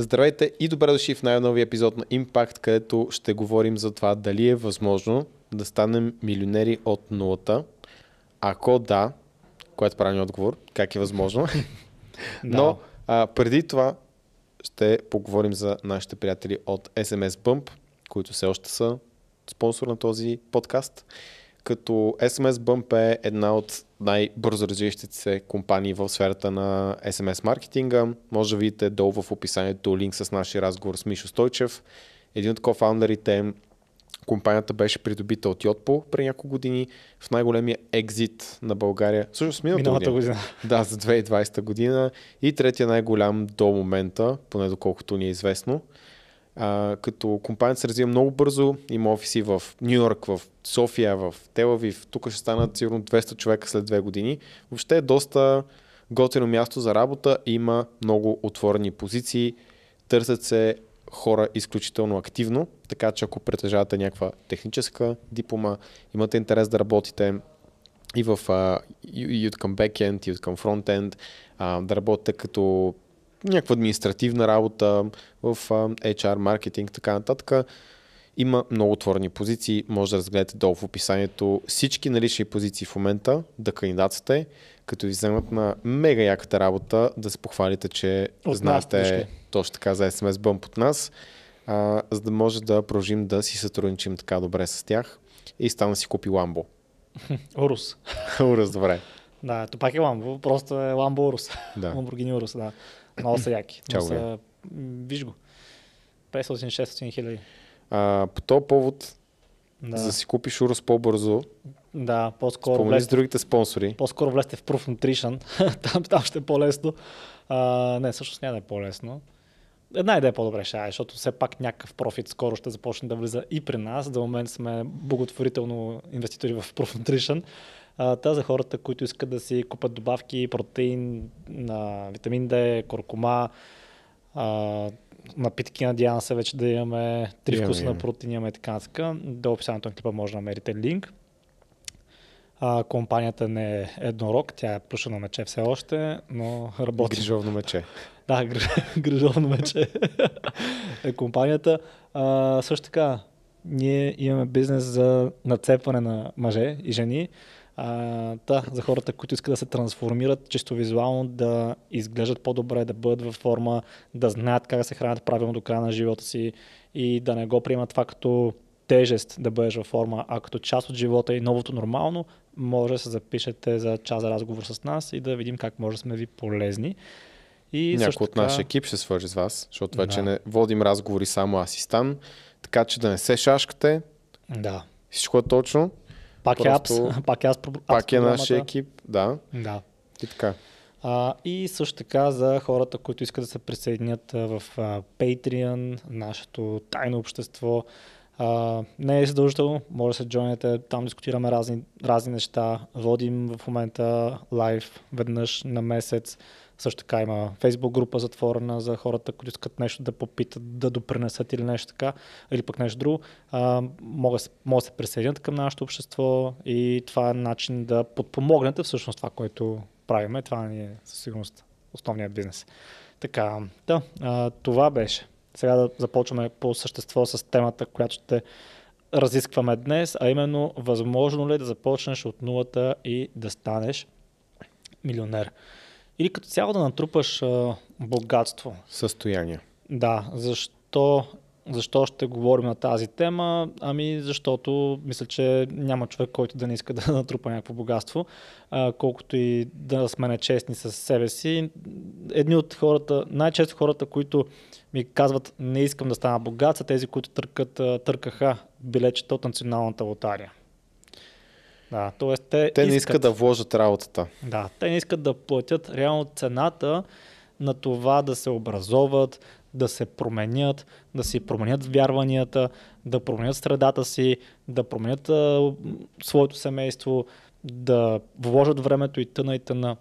Здравейте и добре дошли в най-новия епизод на Impact, където ще говорим за това дали е възможно да станем милионери от нулата. Ако да, което е правилният отговор, как е възможно. Но а, преди това ще поговорим за нашите приятели от SMS Bump, които все още са спонсор на този подкаст. Като SMS Bump е една от най-бързо развиващите се компании в сферата на SMS маркетинга. Може да видите долу в описанието линк с нашия разговор с Мишо Стойчев. Един от кофаундерите Компанията беше придобита от Йотпо преди няколко години в най-големия екзит на България. Също миналата, миналата година. година. Да, за 2020 година. И третия най-голям до момента, поне доколкото ни е известно. А, като компанията се развива много бързо, има офиси в Нью Йорк, в София, в Телавив. Тук ще станат сигурно 200 човека след две години. Въобще е доста готино място за работа. Има много отворени позиции. Търсят се хора изключително активно, така че ако притежавате някаква техническа диплома, имате интерес да работите и, в, uh, и от към бекенд, и от към фронтенд, uh, да работите като някаква административна работа в HR, маркетинг, така нататък. Има много отворени позиции, може да разгледате долу в описанието всички налични позиции в момента, да кандидатствате, като ви вземат на мега яката работа, да се похвалите, че от знаете нас, точно така за SMS Bump от нас, а, за да може да продължим да си сътрудничим така добре с тях и стана си купи Ламбо. Урус. Урус, добре. Да, то пак е Ламбо, просто е Ламбо Урус. Да. Ламборгини Урус, да. Много са яки. Чао, са... Виж го. 500-600 хиляди. По този повод, да. за да си купиш Урус по-бързо, да, по-скоро влезте, с другите спонсори. По-скоро влезте в Proof Nutrition, там, там ще е по-лесно. А, не, всъщност няма да е по-лесно. Една идея по-добре ще е, защото все пак някакъв профит скоро ще започне да влиза и при нас. До момент сме благотворително инвеститори в Proof Nutrition. Та за хората, които искат да си купат добавки, протеин, на витамин D, куркума, а, напитки, надявам се вече да имаме три вкуса на протеин, имаме така нататък. До описанието на клипа може да намерите линк. А, компанията не е еднорог, тя е плюшено мече все още, но работи. Грижовно мече. да, грижовно мече е компанията. А, също така, ние имаме бизнес за нацепване на мъже и жени. А, да, за хората, които искат да се трансформират чисто визуално, да изглеждат по-добре, да бъдат във форма, да знаят как да се хранят правилно до края на живота си и да не го приемат това като тежест да бъдеш във форма, а като част от живота и новото нормално, може да се запишете за час за разговор с нас и да видим как може да сме ви полезни. И Някой от така... нашия екип ще свържи с вас, защото вече да. не водим разговори само аз и Стан, така че да не се шашкате. Да. Всичко е точно. Пак е апс, пак е, аз, пак е нашия екип, да. Да. И така. А, и също така за хората, които искат да се присъединят в а, Patreon, нашето тайно общество, а, не е задължително, може да се джойнете, там дискутираме разни, разни неща, водим в момента лайв веднъж на месец, също така има фейсбук група затворена за хората, които искат нещо да попитат, да допринесат или нещо така, или пък нещо друго. А, могат, могат да се присъединят към нашето общество и това е начин да подпомогнете всъщност това, което правиме. Това ни е със сигурност основният бизнес. Така, да, а, това беше. Сега да започваме по същество с темата, която ще разискваме днес, а именно възможно ли е да започнеш от нулата и да станеш милионер. Или като цяло да натрупаш а, богатство. Състояние. Да, защо защо ще говорим на тази тема? Ами защото мисля, че няма човек, който да не иска да натрупа някакво богатство, а, колкото и да сме нечестни с себе си. Едни от хората, най-често хората, които ми казват не искам да стана богат, са тези, които търкат, търкаха билечета от националната лотария. Да, т.е. те, те искат, не искат да вложат работата. Да, те не искат да платят реално цената на това да се образоват, да се променят, да си променят вярванията, да променят средата си, да променят а, своето семейство, да вложат времето и тъна и тъна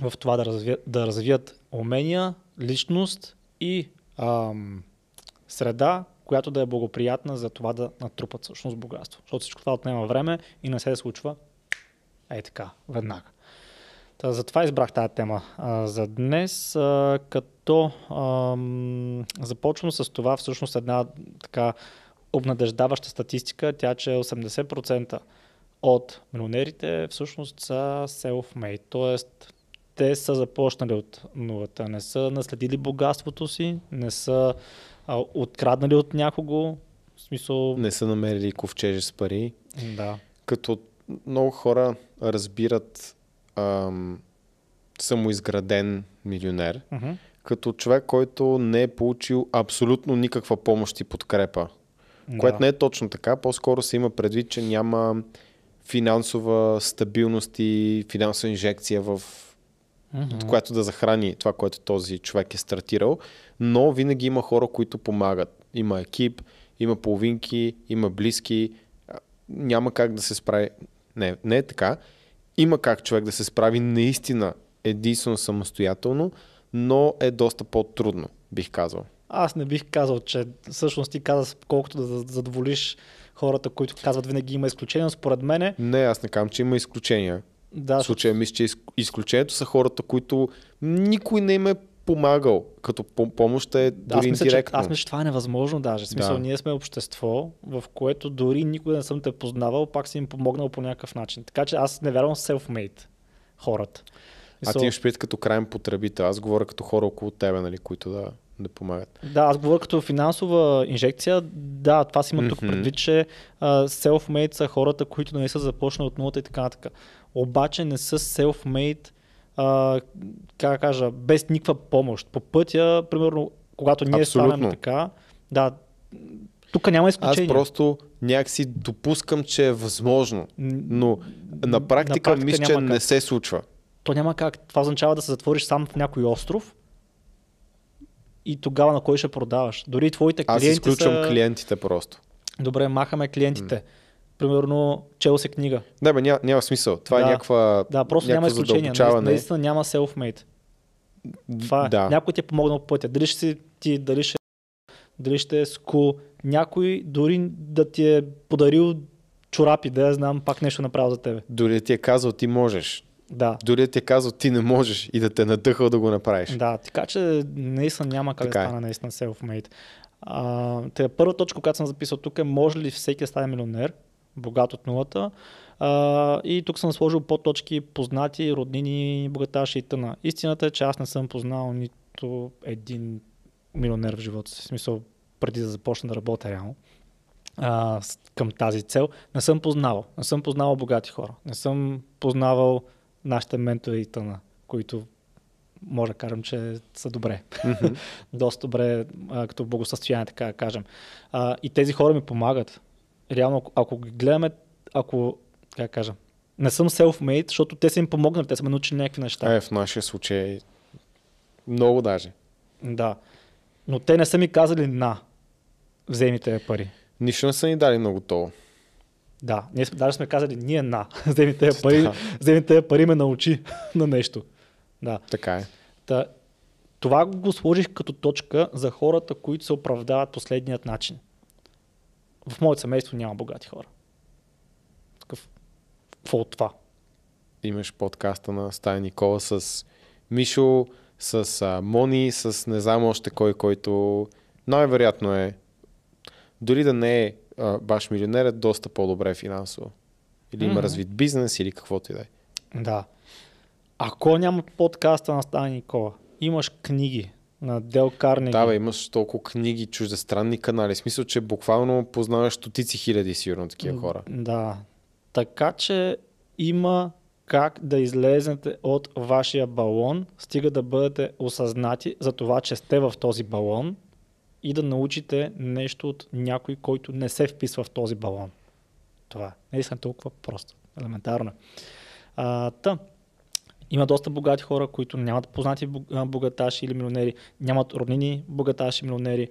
в това да развият, да развият умения, личност и ам, среда, която да е благоприятна за това да натрупат всъщност богатство. Защото всичко това отнема време и не се случва ей така, веднага. Та, затова избрах тази тема а, за днес, а, като ам, започвам с това всъщност една така обнадеждаваща статистика, тя че 80% от милионерите всъщност са self-made, т.е. те са започнали от нулата, не са наследили богатството си, не са а, откраднали от някого, в смисъл... Не са намерили ковчежи с пари. Да. Като много хора разбират ам, самоизграден милионер, Uh-huh. като човек, който не е получил абсолютно никаква помощ и подкрепа. Да. Което не е точно така, по-скоро се има предвид, че няма финансова стабилност и финансова инжекция в Мгм. която да захрани това, което този човек е стартирал, но винаги има хора, които помагат. Има екип, има половинки, има близки. Няма как да се справи. Не, не е така. Има как човек да се справи наистина единствено самостоятелно, но е доста по-трудно, бих казал. Аз не бих казал, че всъщност ти каза колкото да задоволиш хората, които казват винаги има изключения, според мене, Не, аз не казвам, че има изключения. Да, В случая мисля, че изк- изключението са хората, които никой не им е помагал. Като по- помощ е Да, аз дори мисля, че, индиректно. аз мисля, че това е невъзможно даже. В смисъл, Да. ние сме общество, в което дори никога не съм те познавал, пак си им помогнал по някакъв начин. Така че аз не вярвам в self-made хората. А Мисъл, ти имаш предвид като крайен потребител. Аз говоря като хора около тебе, нали, които да, да помагат. Да, аз говоря като финансова инжекция. Да, това си има тук предвид, че а, self-made са хората, които не са започнали от нулата и така нататък. Обаче не са self-made, а, как да кажа, без никаква помощ. По пътя, примерно, когато ние Абсолютно. станем така, да, тук няма Аз изключение. просто някакси допускам, че е възможно, но на практика, практика мисля, че няма не как. се случва. То няма как. Това означава да се затвориш сам в някой остров и тогава на кой ще продаваш. Дори твоите Аз клиенти изключвам са... клиентите просто. Добре, махаме клиентите. Примерно, чел се книга. Не, бе, няма, няма смисъл. Това Да. е някаква, Да, просто няма изключение. задълбочаване. Наистина няма self-made. Това е. Да. Някой ти е помогнал по пътя. Дали ще си ти, дали ще, дали ще е скул. Някой дори да ти е подарил чорапи, да я знам, пак нещо направил за тебе. Дори да ти е казал, ти можеш. Да. Дори да ти е казал, ти не можеш и да те е надъхал да го направиш. Да, така че наистина няма как Така да е. стане наистина self-made. А, тъй, първа точка, която съм записал тук е може ли всеки да стане милионер, богат от нулата. А, и тук съм сложил по-точки познати, роднини, богаташи и тъна. Истината е, че аз не съм познал нито един милионер в живота си. В смисъл, преди да започна да работя реално а, към тази цел. Не съм познавал. Не съм познавал богати хора. Не съм познавал нашите ментори и тъна, които може да кажем, че са добре. Доста добре, а, като благосъстояние, така да кажем. А, и тези хора ми помагат. Реално, ако- ако ги гледаме, ако, как кажа, не съм self-made, защото те са им помогнали, те са ме научили някакви неща. Е, в нашия случай много даже. Да. Но те не са ми казали на, вземи тези пари. Нищо не са ни дали много то. Да, ние сме, даже сме казали ние на, вземи тези пари, Да. вземи тези пари ме научи на нещо. Да. Така е. Та, това го сложих като точка за хората, които се оправдават последният начин. В моето семейство няма богати хора. Такъв, какво от това? Имаш подкаста на Стая Никола с Мишо, с а, Мони, с не знам още кой, който най-вероятно е, дори да не е а, баш милионер, е доста по-добре финансово. Или има Мгм. развит бизнес, или каквото и да е. Да. Ако няма подкаста на Стани Никола, имаш книги на Дел Карнеги. Да, бе, имаш толкова книги, чуждестранни канали. В смисъл, че буквално познаваш стотици хиляди сигурно такива хора. Да. Така че има как да излезете от вашия балон, стига да бъдете осъзнати за това, че сте в този балон и да научите нещо от някой, който не се вписва в този балон. Това е. Наистина толкова просто. Елементарно. А, та, има доста богати хора, които нямат познати богаташи или милионери, нямат роднини богаташи милионери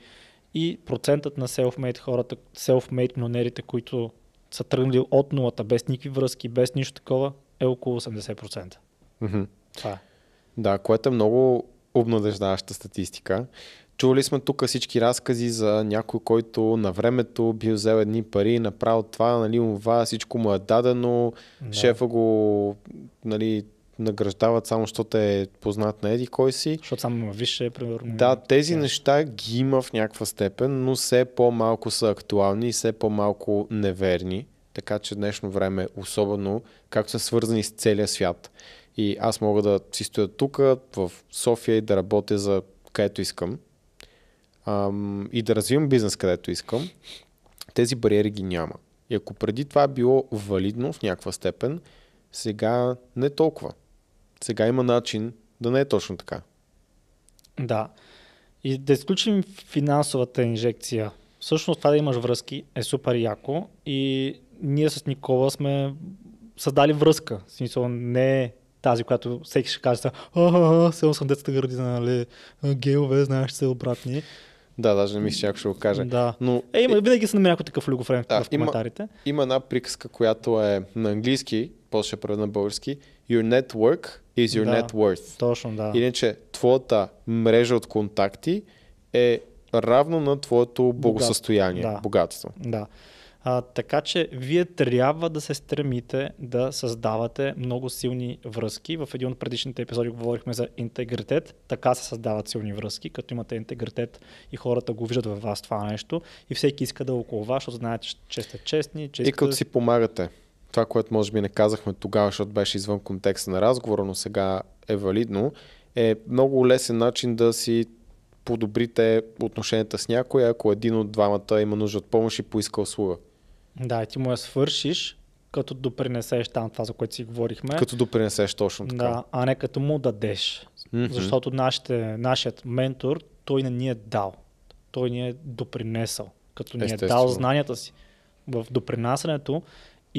и процентът на self-made хората, self-made милионерите, които са тръгнали от нулата, без никакви връзки, без нищо такова, е около 80%. Мгм. Това е. Да, което е много обнадеждаваща статистика. Чували сме тук всички разкази за някой, който на времето бил взел едни пари, направил това, нали, това, всичко му е дадено, Да. шефа го, нали, награждават само, защото е познат на еди кой си. Защото само има висше, примерно. Да, тези Да. неща ги има в някаква степен, но все по-малко са актуални и все по-малко неверни. Така че днешно време, особено, както са свързани с целия свят. И аз мога да си стоя тук в София и да работя за където искам. Ам, и да развивам бизнес където искам. Тези бариери ги няма. И ако преди това е било валидно в някаква степен, сега не толкова. Сега има начин да не е точно така. Да. И да изключим финансовата инжекция. Всъщност това да имаш връзки е супер яко и ние с Никола сме създали връзка. В смисъл не е тази, която всеки ще каже, а, село съм детската градина, нали, а, гейове, знаеш, са обратни. Да, даже не мисля, че някой ще го каже. Да. Но Е, има, винаги се намери някой такъв любофрен Да, в има- коментарите. има една приказка, която е на английски, после ще на български. Your network is your Да. net worth. Точно, да. Иначе, твоята мрежа от контакти е равно на твоето благосъстояние, Да. богатство. Да. А, така че вие трябва да се стремите да създавате много силни връзки. В един от предишните епизоди говорихме за интегритет. Така се създават силни връзки, като имате интегритет и хората го виждат във вас това нещо и всеки иска да е около вас, защото знаете, че сте честни, че И като да си помагате. Това, което може би не казахме тогава, защото беше извън контекста на разговора, но сега е валидно, е много лесен начин да си подобрите отношенията с някой, ако един от двамата има нужда от помощ и поиска услуга. Да, ти му я свършиш, като допринесеш там това, за което си говорихме. Като допринесеш точно така. Да, а не като му дадеш. Мгм. Защото нашите, нашият ментор, той не ни е дал. Той ни е допринесъл. Като ни е дал знанията си. В допринасянето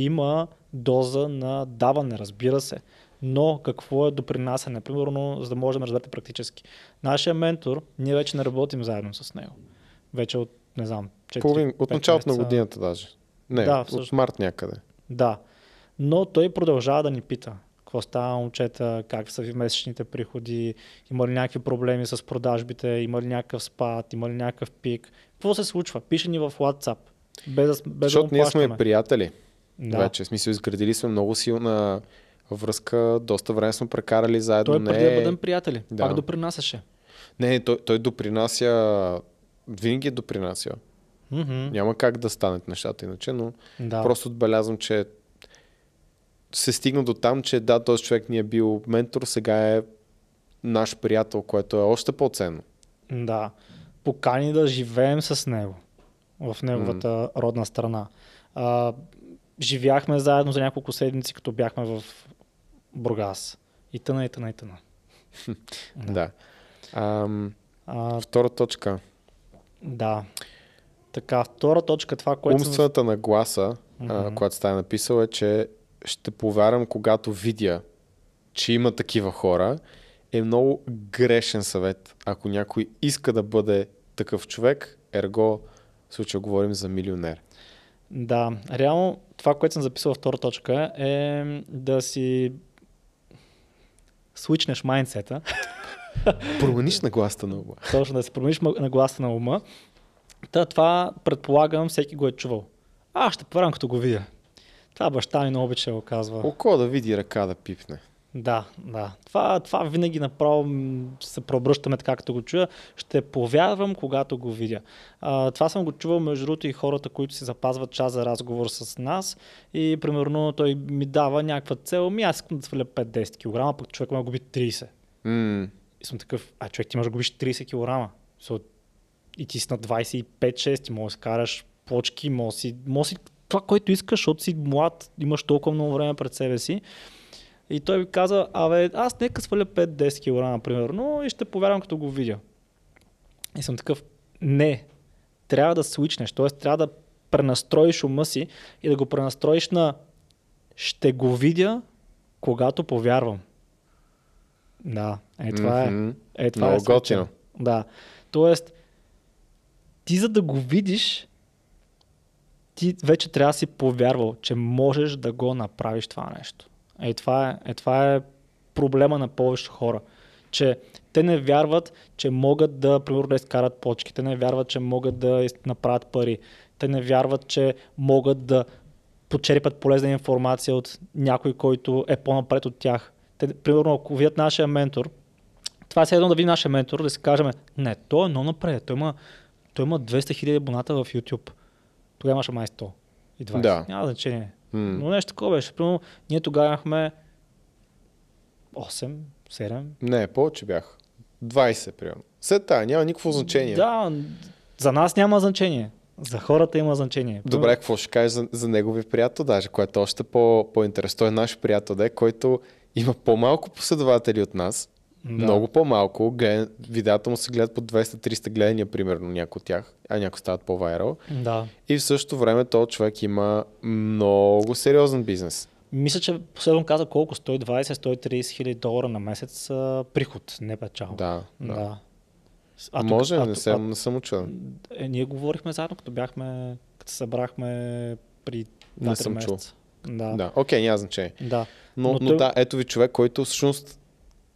има доза на даване, разбира се. Но какво е допринасяне? Примерно, за да може да разберете практически. Нашия ментор, ние вече не работим заедно с него. Вече от, не знам, 4, Половин, от началото на годината даже. Не, Да, от всъщност. март някъде. Да. Но той продължава да ни пита. Какво става, момчета, как са ви месечните приходи, има ли някакви проблеми с продажбите, има ли някакъв спад, има ли някакъв пик. Какво се случва? Пише ни в WhatsApp. Без, да, без да Защото му ние сме приятели. Да. Вече, в смисъл, изградили сме много силна връзка, доста време сме прекарали заедно. Той не, преди да е- бъдем приятели. Да. Пак допринасяше. не той, той допринася, винаги е допринася. Мгм. Няма как да станат нещата иначе, но Да. просто отбелязвам, че се стигна до там, че да, този човек ни е бил ментор, сега е наш приятел, което е още по-ценно. Да. Покани да живеем с него в неговата родна страна. А, живяхме заедно за няколко седмици, като бяхме в Бургас. И тъна, и тъна, и тъна. Да. да. Ам, А, втора точка. да. Така, втора точка, това, което съм... Умствената нагласа, Мгм. а, която стая написал е, че ще повярвам, когато видя, че има такива хора, е много грешен съвет. Ако някой иска да бъде такъв човек, ерго, в случая говорим за милионер. Да, реално това, което съм записал във втора точка е да си свичнеш майндсета, Промениш нагласата на ума. точно да си промениш ма- нагласа на ума. Та, това предполагам всеки го е чувал. А, ще повярвам като го видя. Това баща ми много обича го казва. Око да види ръка да пипне. Да, да. Това, това винаги направо се преобръщаме така, като го чуя. Ще повярвам, когато го видя. А, това съм го чувал между другото и хората, които си запазват час за разговор с нас. И примерно той ми дава някаква цел. Ми аз искам да сваля 5-10 кг, пък човек ме губи 30. М, И съм такъв, а човек ти можеш да губиш 30 кг. И ти си на 25-6, ти можеш да караш почки, може да си, може си това, което искаш, защото си млад, имаш толкова много време пред себе си. И той ми каза, абе, аз нека сваля 5-10 кг, примерно, и ще повярвам като го видя. И съм такъв, не, трябва да свичнеш, т.е. трябва да пренастроиш ума си и да го пренастроиш на ще го видя, когато повярвам. Да, е това е. мгм. Е, това Много е готино. Да. Тоест, ти за да го видиш, ти вече трябва да си повярвал, че можеш да го направиш това нещо. Е, това е, е, това е проблема на повечето хора. Че те не вярват, че могат да, примерно, да изкарат почки. Те не вярват, че могат да направят пари. Те не вярват, че могат да почерпят полезна информация от някой, който е по-напред от тях. Те, примерно, ако видят нашия ментор, това е едно да види нашия ментор, да си кажем, не, той е много напред, той има, той има 200 хиляди абоната в YouTube. Тогава имаше май 100 и 20. Да. Няма значение. Но нещо такова беше. Примерно, ние тогава имахме 8, 7. Не, повече бях. 20, примерно. След тая няма никакво значение. Да, за нас няма значение. За хората има значение. Добре, какво ще кажеш за, за неговия приятел, даже, което е още по, по-интересно. Той е наш приятел, де, който има по-малко последователи от нас, Да. много по-малко. Глед, видеята му се гледат по 200-300 гледания, примерно, някои от тях, а някои стават по-вайрал. Да. И в същото време този човек има много сериозен бизнес. Мисля, че последно каза колко? 120-130 хиляди долара на месец а, приход, не печал. Да, да. да. А тук- Може, а не, съм, не съм учен. Е, ние говорихме заедно, като бяхме, като се събрахме при Не 2-3 съм чул. месеца. Да. Да, окей, няма значение. да. Но, Но но, той- да, ето ви човек, който всъщност,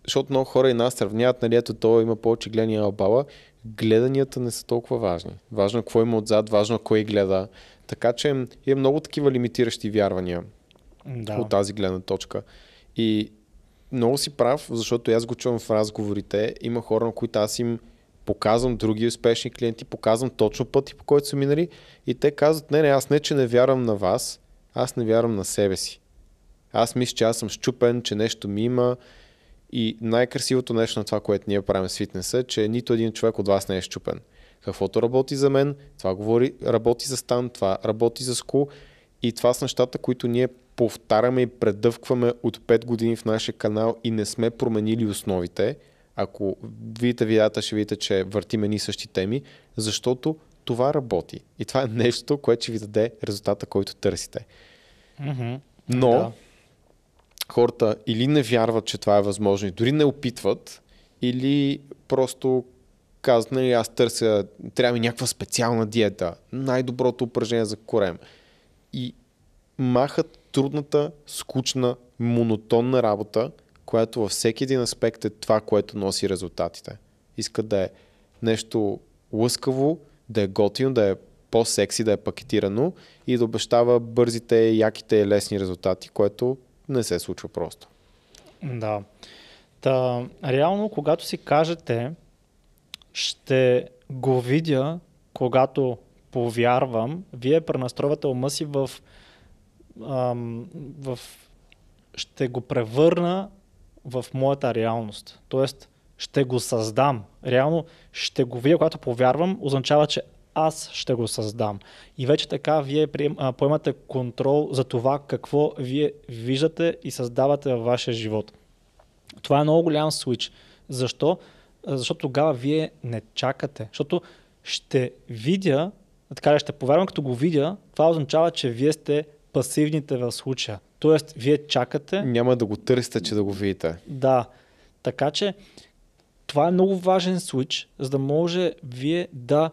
защото много хора и нас сравняват, нали, ето той има повече гледания албала, гледанията не са толкова важни. Важно е какво има отзад, важно е кой гледа. Така че има много такива лимитиращи вярвания да. от тази гледна точка. И много си прав, защото аз го чувам в разговорите. Има хора, на които аз им показвам други успешни клиенти, показвам точно пъти, по който са минали и те казват, не, не, аз не, че не вярвам на вас, аз не вярвам на себе си. Аз мисля, че аз съм щупен, че нещо ми има и най-красивото нещо на това, което ние правим с фитнеса е, че нито един човек от вас не е щупен. Каквото работи за мен, това говори, работи за Стан, това работи за Ску и това са нещата, които ние повтаряме и предъвкваме от 5 години в нашия канал и не сме променили основите. Ако видите видеята, ще видите, че въртиме ни същи теми, защото това работи. И това е нещо, което ще ви даде резултата, който търсите. Мгм. Но Да. Хората или не вярват, че това е възможно и дори не опитват, или просто казват, нали, аз търся, трябва ми някаква специална диета, най-доброто упражнение за корем. И махат трудната, скучна, монотонна работа, която във всеки един аспект е това, което носи резултатите. Искат да е нещо лъскаво, да е готино, да е по-секси, да е пакетирано и да обещава бързите, яките, лесни резултати, което не се случва просто. Да. Та, реално, когато си кажете, ще го видя, когато повярвам, вие пренастройвате ума си в, ам, в ще го превърна в моята реалност. Тоест, ще го създам. Реално ще го видя, когато повярвам, означава, че аз ще го създам. И вече така вие поемате контрол за това какво вие виждате и създавате във вашия живот. Това е много голям свич. Защо? Защото тогава вие не чакате. Защото ще видя, така ли ще повярвам, като го видя, това означава, че вие сте пасивните в случая. Тоест, вие чакате, Няма да го търсите, че да го видите. да. Така че това е много важен свич, за да може вие да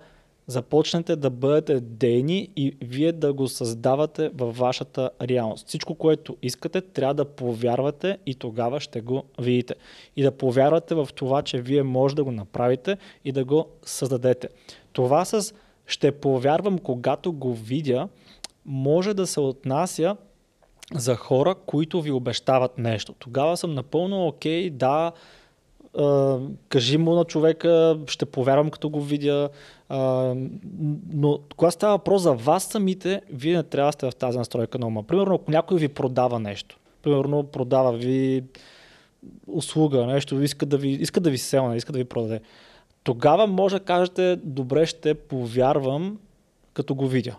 започнете да бъдете дейни и вие да го създавате във вашата реалност. Всичко, което искате, трябва да повярвате и тогава ще го видите. И да повярвате в това, че вие може да го направите и да го създадете. Това с ще повярвам, когато го видя, може да се отнася за хора, които ви обещават нещо. Тогава съм напълно окей, да, а, кажи му на човека, ще повярвам като го видя, но когато става въпрос за вас самите, вие не трябва да сте в тази настройка на ума. Примерно, ако някой ви продава нещо, примерно продава ви услуга, нещо, иска да ви, иска да ви селне, иска да ви продаде, тогава може да кажете, добре, ще повярвам, като го видя.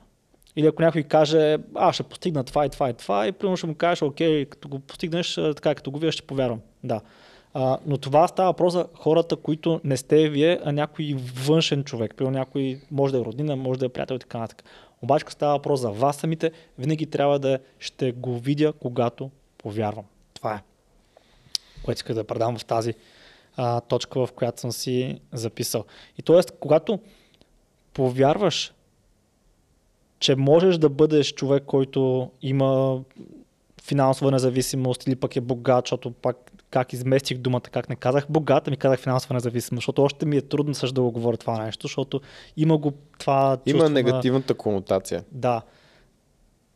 Или ако някой каже, а, ще постигна това и това и това, и примерно ще му кажеш, окей, като го постигнеш, така, като го видя, ще повярвам. Да. А, но това става въпрос за хората, които не сте вие, а някой външен човек. Примерно някой може да е роднина, може да е приятел и така нататък. Обаче, като става въпрос за вас самите, винаги трябва да ще го видя, когато повярвам. Това е. Което исках да предам в тази а, точка, в която съм си записал. И т.е. когато повярваш, че можеш да бъдеш човек, който има финансова независимост или пък е богат, защото пак как изместих думата, как не казах богат, а ми казах финансова независимост, защото още ми е трудно също да го говоря това нещо, защото има го това Има на- негативната конотация. да.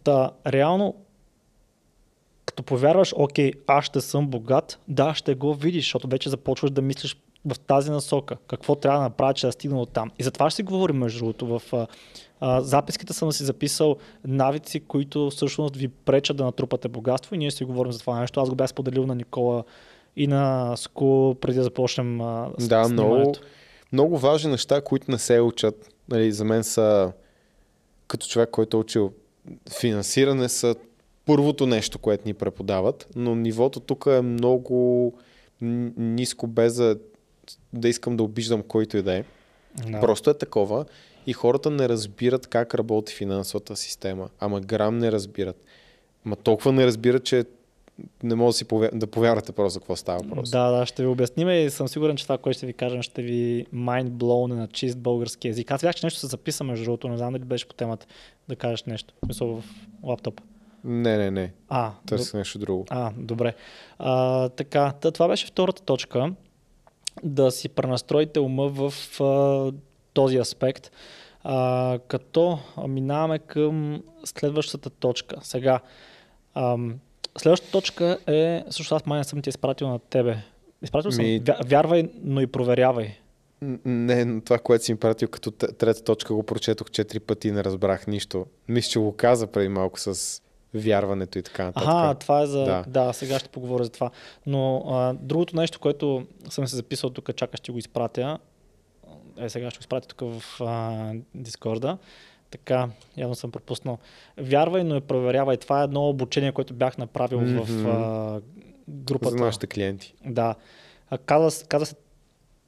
Та, реално, Като повярваш, окей, аз ще съм богат, да, ще го видиш, защото вече започваш да мислиш в тази насока. Какво трябва да направя, че да стигна от там. И затова ще си говорим, между другото, в а, а, записките съм си записал навици, които всъщност ви пречат да натрупате богатство и ние си говорим за това нещо. Аз го бях споделил на Никола и на Ску преди да започнем а, с Да, снимането. много, много важни неща, които не се учат. Нали, за мен са като човек, който е учил финансиране са първото нещо, което ни преподават, но нивото тук е много ниско, без да, да искам да обиждам който и да е. Да. Просто е такова и хората не разбират как работи финансовата система. Ама грам не разбират. Ма толкова не разбират, че не може да, си повя... да повярвате просто за какво става въпрос. Да, да, ще ви обясним и съм сигурен, че това, което ще ви кажем, ще ви mind blown на чист български язик. Аз бях, че нещо се записа, между другото, не знам дали беше по темата да кажеш нещо. Мисъл в лаптоп. Не, не, не. А, Търся нещо друго. А, добре. А, така, та, това беше втората точка. Да си пренастроите ума в а, този аспект. А, като минаваме към следващата точка. Сега, ам, следващата точка е, също аз май не съм ти изпратил на тебе. Изпратил съм, Ми- вя, вярвай, но и проверявай. Не, но това, което си ми пратил като трета точка, го прочетох четири пъти и не разбрах нищо. Мисля, че го каза преди малко с вярването и така нататък. Аха, това е за... Да. Да. сега ще поговоря за това. Но а, другото нещо, което съм се записал тук, чака ще го изпратя. Е, сега ще го изпратя тук в а, Дискорда. Така, явно съм пропуснал. Вярвай, но и проверявай. Това е едно обучение, което бях направил mm-hmm. в а, групата. За нашите клиенти. Да. А, Каза, каза се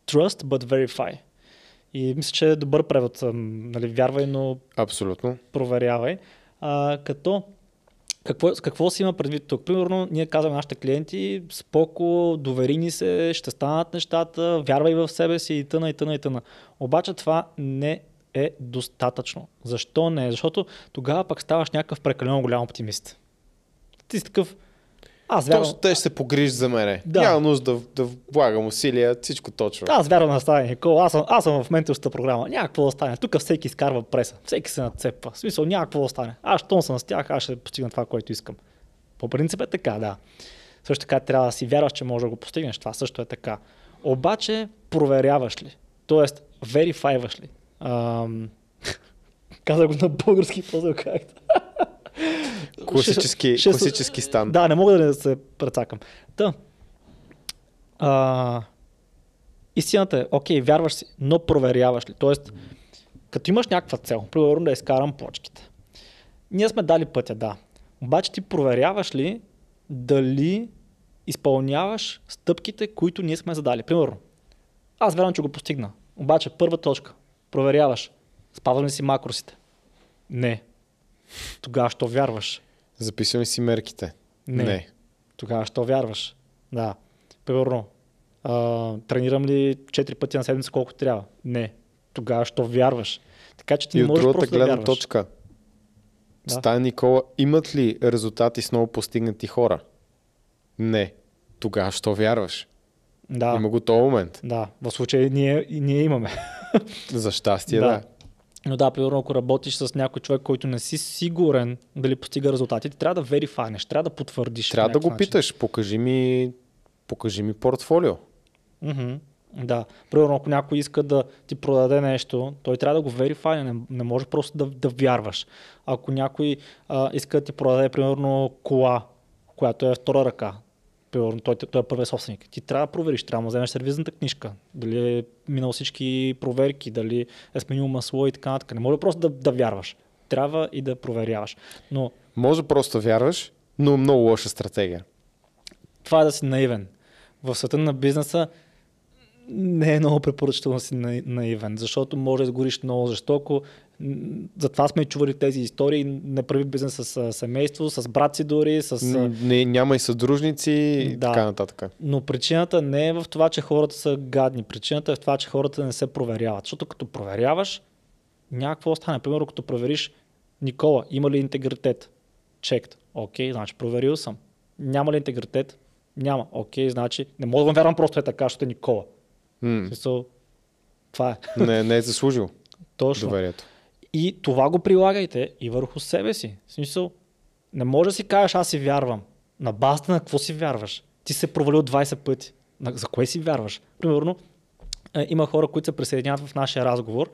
Trust but verify. И мисля, че е добър превод. Нали, вярвай, но Абсолютно. проверявай. А, като какво, какво си има предвид тук? Примерно, ние казваме на нашите клиенти, споко, довери ни се, ще станат нещата, вярвай в себе си и тъна, и тъна, и тъна. Обаче това не е достатъчно. Защо не? Защото тогава пък ставаш някакъв прекалено голям оптимист. Ти си такъв, аз вярвам, Точно те ще се погрижат за мене. Да. Няма нужда да, да влагам усилия, всичко точно. аз вярвам да стане Никола, аз съм, аз съм в менторската програма, няма какво да стане. Тук всеки изкарва преса, всеки се нацепва. В смисъл, няма какво да стане. Аз, щом съм с тях, аз ще постигна това, което искам. По принцип е така, да. Също така трябва да си вярваш, че можеш да го постигнеш. Това също е така. Обаче, проверяваш ли? Тоест, верифайваш ли? Ам... Каза го на български позъл. Класически, Ще- класически стан. Да, не мога да не се прецакам. Та. А, истината е, окей, вярваш си, но проверяваш ли? Тоест, като имаш някаква цел, примерно да изкарам почките. Ние сме дали пътя, да. Обаче ти проверяваш ли дали изпълняваш стъпките, които ние сме задали. Примерно, аз вярвам, че го постигна. Обаче, първа точка, проверяваш. Спазвам ли си макросите? Не. Тогава що вярваш? Записвам ли си мерките? Не. не. Тогава що вярваш? Да. Примерно, а, тренирам ли 4 пъти на седмица колко трябва? Не. Тогава що вярваш? Така че ти И не от можеш другата просто да гледна вярваш. точка. Да. Стая Никола, имат ли резултати с много постигнати хора? Не. Тогава що вярваш? Да, Има го този момент. да. В случая ние, ние имаме. За щастие, Да. да. Но да, примерно, ако работиш с някой човек, който не си сигурен дали постига резултати, ти трябва да верифайнеш, трябва да потвърдиш. Трябва да го начин. питаш. Покажи ми, покажи ми портфолио. Мгм. Да. Примерно, ако някой иска да ти продаде нещо, той трябва да го верифай, не, не може просто да, да вярваш. Ако някой а, иска да ти продаде, примерно, кола, която е втора ръка, примерно, той, той е първият собственик, ти трябва да провериш, трябва да вземеш сервизната книжка, дали е минал всички проверки, дали е сменил масло и така нататък. Не може просто да, да вярваш. Трябва и да проверяваш. Но Може просто вярваш, но много лоша стратегия. това е да си наивен. В света на бизнеса не е много препоръчително да си на- наивен, защото може да сгориш много жестоко. Затова сме чували тези истории. Не прави бизнес с семейство, с брат си дори, с... Не, няма и съдружници и Да. така нататък. Но причината не е в това, че хората са гадни. Причината е в това, че хората не се проверяват. Защото като проверяваш, няма какво да стане. Примерно, като провериш Никола, има ли интегритет? Чект. Окей, значи проверил съм. Няма ли интегритет? Няма. Окей, значи не мога да вярвам просто е така, защото е Никола. Смисъл, това е. Не, не е заслужил Точно. доверието. И това го прилагайте и върху себе си. В смисъл, не може да си кажеш, аз си вярвам. На базата на какво си вярваш? Ти се провалил 20 пъти. За кое си вярваш? Примерно, има хора, които се присъединяват в нашия разговор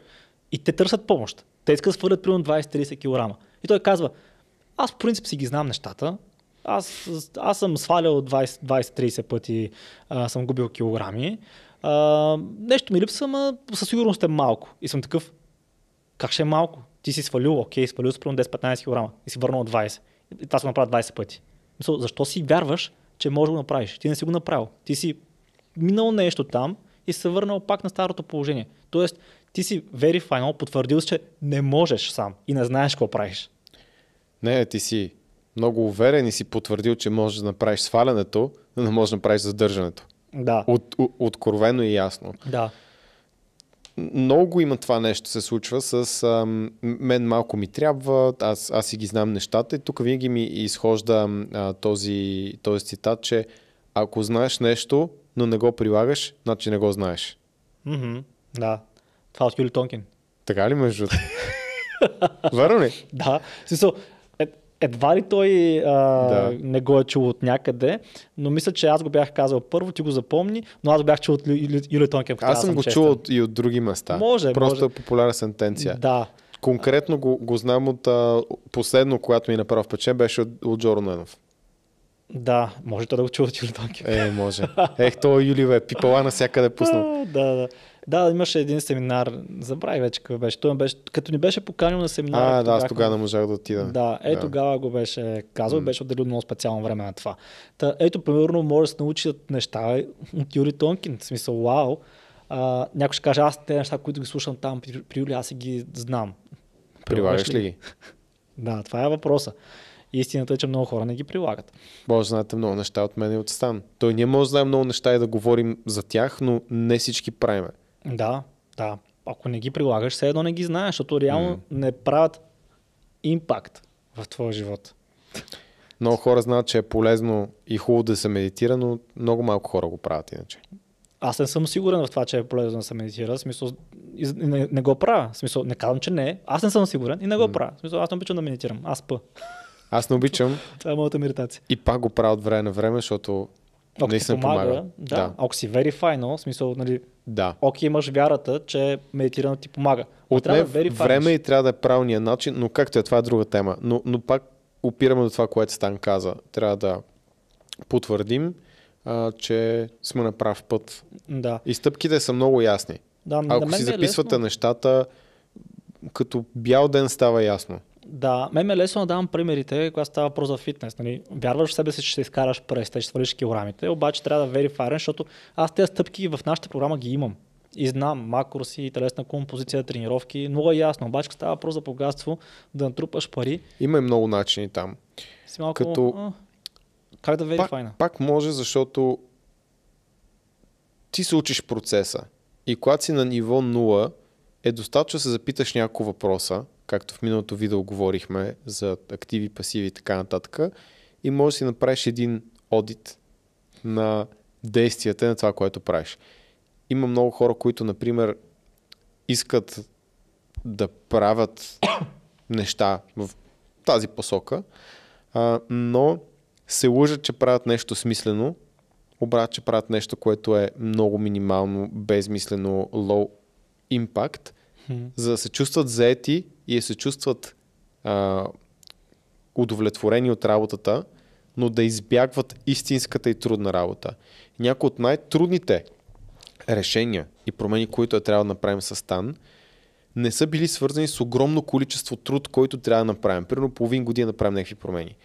и те търсят помощ. Те искат да свалят примерно 20-30 кг. И той казва, аз по принцип си ги знам нещата, аз, аз съм свалял 20-30 пъти, а, съм губил килограми. А, нещо ми липсва, но със сигурност е малко. И съм такъв, как ще е малко? Ти си свалил, окей, свалил си 10-15 кг и си върнал 20. И това се направи 20 пъти. Мисъл, защо си вярваш, че можеш да го направиш? Ти не си го направил. Ти си минал нещо там и се върнал пак на старото положение. Тоест, ти си very final, потвърдил че не можеш сам и не знаеш какво правиш. Не, ти си много уверен и си потвърдил, че можеш да направиш свалянето, но не можеш да направиш задържането. Да. От, от, откровено и ясно. Да. Много има това нещо се случва с а, мен малко ми трябва, аз, аз си ги знам нещата и тук винаги ми изхожда а, този, този цитат, че ако знаеш нещо, но не го прилагаш, значи не го знаеш. Mm-hmm. Да. Това от Юли Тонкин. Така ли между Върно ли? Да. Смисъл, едва ли той а, да. не го е чул от някъде, но мисля, че аз го бях казал първо, ти го запомни, но аз го бях чул от Юли Тонкев. Аз съм го чул от, и от други места. Може, Просто може. е популярна сентенция. Да. Конкретно го, го знам от а, последно, когато ми направи впечатление, беше от, от Джоро Ненов. Да, може да го чува от Юли Тонкев. Е, може. Ех, той Юли бе, пипала навсякъде пуснал. да, да. Да, имаше един семинар, забравих вече какъв беше. Той беше, като ни беше поканил на семинар. А, да, аз тогава не можах да отида. Да, е да. тогава го беше казал и беше отделил много специално време на това. Та, ето, примерно, може да се научат неща от Юри Тонкин. В смисъл, вау. А, някой ще каже, аз те неща, които ги слушам там при, при Юли, аз си ги знам. Прилагаш ли ги? да, това е въпроса. Истината е, че много хора не ги прилагат. Може знаете много неща от мен и от Стан. Той ние може да знаем много неща и да говорим за тях, но не всички правиме. Да, да. Ако не ги прилагаш, все едно не ги знаеш, защото реално mm. не правят импакт в твоя живот. Много хора знаят, че е полезно и хубаво да се медитира, но много малко хора го правят иначе. Аз не съм сигурен в това, че е полезно да се медитира. В смисъл, не, не го правя. В смисъл, не казвам, че не. Аз не съм сигурен и не го правя. В смисъл, аз не обичам да медитирам. Аз пъ. Аз не обичам. това е моята медитация. И пак го правя от време на време, защото ако наистина помага. помага. Да. да. Ако си final, в смисъл, нали, да. окей, имаш вярата, че медитирано ти помага. От не да време и трябва да е правилния начин, но както е, това е друга тема. Но, но пак опираме до това, което Стан каза. Трябва да потвърдим, а, че сме на прав път. Да. И стъпките са много ясни. Да, Ако си е записвате е нещата, като бял ден става ясно. Да, мен ме лесно да давам примерите, когато става въпрос за фитнес. Нали? Вярваш в себе си, че ще изкараш пръста и ще свалиш килограмите, обаче трябва да верифарен, защото аз тези стъпки в нашата програма ги имам. И знам макроси, телесна композиция, тренировки, много е ясно. Обаче става въпрос за богатство, да натрупаш пари. Има и много начини там. Си малко, Като... а, как да верифайна? Пак, пак може, защото ти се учиш процеса. И когато си на ниво 0, е достатъчно да се запиташ няколко въпроса, както в миналото видео говорихме за активи, пасиви и така нататък. И може да си направиш един одит на действията на това, което правиш. Има много хора, които, например, искат да правят неща в тази посока, а, но се лъжат, че правят нещо смислено, обратно, че правят нещо, което е много минимално, безмислено, low impact, hmm. за да се чувстват заети и се чувстват а, удовлетворени от работата, но да избягват истинската и трудна работа. Някои от най-трудните решения и промени, които е трябва да направим с Стан, не са били свързани с огромно количество труд, който трябва да направим. Примерно половин година да правим някакви промени.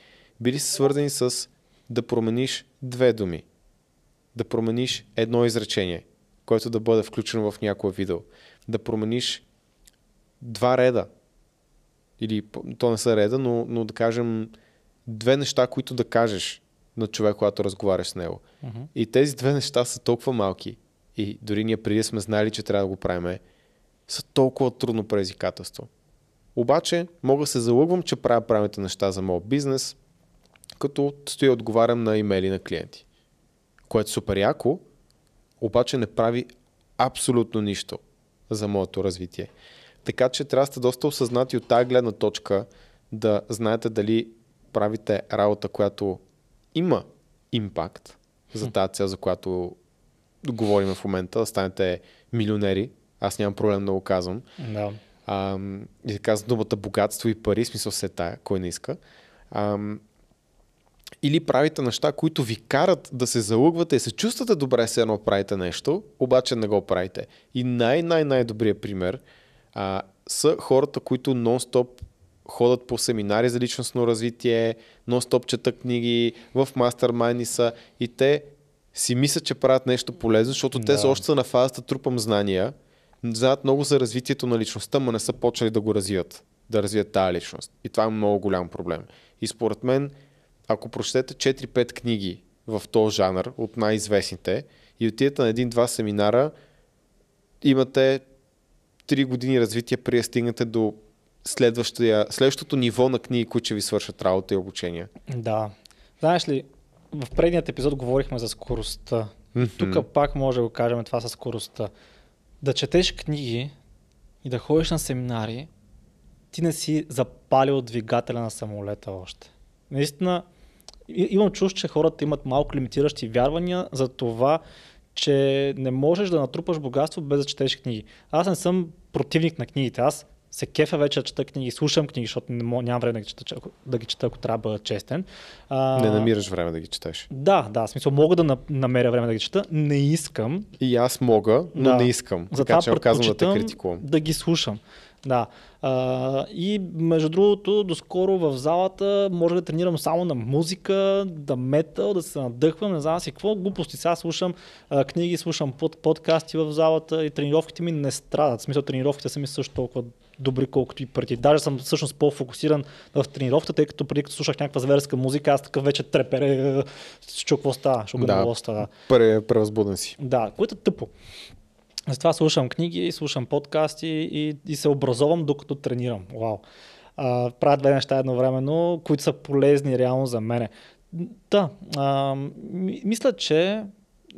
Били са свързани с да промениш две думи, да промениш едно изречение, което да бъде включено в някое видео, да промениш два реда или то не са реда, но, но да кажем две неща, които да кажеш на човек, когато разговаряш с него. Uh-huh. И тези две неща са толкова малки и дори ние преди сме знали, че трябва да го правим, са толкова трудно предизвикателство. Обаче мога да се залъгвам, че правя правилните неща за моят бизнес, като стоя отговарям на имейли на клиенти. Което е супер яко, обаче не прави абсолютно нищо за моето развитие. Така че трябва да сте доста осъзнати от тази гледна точка да знаете дали правите работа, която има импакт за тази цел, за която говорим в момента, да станете милионери. Аз нямам проблем да го казвам. Да. А, и да казвам думата богатство и пари, смисъл се тая, кой не иска. А, или правите неща, които ви карат да се залъгвате и се чувствате добре, се едно правите нещо, обаче не го правите. И най-най-най-добрият пример а, са хората, които нон-стоп ходят по семинари за личностно развитие, нон-стоп четат книги, в мастермайни са и те си мислят, че правят нещо полезно, защото да. те са още са на фазата трупам знания, знаят много за развитието на личността, но не са почали да го развият, да развият тази личност. И това е много голям проблем. И според мен, ако прочетете 4-5 книги в този жанр, от най-известните, и отидете на един-два семинара, имате 3 години развитие, преди да стигнете до следващото ниво на книги, които ще ви свършат работа и обучение. Да. Знаеш ли, в предният епизод говорихме за скоростта. Mm-hmm. Тук пак може да го кажем това с скоростта. Да четеш книги и да ходиш на семинари, ти не си запалил двигателя на самолета още. Наистина, имам чуш, че хората имат малко лимитиращи вярвания за това, че не можеш да натрупаш богатство без да четеш книги. Аз не съм противник на книгите. Аз се кефа вече да чета книги, слушам книги, защото нямам време да ги чета, да ги чета, ако трябва да бъда честен. А, не намираш време да ги четеш. Да, да, в смисъл мога да намеря време да ги чета, не искам. И аз мога, но Да. не искам. Затова така че казвам да те критикувам. да ги слушам. Да. А, и между другото, доскоро в залата може да тренирам само на музика, да метал, да се надъхвам, не знам си какво. Глупости. Сега слушам а, книги, слушам под, подкасти в залата и тренировките ми не страдат. В смисъл, тренировките са ми също толкова добри, колкото и преди. Даже съм всъщност по-фокусиран в тренировката, тъй като преди като слушах някаква зверска музика, аз такъв вече трепере, чу какво става, Да. да. става. Пре, превъзбуден си. Да, което е тъпо. Затова слушам книги, слушам подкасти и, и се образовам докато тренирам. Вау. А, правя две неща едновременно, които са полезни реално за мене. Да, а, ми- мисля, че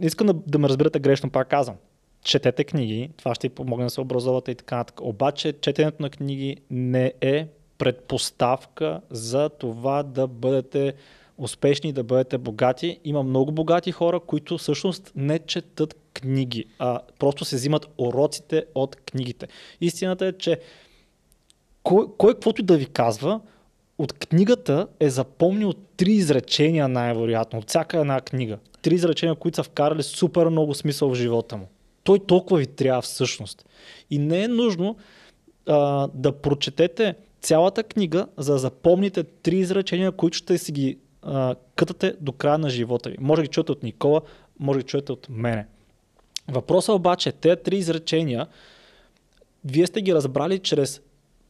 искам да, да ме разбирате грешно, пак казвам. Четете книги, това ще ви помогне да се образовате и така нататък. Обаче четенето на книги не е предпоставка за това да бъдете успешни, да бъдете богати. Има много богати хора, които всъщност не четат книги, а просто се взимат уроците от книгите. Истината е, че кой, кой каквото и да ви казва, от книгата е запомнил три изречения най-вероятно, от всяка една книга. Три изречения, които са вкарали супер много смисъл в живота му. Той толкова ви трябва всъщност. И не е нужно а, да прочетете цялата книга, за да запомните три изречения, които ще си ги кътате до края на живота ви. Може да ги чуете от Никола, може да ги чуете от мене. Въпросът обаче, тези три изречения, вие сте ги разбрали чрез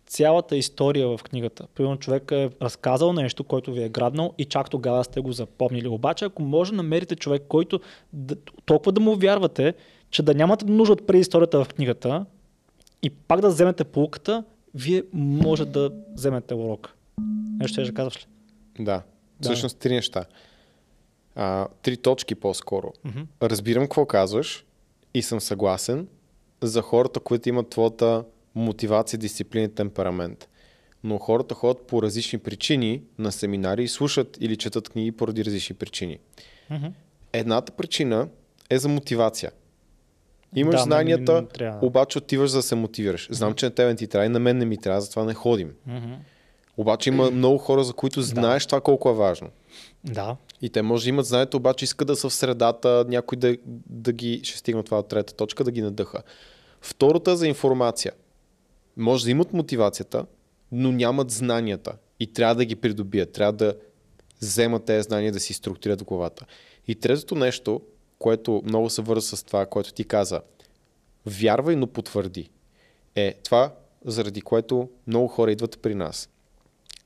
цялата история в книгата. Примерно човек е разказал нещо, което ви е грабнал и чак тогава сте го запомнили. Обаче, ако може намерите човек, който толкова да му вярвате, че да нямате нужда от предисторията в книгата и пак да вземете полуката, вие може да вземете урок. Нещо ще казваш ли? Да. Да. Всъщност три неща. А, три точки по-скоро. Мгм. Разбирам какво казваш и съм съгласен за хората, които имат твоята мотивация, дисциплина и темперамент. Но хората ходят по различни причини на семинари и слушат или четат книги поради различни причини. Мгм. Едната причина е за мотивация. Имаш Да, знанията, ме- ме трябва. обаче отиваш за да се мотивираш. Знам, че на тебе не ти трябва и на мен не ми трябва, затова не ходим. Мгм. Обаче има много хора, за които знаеш това колко е важно. Да. И те може да имат знанието, обаче искат да са в средата, някой да, да ги, ще стигна това от трета точка, да ги надъха. Втората за информация. Може да имат мотивацията, но нямат знанията и трябва да ги придобият, трябва да вземат тези знания, да си структурират главата. И третото нещо, което много се върза с това, което ти каза, вярвай, но потвърди, е това, заради което много хора идват при нас.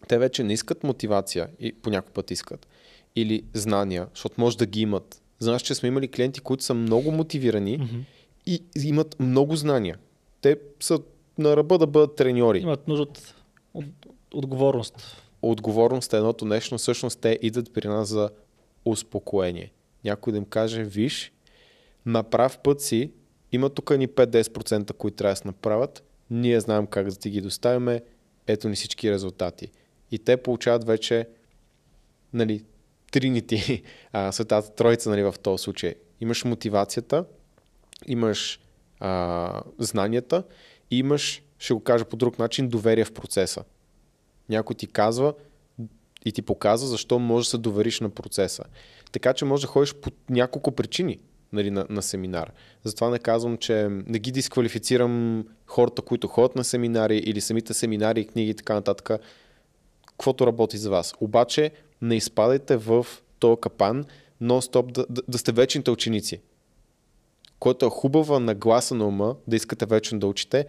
Те вече не искат мотивация и по някой път искат. Или знания, защото може да ги имат. Знаеш, че сме имали клиенти, които са много мотивирани Мгм. и имат много знания. Те са на ръба да бъдат треньори. Имат нужда от, от отговорност. Отговорност е едното нещо, но всъщност те идват при нас за успокоение. Някой да им каже, виж, на прав път си, има тук ни 5-10%, които трябва да се направят, ние знаем как да ти ги доставяме, ето ни всички резултати. И те получават вече нали, тринити, светата троица нали, в този случай. Имаш мотивацията, имаш а, знанията и имаш, ще го кажа по друг начин, доверие в процеса. Някой ти казва и ти показва защо можеш да се довериш на процеса. Така че може да ходиш по няколко причини нали, на, на семинар. Затова не казвам, че не ги дисквалифицирам хората, които ходят на семинари или самите семинари, книги и така нататък. Каквото работи за вас. Обаче не изпадайте в този капан, нон-стоп да, да, да сте вечните ученици. Което е хубава нагласа на ума, да искате вечно да учите,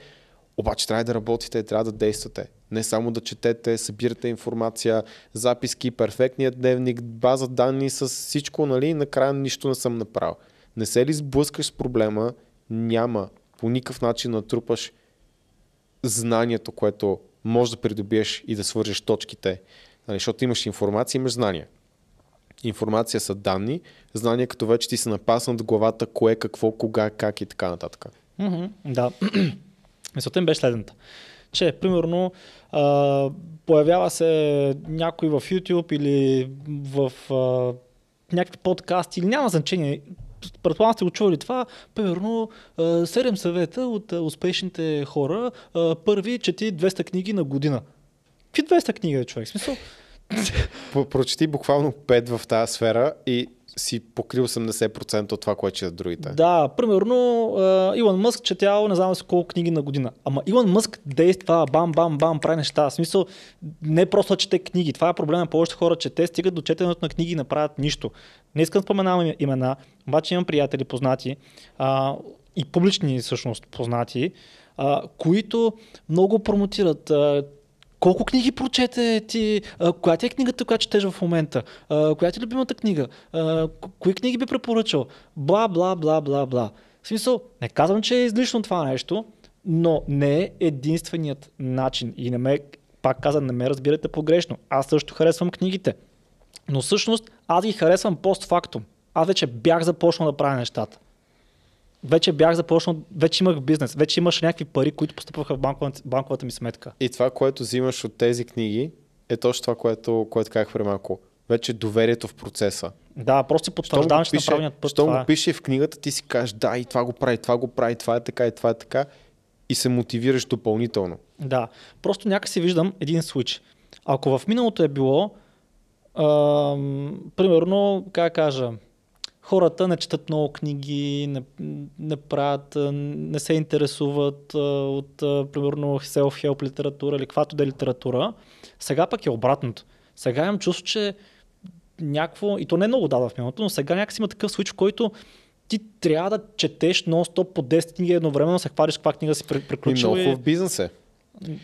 обаче трябва да работите, трябва да действате. Не само да четете, събирате информация, записки, перфектният дневник, база данни с всичко, нали, накрая нищо не съм направил. Не се ли сблъскаш с проблема, няма по никакъв начин натрупаш знанието, което може да придобиеш и да свържеш точките, нали, защото имаш информация, имаш знания. Информация са данни, знания като вече ти се напаснат в главата, кое, какво, кога, как и така нататък. Mm-hmm, да. Мисълта им беше следната. Че, примерно, появява се някой в YouTube или в а, някакви подкасти, или няма значение. Предполагам сте го чували това. Примерно, 7 съвета от успешните хора. Първи, чети 200 книги на година. Какви 200 книги, човек? Смисъл, Прочети буквално 5 в тази сфера и си покрил 80% от това, което четат другите. Да, примерно Илон Мъск четял не знам си колко книги на година. Ама Илон Мъск действа, бам, бам, бам, прави неща. В смисъл, не просто чете книги. Това е проблема. Повечето хора чете, стигат до четенето на книги и не правят нищо. Не искам да споменавам имена, обаче имам приятели познати а, и публични всъщност познати, а, които много промотират. А, колко книги прочете ти? Коя ти е книгата, която четеш в момента? Коя ти е любимата книга? Кои книги би препоръчал? Бла, бла, бла, бла, бла. В смисъл, не казвам, че е излишно това нещо, но не е единственият начин. И не ме, пак казвам, не ме разбирате погрешно. Аз също харесвам книгите. Но всъщност аз ги харесвам постфактум. Аз вече бях започнал да правя нещата вече бях започнал, вече имах бизнес, вече имаш някакви пари, които постъпваха в банковата, банковата ми сметка. И това, което взимаш от тези книги, е точно това, което, което казах преди малко. Вече доверието в процеса. Да, просто потвърждаваш на правилният път. Щом го е. пише в книгата, ти си кажеш, да, и това го прави, това го прави, това е така, и това е така. И се мотивираш допълнително. Да, просто някак виждам един свич. Ако в миналото е било, ам, примерно, как кажа, хората не четат много книги, не, не правят, не се интересуват от, примерно, self-help литература или каквато да е литература. Сега пък е обратното. Сега имам чувство, че някакво, и то не е много дава в миналото, но сега някакси има такъв случай, в който ти трябва да четеш нон-стоп по 10 книги едновременно, се хвалиш каква книга си приключил. И много в бизнес е.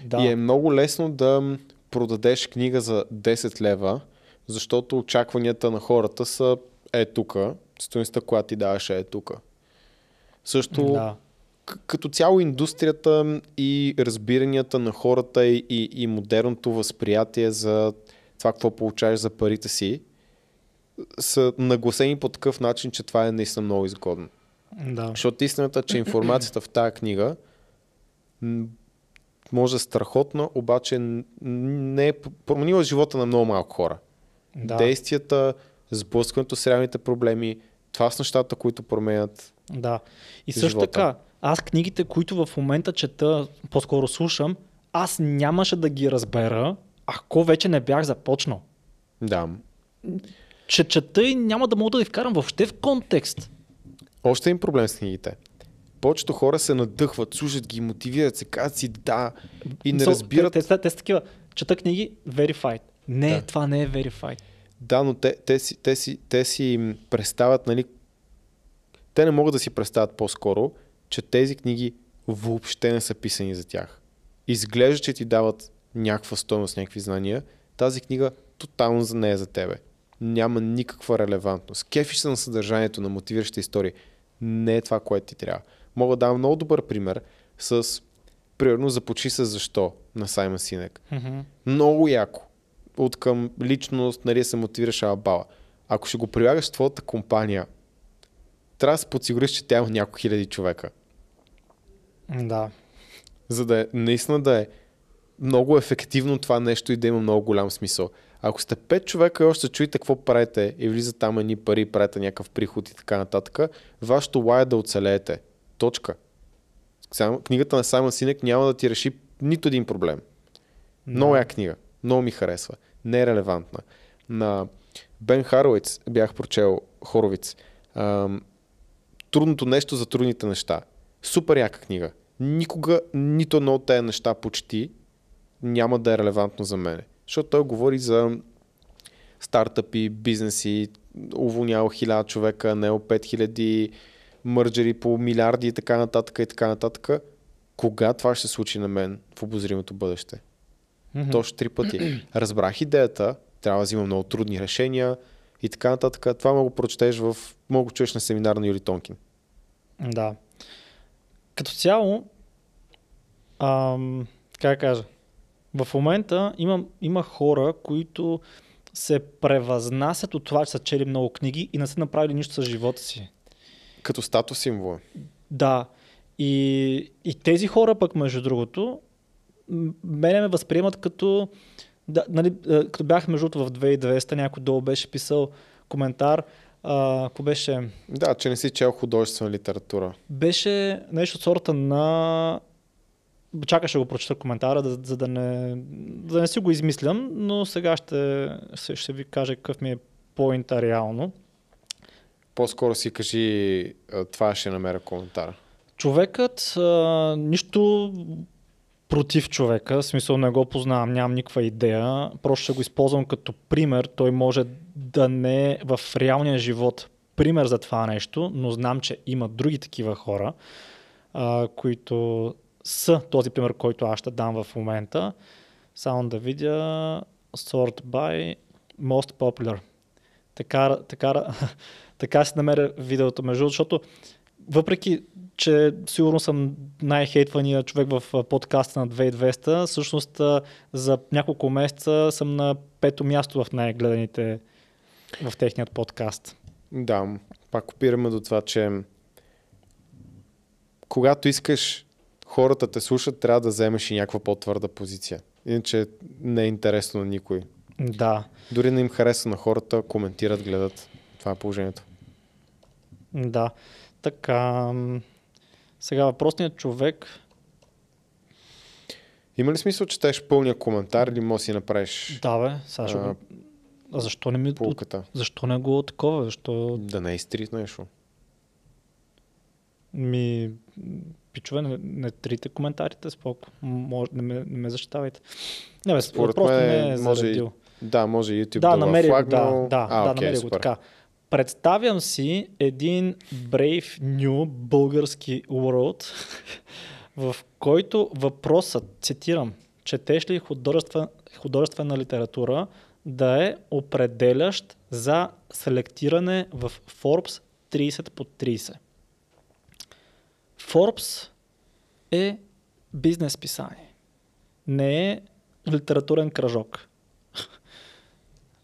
Да. И е много лесно да продадеш книга за 10 лева, защото очакванията на хората са е тука стоеността, която ти даваше е тук. Също да. като цяло индустрията и разбиранията на хората и, и, и модерното възприятие за това какво получаваш за парите си са нагласени по такъв начин, че това е наистина много изгодно. Да. Защото истината, че информацията в тази книга може да е страхотна, обаче не е променила живота на много малко хора. Да. Действията, сблъскването с реалните проблеми, това са нещата, които променят. Да. И също живота. така, аз книгите, които в момента чета, по-скоро слушам, аз нямаше да ги разбера, ако вече не бях започнал. Да. Че чета и няма да мога да ви вкарам въобще в контекст. Още един проблем с книгите. Повечето хора се надъхват, слушат ги, мотивират се, казват си да и не so, разбират. Те, те, те, те са такива, чета книги, verified. Не, да. това не е verified. Да, но те, те, си, те, си, те си представят, нали, те не могат да си представят по-скоро, че тези книги въобще не са писани за тях. Изглежда, че ти дават някаква стойност, някакви знания, тази книга тотално за не е за тебе. Няма никаква релевантност. Кефиш се на съдържанието на мотивираща истории. Не е това, което ти трябва. Мога да дам много добър пример с, примерно, започни с защо на Саймон Синек. Mm-hmm. Много яко от към личност, нали, се мотивираш бала. Ако ще го прилагаш в твоята компания, трябва да се подсигуриш, че тя има няколко хиляди човека. Да. За да е, наистина да е много ефективно това нещо и да има много голям смисъл. Ако сте 5 човека и още чуете какво правите и влизат там едни пари, правите някакъв приход и така нататък, вашето лай е да оцелеете. Точка. Книгата на Саймон Синек няма да ти реши нито един проблем. Много я книга. Много ми харесва. Не е релевантна. На Бен Харовиц бях прочел Хоровиц. Ам, трудното нещо за трудните неща. Супер яка книга. Никога нито едно от тези неща почти няма да е релевантно за мене. Защото той говори за стартъпи, бизнеси, уволнял хиляда човека, наел 5000 мърджери по милиарди и така нататък и така нататък. Кога това ще се случи на мен в обозримото бъдеще? Мгм. Точно три пъти. Разбрах идеята, трябва да взимам много трудни решения и така нататък. Това мога да прочетеш в, мога да чуеш на семинар на Юли Тонкин. Да. Като цяло, ам, как кажа, в момента има, има хора, които се превъзнасят от това, че са чели много книги и не са направили нищо с живота си. Като статус символ. е. Да. И, и тези хора пък, между другото, мене ме възприемат като, да, нали, като бях между в 2200, някой долу беше писал коментар, ако беше, Да, че не си чел художествена литература. беше нещо от сорта на... Чакаш да го прочета коментара, да, за да не, да не си го измислям, но сега ще, ще, ви кажа какъв ми е поинта реално. По-скоро си кажи, това ще намеря коментара. Човекът, а, нищо против човека, в смисъл не го познавам, нямам никаква идея, просто ще го използвам като пример. Той може да не е в реалния живот пример за това нещо, но знам, че има други такива хора, а, които са този пример, който аз ще дам в момента. Само да видя sort by most popular. Така, така, така си намеря видеото между, защото въпреки, че сигурно съм най-хейтвания човек в подкаста на 2200, всъщност за няколко месеца съм на пето място в най-гледаните в техният подкаст. Да, пак опираме до това, че когато искаш хората те слушат, трябва да вземеш и някаква по-твърда позиция. Иначе не е интересно на никой. Да, Дори не им харесва на хората, коментират, гледат. Това е положението. да. Така, сега въпросният човек, Има ли смисъл, че четеш пълния коментар или може да си направиш да бе, сега ще го... А защо не ми... полката? Защо не го такова? Защо Да не е изтрит нещо. ми... Пичове, не, не трите коментарите, споко. Може, не, ме, не ме защитавайте. Не, бе, Според просто мен не е може заредил. Да, може YouTube Да, да, намери е да, флагнал. да, а, да окей, намери го така. Представям си един Brave New български world, в който въпросът, цитирам, четеш ли художествен, художествена литература да е определящ за селектиране в Forbes 30 по 30. Forbes е бизнес писание. Не е литературен кръжок.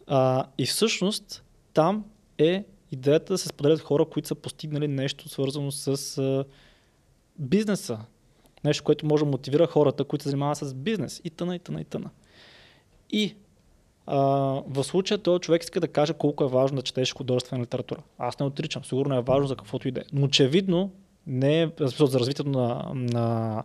А, и всъщност там е идеята да се споделят хора, които са постигнали нещо свързано с а, бизнеса. Нещо, което може да мотивира хората, които се занимават с бизнес. И тъна, и тъна, и тъна. И а, в случая този човек иска да каже колко е важно да четеш художествена литература. Аз не отричам, сигурно е важно за каквото и да е. Но очевидно не е за развитието на, на,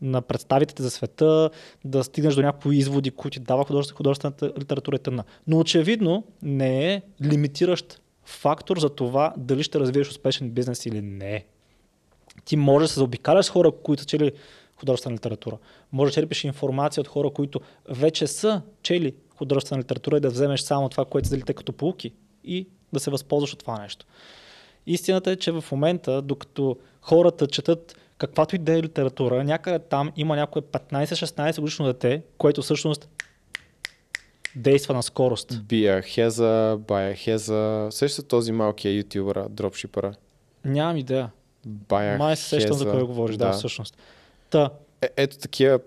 на представителите за света, да стигнеш до някакви изводи, които ти дава художествена, художествената литература и тъна. Но очевидно не е лимитиращ фактор за това дали ще развиеш успешен бизнес или не. Ти може да се заобикаляш с хора, които чели художествена литература. Може да черпиш информация от хора, които вече са чели художествена литература и да вземеш само това, което се като полуки и да се възползваш от това нещо. Истината е, че в момента, докато хората четат каквато и да е литература, някъде там има някое 15-16 годишно дете, което всъщност действа на скорост. Бия Хеза, Бая Хеза. Сеща този малкия ютубъра, дропшипъра. Нямам идея. Бая Май се сещам за кой говориш, да. да, всъщност. Та, Е, ето такива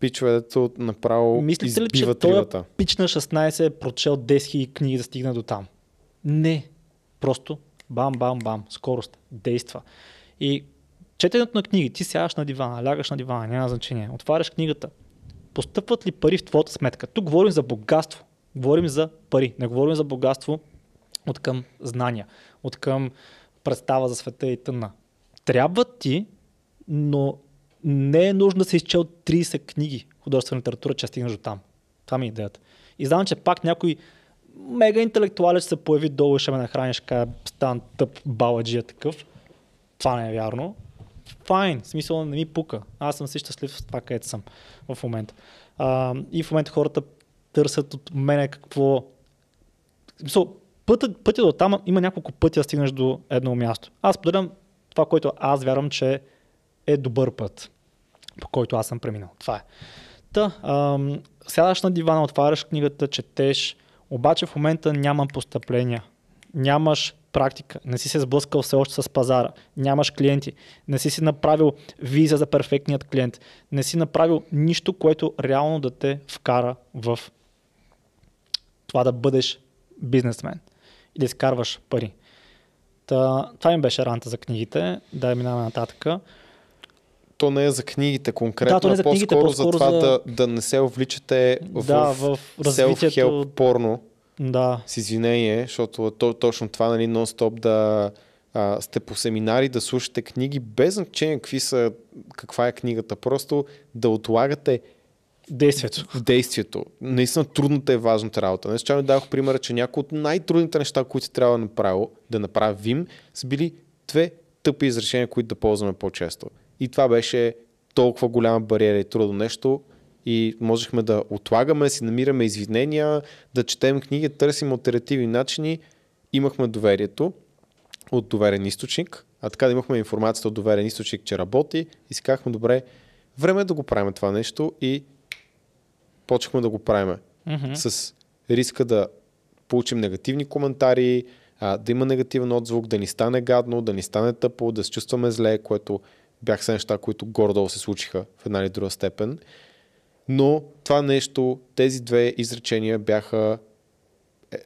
пичове, дето направо Мислите ли, че той рибата. пич на 16 е прочел 10 000 книги да стигне до там? Не. Просто бам, бам, бам, скорост, действа. И четенето на книги, ти сядаш на дивана, лягаш на дивана, няма значение. Отваряш книгата. Постъпват ли пари в твоята сметка? Тук говорим за богатство. Говорим за пари, не говорим за богатство от към знания, от към представа за света и тъмна. Трябва ти, но не е нужно да се изчел 30 книги художествена литература, че стигнеш до там. Това ми е идеята. И знам, че пак някой мега интелектуален ще се появи долу и ще ме нахрани, ще кажа, стан тъп баладжия такъв. Това не е вярно. Файн, смисъл не ми пука. Аз съм си щастлив с това, където съм в момента. А, и в момента хората търсят от мене какво... Смисъл, пътя, пътя до там има няколко пъти да стигнеш до едно място. Аз поделям това, което аз вярвам, че е добър път, по който аз съм преминал. Това е. Та, ам, сядаш на дивана, отваряш книгата, четеш, обаче в момента няма постъпления. Нямаш практика, не си се сблъскал все още с пазара, нямаш клиенти, не си си направил виза за перфектният клиент, не си направил нищо, което реално да те вкара в това да бъдеш бизнесмен и да изкарваш пари. Та, това ми беше ранта за книгите, да минаваме нататък. То не е за книгите конкретно, Да, то не е за книгите, по-скоро, по-скоро за това за- да, да не се увличате Да, в, в развитието. self-help порно. Да, С извинение, защото то, точно това, нали, нон-стоп да а, сте по семинари, да слушате книги, без значение какви са, каква е книгата, просто да отлагате действието. действието. Наистина трудната е важната работа. Не случайно дадох примера, че някои от най-трудните неща, които трябва да направя, да направим, са били две тъпи изречения, които да ползваме по-често. И това беше толкова голяма бариера и трудно нещо и можехме да отлагаме, си намираме извинения, да четем книги, търсим альтернативни начини. Имахме доверието от доверен източник, а така да имахме информацията от доверен източник, че работи и си казахме, добре, време е да го правим това нещо и почнахме да го правим Мгм. с риска да получим негативни коментари, а, да има негативен отзвук, да ни стане гадно, да ни стане тъпо, да се чувстваме зле, което бяха се неща, които горе-долу се случиха в една или друга степен. Но това нещо, тези две изречения бяха, е,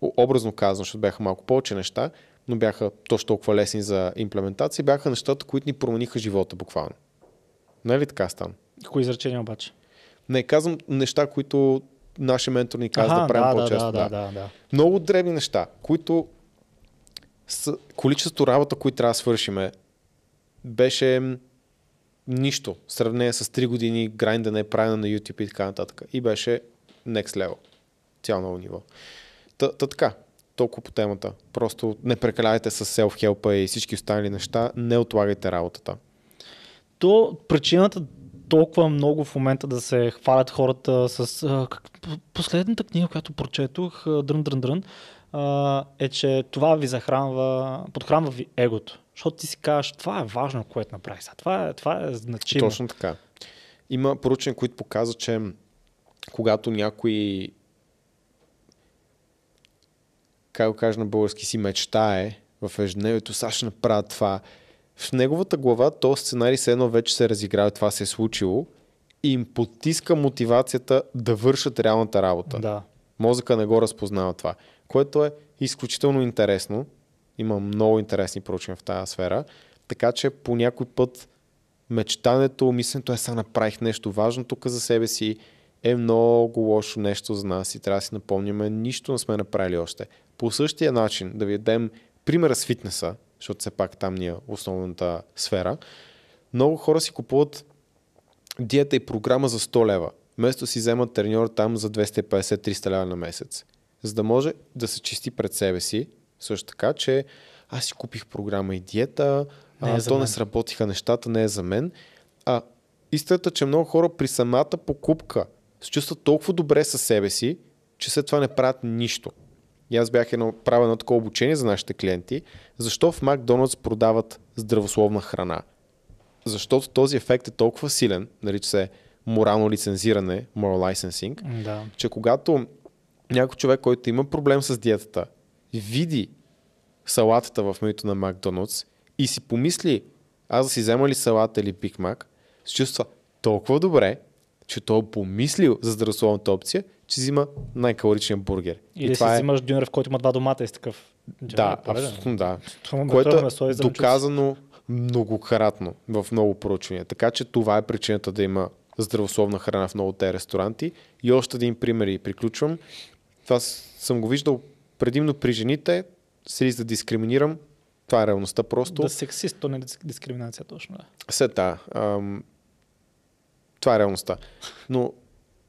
образно казано, защото бяха малко повече неща, но бяха точно толкова лесни за имплементация, бяха нещата, които ни промениха живота буквално. Нали така стана? Кои изречения обаче? Не, казвам неща, които нашия ментор ни каза Аха, да правим да, по-често. да, да, да, да. Много дребни неща, които с количество работа, които трябва да свършиме, беше нищо. В сравнение с 3 години грайндане, правене на YouTube и така нататък. И беше next level. Цяло ново ниво. Та, та така, толкова по темата. Просто не прекалявайте с self-help и всички останали неща. Не отлагайте работата. То причината толкова много в момента да се хвалят хората с а, как, последната книга, която прочетох, дрън, дрън, дрън, е, че това ви захранва, подхранва ви егото. Защото ти си кажеш, това е важно, което направи сега. Това е, това е значимо. Точно така. Има поручени, които показват, че когато някой как го кажа на български си мечтае в ежедневието, сега ще направя това. В неговата глава то сценарий все едно вече се разиграва, това се е случило и им потиска мотивацията да вършат реалната работа. Да. Мозъка не го разпознава това, което е изключително интересно. Има много интересни проучвания в тази сфера, така че по някой път мечтането, мисленето е сега направих нещо важно тук за себе си, е много лошо нещо за нас и трябва да си напомняме, нищо не сме направили още. По същия начин да ви дадем примера с фитнеса, защото все пак там ни е основната сфера, много хора си купуват диета и програма за 100 лева. Вместо си вземат треньор там за 250-300 лева на месец. За да може да се чисти пред себе си, също така, че аз си купих програма и диета, Не е а, то мен. не сработиха нещата, не е за мен. А истината, че много хора при самата покупка се чувстват толкова добре със себе си, че след това не правят нищо. И аз бях едно, правил едно такова обучение за нашите клиенти, защо в Макдоналдс продават здравословна храна. Защото този ефект е толкова силен, нарича се морално лицензиране, moral licensing, Да. че когато някой човек, който има проблем с диетата, види салатата в менюто на Макдоналдс и си помисли, аз да си взема ли салата или Биг Мак, се чувства толкова добре, че той е помислил за здравословната опция, че взима най-калоричния бургер. Или си това е, взимаш дюнер, в който има два домата и си такъв. да, абсолютно да. Ме Което е и доказано многократно в много проучвания. Така че това е причината да има здравословна храна в много те ресторанти. И още един пример и приключвам. Това съм го виждал предимно при жените, с риск да дискриминирам. Това е реалността просто. Да сексист, то не е дис- дискриминация точно. След това. Ам, това е реалността. Но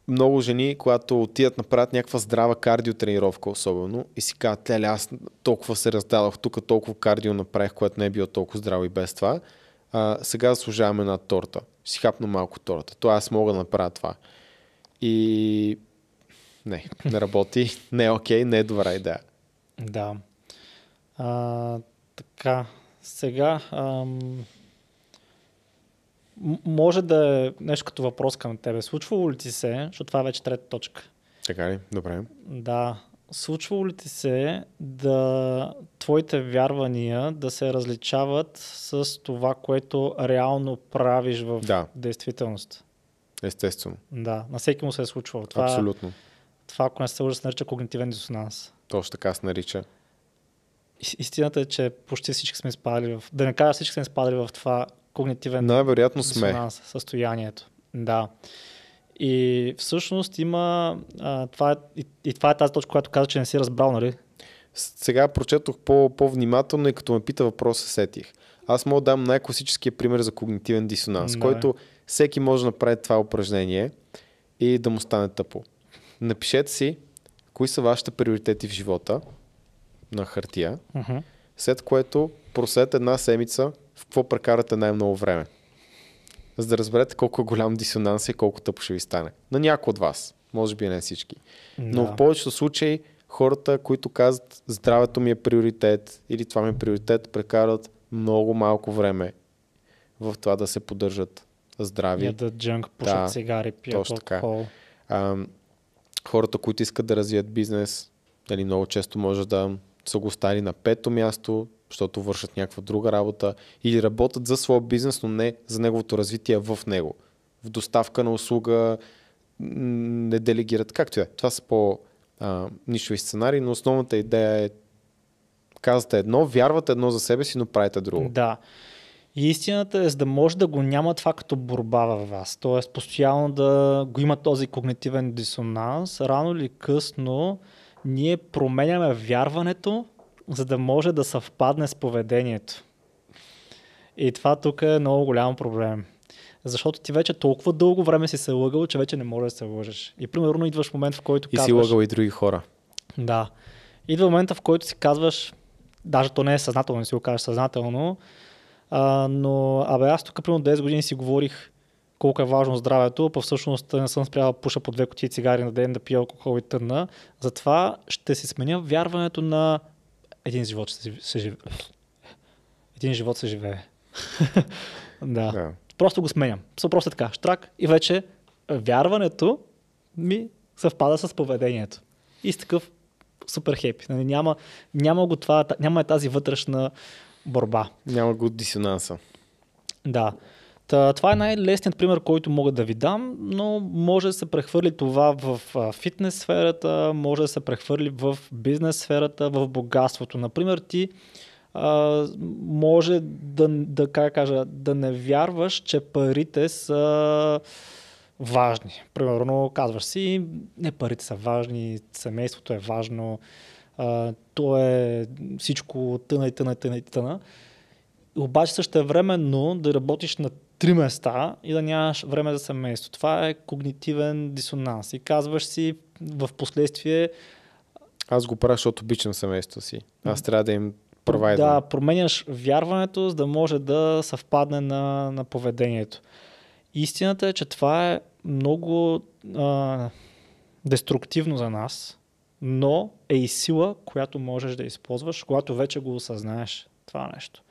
много жени, когато отидат направят някаква здрава кардиотренировка особено и си казват, леле, аз толкова се раздадох, тук толкова кардио направих, което не е било толкова здраво и без това, а, сега заслужаваме една торта. Си хапна малко торта. То аз мога да направя това. И не, не работи, не е окей, не е добра идея. Да. А, така, сега ам, може да е нещо като въпрос към тебе. Случвало ли ти се, защото това е вече трета точка, Така ли? Добре. да, случвало ли ти се да твоите вярвания да се различават с това, което реално правиш в Да. действителност? Естествено. Да, на всеки му се е случвало. Това, Абсолютно. Това ако не се лъжа, се нарича когнитивен дисонанс. Точно така се нарича. Ис- Истината е, че почти всички сме спадали в... Да не кажа всички сме спадали в това когнитивен Най-вероятно сме. дисонанс, състоянието. Да. И всъщност има... А, това е, и, и това е тази точка, която каза, че не си разбрал, нали? Сега прочетох по, по-внимателно и като ме пита въпроса, сетих. Аз мога да дам най-класическия пример за когнитивен дисонанс, Да. който всеки може да направи това упражнение и да му стане тъпо. Напишете си кои са вашите приоритети в живота на хартия, Uh-huh. след което проследете една седмица в какво прекарате най-много време. За да разберете колко е голям дисонанс и колко тъпо ще ви стане. На някой от вас. Може би не всички. Но Да. в повечето случаи хората, които казват здравето ми е приоритет или това ми е приоритет, прекарат много малко време в това да се поддържат здрави. Ядат джънк, пушат Да, цигари, пият точно така. алкохол. А, хората, които искат да развият бизнес, нали, много често може да са го стали на пето място, защото вършат някаква друга работа или работят за своя бизнес, но не за неговото развитие в него. В доставка на услуга не делегират. Както е. Това са по а, нишови сценарии, но основната идея е казвате едно, вярвате едно за себе си, но правите друго. Да. И истината е, за да може да го няма това като борба във вас, т.е. постоянно да го има този когнитивен дисонанс, рано или късно ние променяме вярването, за да може да съвпадне с поведението. И това тук е много голям проблем. Защото ти вече толкова дълго време си се лъгал, че вече не можеш да се лъжеш. И примерно идваш момент, в който И казваш... си лъгал и други хора. Да. Идва момента, в който си казваш, даже то не е съзнателно, не си го кажеш съзнателно, а, но абе аз тук примерно 10 години си говорих колко е важно здравето, па всъщност не съм спрял да пуша по две кутии цигари на ден, да пия алкохол и тънна. Затова ще си сменя вярването на един живот ще се, живее. Един живот се живее. да. Да. Просто го сменям. Просто така, штрак и вече вярването ми съвпада с поведението. И с такъв супер хепи. Нали, няма, няма го това, няма е тази вътрешна борба. Няма го дисонанса. Да. Та, това е най-лесният пример, който мога да ви дам, но може да се прехвърли това в фитнес сферата, може да се прехвърли в бизнес сферата, в богатството. Например, ти а, може да, да, как кажа, да не вярваш, че парите са важни. Примерно казваш си, не парите са важни, семейството е важно, а, то е всичко тъна и тъна и тъна и тъна. Обаче също временно да работиш на три места и да нямаш време за семейство. Това е когнитивен дисонанс. И казваш си в последствие Аз го правя, защото обичам семейството си. Аз трябва да им провайдам. да променяш вярването, за да може да съвпадне на, на поведението. Истината е, че това е много а, деструктивно за нас, но е и сила, която можеш да използваш, когато вече го осъзнаеш това нещо.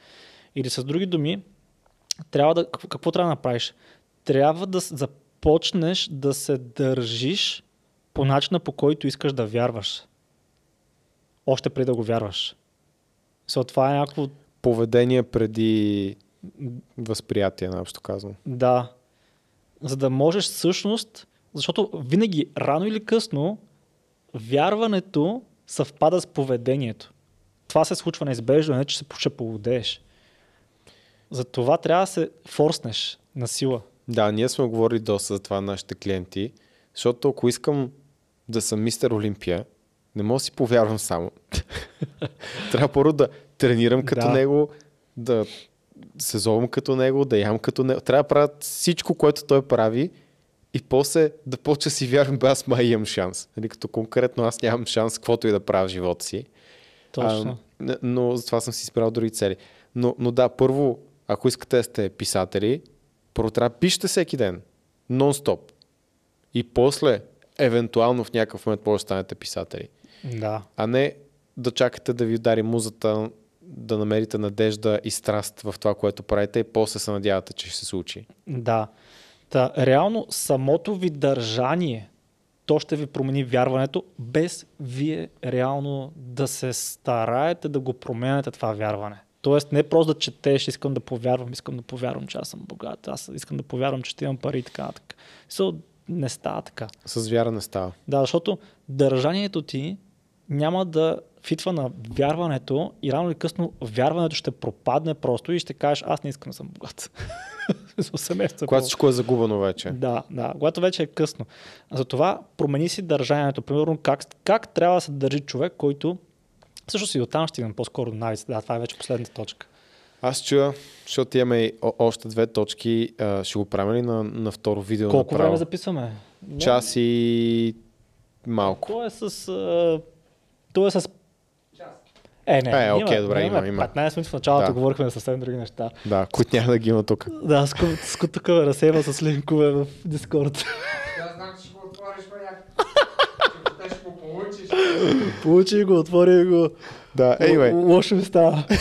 Или с други думи, трябва да, какво, трябва да направиш? Трябва да започнеш да се държиш по начина по който искаш да вярваш. Още преди да го вярваш. So, това е някакво Поведение преди възприятие, наобщо казвам. Да. За да можеш всъщност, защото винаги, рано или късно, вярването съвпада с поведението. Това се случва неизбежно, не че се ще поводееш. За това трябва да се форснеш на сила. Да, ние сме говорили доста за това на нашите клиенти, защото ако искам да съм мистер Олимпия, не мога да си повярвам само. Трябва първо да тренирам като Да. него, да се зовам като него, да ям като него. Трябва да правя всичко, което той прави и после да почва си вярвам, бе, аз май имам шанс. Нали, като конкретно аз нямам шанс, каквото и да правя в живота си. Точно. А, но затова съм си избрал други цели. Но, но да, първо, ако искате да сте писатели, първо трябва да пишете всеки ден. Нон-стоп. И после, евентуално в някакъв момент може да станете писатели. Да. А не да чакате да ви удари музата, да намерите надежда и страст в това, което правите и после се надявате, че ще се случи. Да. Та, реално самото ви държание, то ще ви промени вярването, без вие реално да се стараете да го променяте това вярване. Тоест не просто да четеш, искам да повярвам, искам да повярвам, че аз съм богат, аз искам да повярвам, че ще имам пари и така нататък. So, не става така. С вяра не става. Да, защото държанието ти няма да фитва на вярването и рано или късно вярването ще пропадне просто и ще кажеш, аз не искам да съм богат. Когато всичко е загубено вече. Да, да, когато вече е късно. Затова промени си държанието. Примерно как, как трябва да се държи човек, който също си оттам ще идем по-скоро навиците. Да, това е вече последната точка. Аз чуя, защото имаме и още две точки, а, ще го правим ли на, на второ видео? Колко направо? време записваме? Час и малко. То е с... А, то е с... Е, не, Е, окей, имаме- добре, има, има. 15 минути в началото Да. говорихме за съвсем други неща. Да, които няма да ги има тук. Да, с, ку- с ку- тук ме разсейва с линкове в Дискорд. Аз знам, че ще го отвориш, маняк. Ще го получиш. Получи го, отвори го. Да, Л- anyway, Лошо ми става.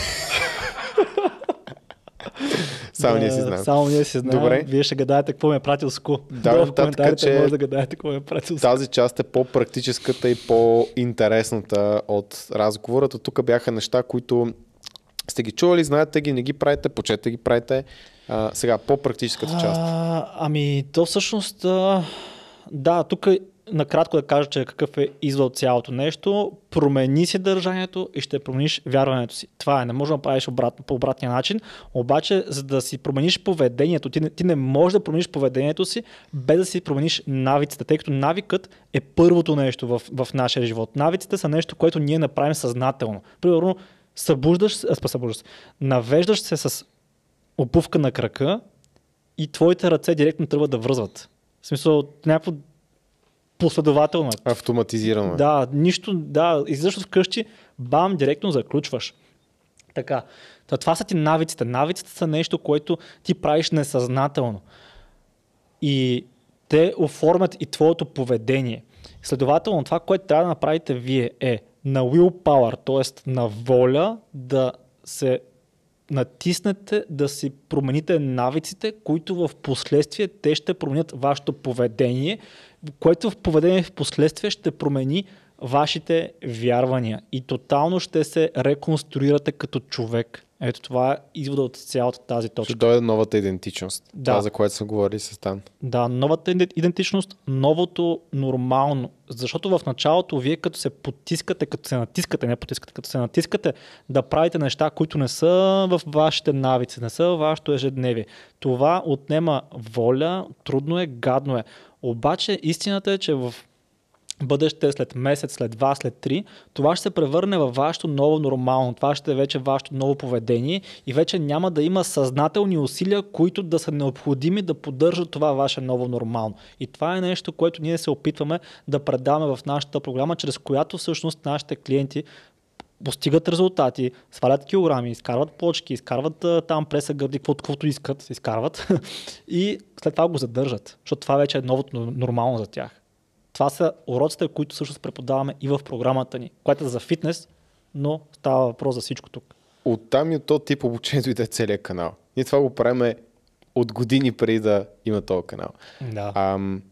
само ние си Да, знаем. Само ние си знаем. Добре. Вие ще гадаете какво ме е пратил Ску. Да, Долу в коментарите че- може да гадаете какво ме е пратил Ску. Тази част е по-практическата и по-интересната от разговора. От тук бяха неща, които сте ги чували, знаете ги, не ги правите, почете ги правите. А, сега, по-практическата част. А, ами, то всъщност, а, да, тук накратко да кажа, че какъв е извод от цялото нещо. Промени си държанието и ще промениш вярването си. Това е, не можеш да правиш обратно, по обратния начин, обаче за да си промениш поведението, ти не, ти не можеш да промениш поведението си без да си промениш навиците, тъй като навикът е първото нещо в, в нашия живот. Навиците са нещо, което ние направим съзнателно. Примерно, събуждаш, а, събуждаш навеждаш се с обувка на крака и твоите ръце директно тръгват да връзват. В смисъл, някакво последователно. Автоматизирано. е. Да, нищо, да, излизаш вкъщи, бам, директно заключваш. Така. Та, това са ти навиците. Навиците са нещо, което ти правиш несъзнателно. И те оформят и твоето поведение. Следователно, това, което трябва да направите вие е на willpower, т.е. на воля да се натиснете да си промените навиците, които в последствие те ще променят вашето поведение, което в поведение в последствие ще промени вашите вярвания и тотално ще се реконструирате като човек. Ето това е извода от цялата тази Ще точка. дойде новата идентичност. Да. Това, за което са говорили с Тан. Да, новата иде- идентичност, новото нормално. Защото в началото вие като се потискате, като се натискате, не потискате, като се натискате да правите неща, които не са в вашите навици, не са в вашето ежедневие. Това отнема воля, трудно е, гадно е. Обаче истината е, че в бъдеще, след месец, след два, след три, това ще се превърне във вашето ново нормално. Това ще е вече вашето ново поведение и вече няма да има съзнателни усилия, които да са необходими да поддържат това ваше ново нормално. И това е нещо, което ние се опитваме да предаваме в нашата програма, чрез която всъщност нашите клиенти постигат резултати, свалят килограми, изкарват почки, изкарват там преса гърди, каквото, искат, изкарват и след това го задържат, защото това вече е новото но- нормално за тях. Това са уроците, които всъщност преподаваме и в програмата ни, която е за фитнес, но става въпрос за всичко тук. Оттам и от този тип обучение дойде целият канал. Ние това го правим от години преди да има този канал. Да. Ам,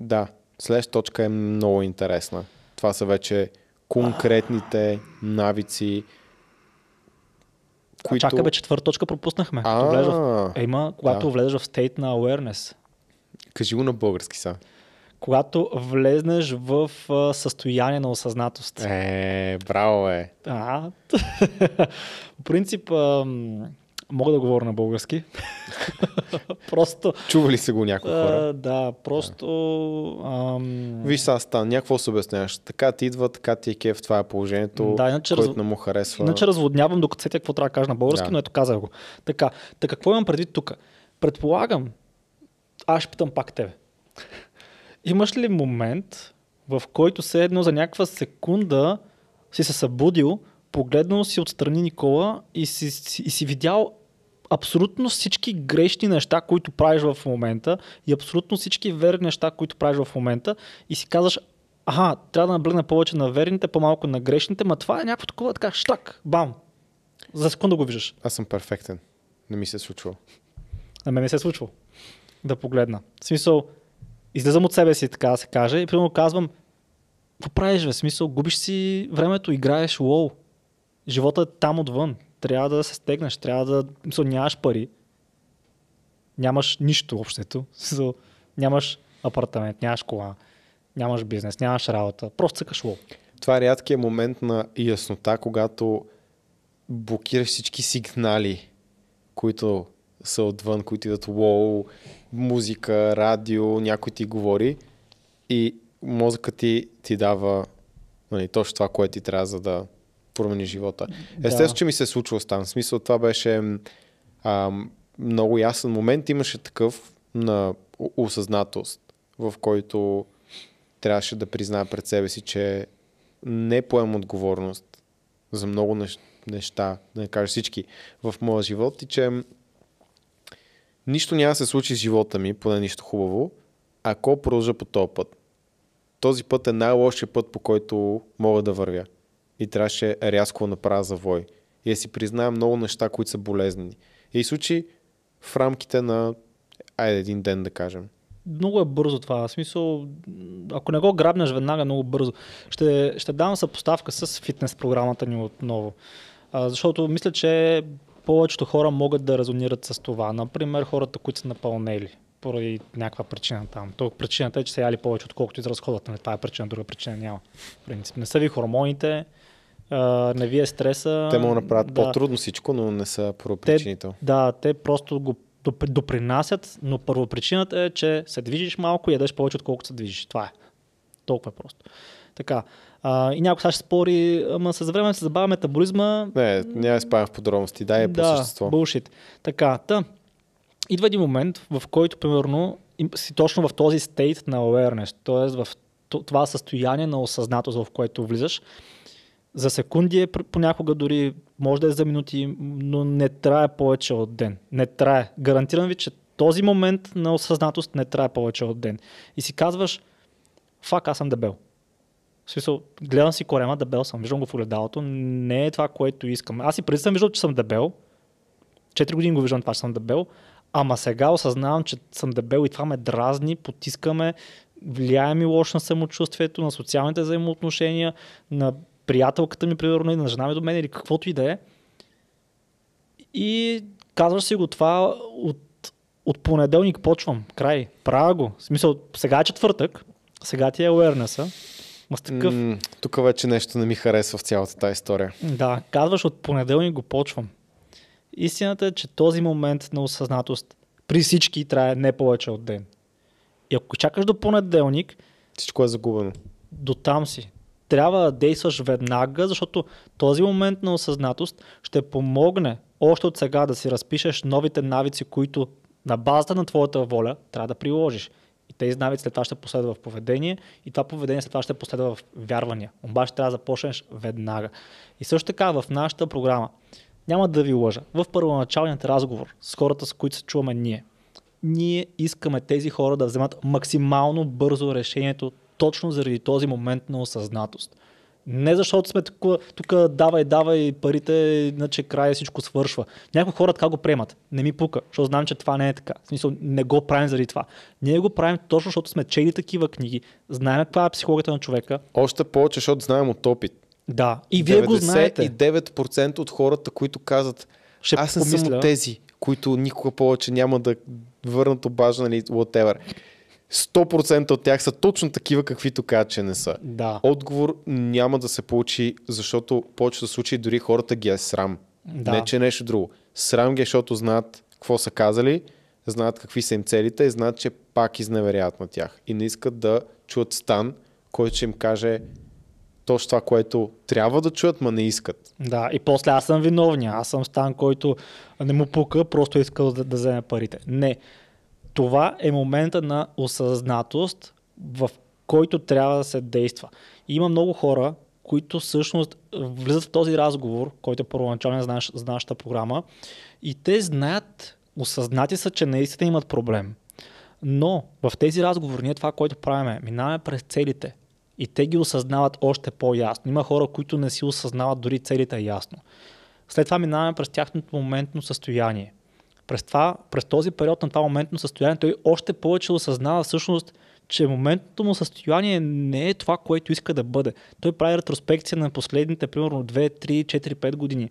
да, следващата точка е много интересна. Това са вече конкретните навици, които... Чакай бе, четвърта точка пропуснахме. Като влезеш в... А, Е, има, когато да. влезеш в state на awareness. кажи го на български са. Когато влезнеш в състояние на осъзнатост. Е, браво е. А, по принцип, мога да говоря на български. просто, Чували са го някои хора. а, да, просто... Ам, Виж сега стан, някакво се обясняваш. Така ти идва, така ти е кеф, това е положението, Да, иначе който раз- не му харесва. Иначе разводнявам, докато сетя какво трябва да кажа на български, Да. но ето казах го. Така, така какво имам предвид тук? Предполагам, аз ще питам пак тебе. Имаш ли момент, в който все едно за някаква секунда си се събудил, погледнал си отстрани Никола и си, си, и си видял абсолютно всички грешни неща, които правиш в момента и абсолютно всички верни неща, които правиш в момента и си казваш, аха, трябва да наблегна повече на верните, по-малко на грешните, ма това е някакво такова, така, штак, бам. За секунда го виждаш. Аз съм перфектен. Не ми се е случва. На мен не се е случвало да погледна. В смисъл, излизам от себе си, така да се каже, и примерно казвам, какво правиш, бе? Смисъл, губиш си времето, играеш лоу. Живота е там отвън. Трябва да се стегнеш, трябва да... в Смисъл, нямаш пари. Нямаш нищо Смисъл, нямаш апартамент, нямаш кола, нямаш бизнес, нямаш работа. Просто цъкаш лоу. Това е рядкият момент на яснота, когато блокираш всички сигнали, които са отвън, които идват лоу, музика, радио, някой ти говори и мозъкът ти ти дава нали, точно това, което ти трябва за да промени живота. Естествено, Да. че ми се е случвало там. В смисъл, това беше а, много ясен момент. Имаше такъв на осъзнатост, в който трябваше да призная пред себе си, че не поемам отговорност за много нещ- неща, да не кажа всички, в моя живот и че нищо няма да се случи с живота ми, поне нищо хубаво, ако продължа по този път. Този път е най-лошия път, по който мога да вървя. И трябваше рязко да направя завой. И да си призная много неща, които са болезнени. И случи в рамките на айде един ден да кажем. много е бързо това. В смисъл, ако не го грабнеш веднага, много бързо. Ще, ще дам съпоставка с фитнес програмата ни отново. А, защото мисля, че повечето хора могат да резонират с това. Например, хората, които са напълнели поради някаква причина там. То причината е, че са яли повече, отколкото изразходват. Не, това е причина, друга причина няма. В принцип, не са ви хормоните, не ви е стреса. Те могат да направят да. по-трудно всичко, но не са първопричинител. Да, те просто го доп- допринасят, но първопричината е, че се движиш малко и ядеш повече, отколкото се движиш. Това е. Толкова е просто. Така. А, и някой сега ще спори, ама с време се забавя метаболизма. Не, няма да спавам в подробности. Дай е по да, същество. Булшит. Така, та. Идва един момент, в който, примерно, им- си точно в този state на awareness, т.е. в това състояние на осъзнатост, в което влизаш, за секунди е понякога дори, може да е за минути, но не трае повече от ден. Не трае. Гарантирам ви, че този момент на осъзнатост не трае повече от ден. И си казваш, фак, аз съм дебел. В смисъл, гледам си корема, дебел съм, виждам го в огледалото, не е това, което искам. Аз и преди съм виждал, че съм дебел, 4 години го виждам това, че съм дебел, ама сега осъзнавам, че съм дебел и това ме дразни, потискаме, влияе ми лошо на самочувствието, на социалните взаимоотношения, на приятелката ми, примерно, и на жена ми до мен или каквото и да е. И казваш си го това от, от понеделник почвам. Край. Правя го. В смисъл, сега е четвъртък, сега ти е awareness Ма такъв, М, тук вече нещо не ми харесва в цялата тази история. да, казваш от понеделник го почвам. Истината е, че този момент на осъзнатост при всички трае не повече от ден. И ако чакаш до понеделник, Всичко е загубено. до там си. Трябва да действаш веднага, защото този момент на осъзнатост ще помогне още от сега да си разпишеш новите навици, които на базата на твоята воля трябва да приложиш. Тези навици след това ще последва в поведение и това поведение след това ще последва в вярвания. Обаче трябва да започнеш веднага. И също така в нашата програма, няма да ви лъжа, в първоначалният разговор с хората, с които се чуваме ние, ние искаме тези хора да вземат максимално бързо решението точно заради този момент на осъзнатост. Не защото сме тук, тук давай, давай парите, иначе край всичко свършва. Някои хора така го приемат. Не ми пука, защото знам, че това не е така. В смисъл, не го правим заради това. Ние го правим точно, защото сме чели такива книги, знаем каква е психологията на човека. Още повече, защото знаем от опит. Да, и вие го знаете. 99% от хората, които казват, Ще аз не съм помисля. от тези, които никога повече няма да върнат обаждане нали, whatever. 100% от тях са точно такива, каквито казват, че не са. Да. Отговор няма да се получи, защото в повечето случаи дори хората ги е срам. Да. Не, че нещо друго. Срам ги, е, защото знаят какво са казали, знаят какви са им целите и знаят, че пак изневеряват на тях. И не искат да чуят стан, който ще им каже точно това, което трябва да чуят, ма не искат. Да, и после аз съм виновния. Аз съм стан, който не му пука, просто е искал да, да вземе парите. Не. Това е момента на осъзнатост, в който трябва да се действа. И има много хора, които всъщност влизат в този разговор, който е първоначален за, наш, за нашата програма, и те знаят, осъзнати са, че наистина имат проблем. Но в тези разговори ние това, което правиме, минаваме през целите. И те ги осъзнават още по-ясно. Има хора, които не си осъзнават дори целите ясно. След това минаваме през тяхното моментно състояние. През, това, през този период на това моментно състояние той още повече осъзнава всъщност, че моментното му състояние не е това, което иска да бъде. Той прави ретроспекция на последните, примерно 2, 3, 4, 5 години.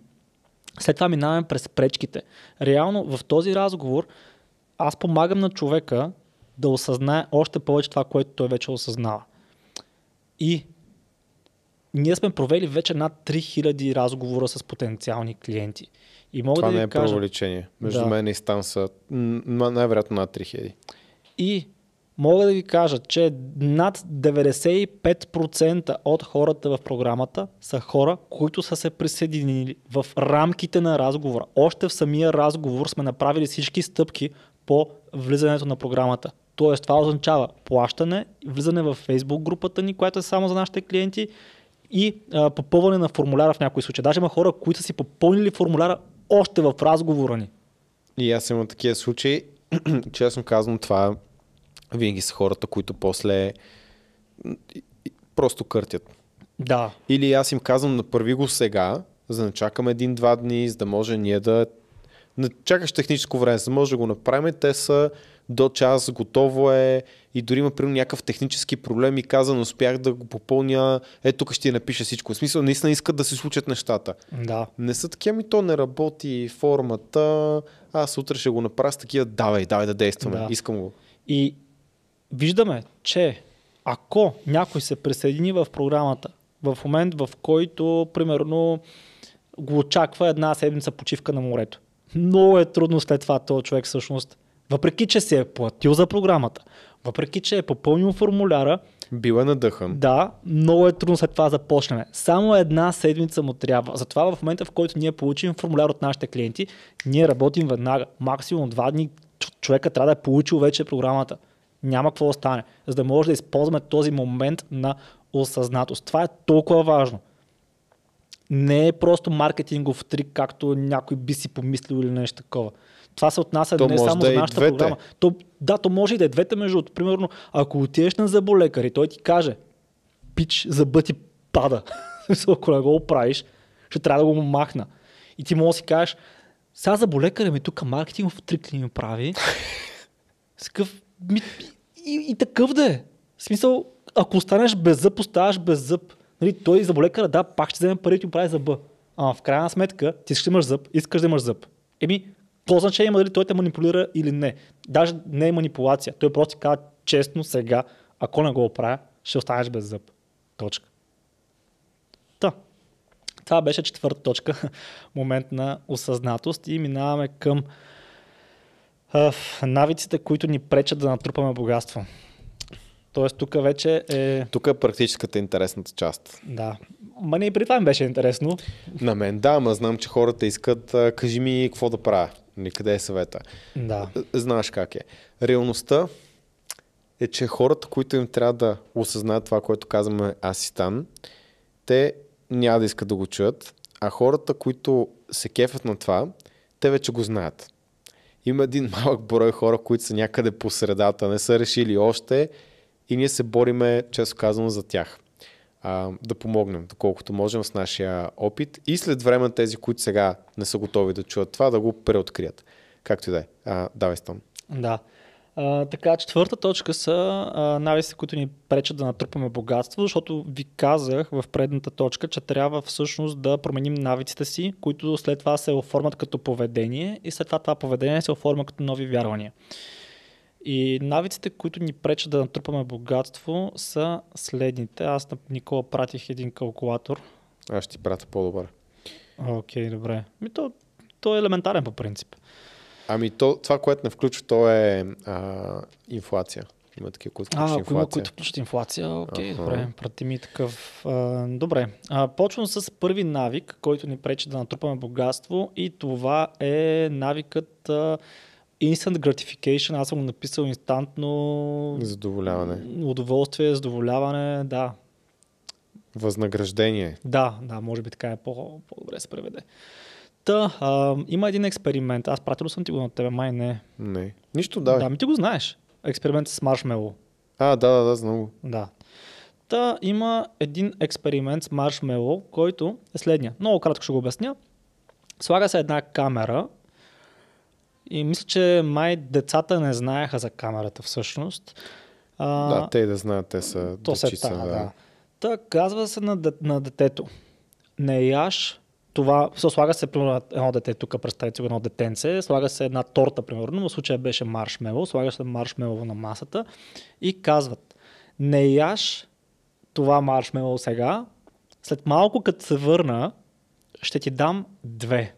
След това минаваме през пречките. Реално в този разговор аз помагам на човека да осъзнае още повече това, което той вече осъзнава. И ние сме провели вече над 3000 разговора с потенциални клиенти. И мога Това да не е кажа, преувеличение. Между Да. мен и Стан са най-вероятно над 3000. И мога да ви кажа, че над 95% от хората в програмата са хора, които са се присъединили в рамките на разговора. Още в самия разговор сме направили всички стъпки по влизането на програмата. Тоест това означава плащане, влизане в Facebook групата ни, която е само за нашите клиенти и а, попълване на формуляра в някои случаи. Даже има хора, които са си попълнили формуляра още в разговора ни. И аз имам такива случаи. Честно казвам, това винаги са хората, които после просто къртят. Да, Или аз им казвам, направи го сега, за да не чакаме един-два дни, за да може ние да... Не чакаш техническо време, за да може да го направим. Те са до час, готово е и дори има примерно някакъв технически проблем и каза, не успях да го попълня, е тук ще ти напиша всичко. В смисъл, наистина искат да се случат нещата. да. Не са такива, ми то не работи формата, аз утре ще го направя с такива, давай, давай да действаме, Да. искам го. И виждаме, че ако някой се присъедини в програмата в момент, в който, примерно, го очаква една седмица почивка на морето, много е трудно след това този човек всъщност, въпреки че се е платил за програмата, въпреки че е попълнил формуляра, Бил е надъхан. да, много е трудно след това да започнем. Само една седмица му трябва. Затова в момента, в който ние получим формуляр от нашите клиенти, ние работим веднага. Максимум два дни човека трябва да е получил вече програмата. Няма какво да стане. За да може да използваме този момент на осъзнатост. Това е толкова важно. Не е просто маркетингов трик, както някой би си помислил или нещо такова. Това се отнася То не само да е за и нашата двете. програма. То, да, то може и да е двете между другото. Примерно, ако отидеш на зъболекар и той ти каже, пич, зъбът ти пада. Ако не го оправиш, ще трябва да го махна. И ти може да си кажеш, сега зъболекаря ми тук маркетингов трик ли ми прави? С какъв... Ми, и, и, такъв да е. В смисъл, ако останеш без зъб, оставаш без зъб. Нали, той зъболекара, да, пак ще вземе пари и ти прави зъба. Ама в крайна сметка, ти искаш да имаш зъб, искаш да имаш зъб. Еми, какво значение има дали той те манипулира или не? Даже не е манипулация. Той просто ти казва честно сега, ако не го оправя, ще останеш без зъб. Точка. Та. Това беше четвърта точка, момент на осъзнатост и минаваме към а, навиците, които ни пречат да натрупаме богатство. Тоест тук вече е... Тук е практическата интересната част. Да. Ма не и при това ми беше интересно. На мен да, ама знам, че хората искат, кажи ми какво да правя. Нали, къде е съвета? Да. Знаеш как е. Реалността е, че хората, които им трябва да осъзнаят това, което казваме аз и Стан, те няма да искат да го чуят, а хората, които се кефят на това, те вече го знаят. Има един малък брой хора, които са някъде по средата, не са решили още и ние се бориме, често казано, за тях. А, да помогнем, доколкото можем с нашия опит и след време тези, които сега не са готови да чуят това, да го преоткрият. Както и да е. Давай, Стан. Да. А, така, четвърта точка са а, които ни пречат да натрупаме богатство, защото ви казах в предната точка, че трябва всъщност да променим навиците си, които след това се оформят като поведение и след това това поведение се оформя като нови вярвания. И навиците, които ни пречат да натрупаме богатство са следните. Аз на Никола пратих един калкулатор. Аз ще ти пратя по-добър. Окей, добре. Ми то, то е елементарен по принцип. Ами то, това, което не включва, то е а, инфлация. Има такива, които А, включват ако има, инфлация. които включат инфлация, окей, Аха. добре, прати ми такъв. А, добре, а, почвам с първи навик, който ни пречи да натрупаме богатство и това е навикът а, Instant Gratification. Аз съм го написал инстантно Задоволяване. удоволствие, задоволяване, да. Възнаграждение. Да, да, може би така е по- по-добре се преведе. Та, а, има един експеримент. Аз пратил съм ти го на тебе, май не. Не. Нищо, да. да, ми ти го знаеш. Експеримент с маршмело. А, да, да, да, знам го. Да. Та има един експеримент с маршмело, който е следния. Много кратко ще го обясня. Слага се една камера и мисля, че май децата не знаеха за камерата всъщност. А, Да, те да знаят, те са то се дечица, тая, да. Та казва се на, на детето, не яш. Това, се слага се примерно едно дете тук, го едно детенце, слага се една торта, примерно, в случая беше маршмело, слага се маршмело на масата. И казват, не яш това маршмело сега, след малко като се върна, ще ти дам две.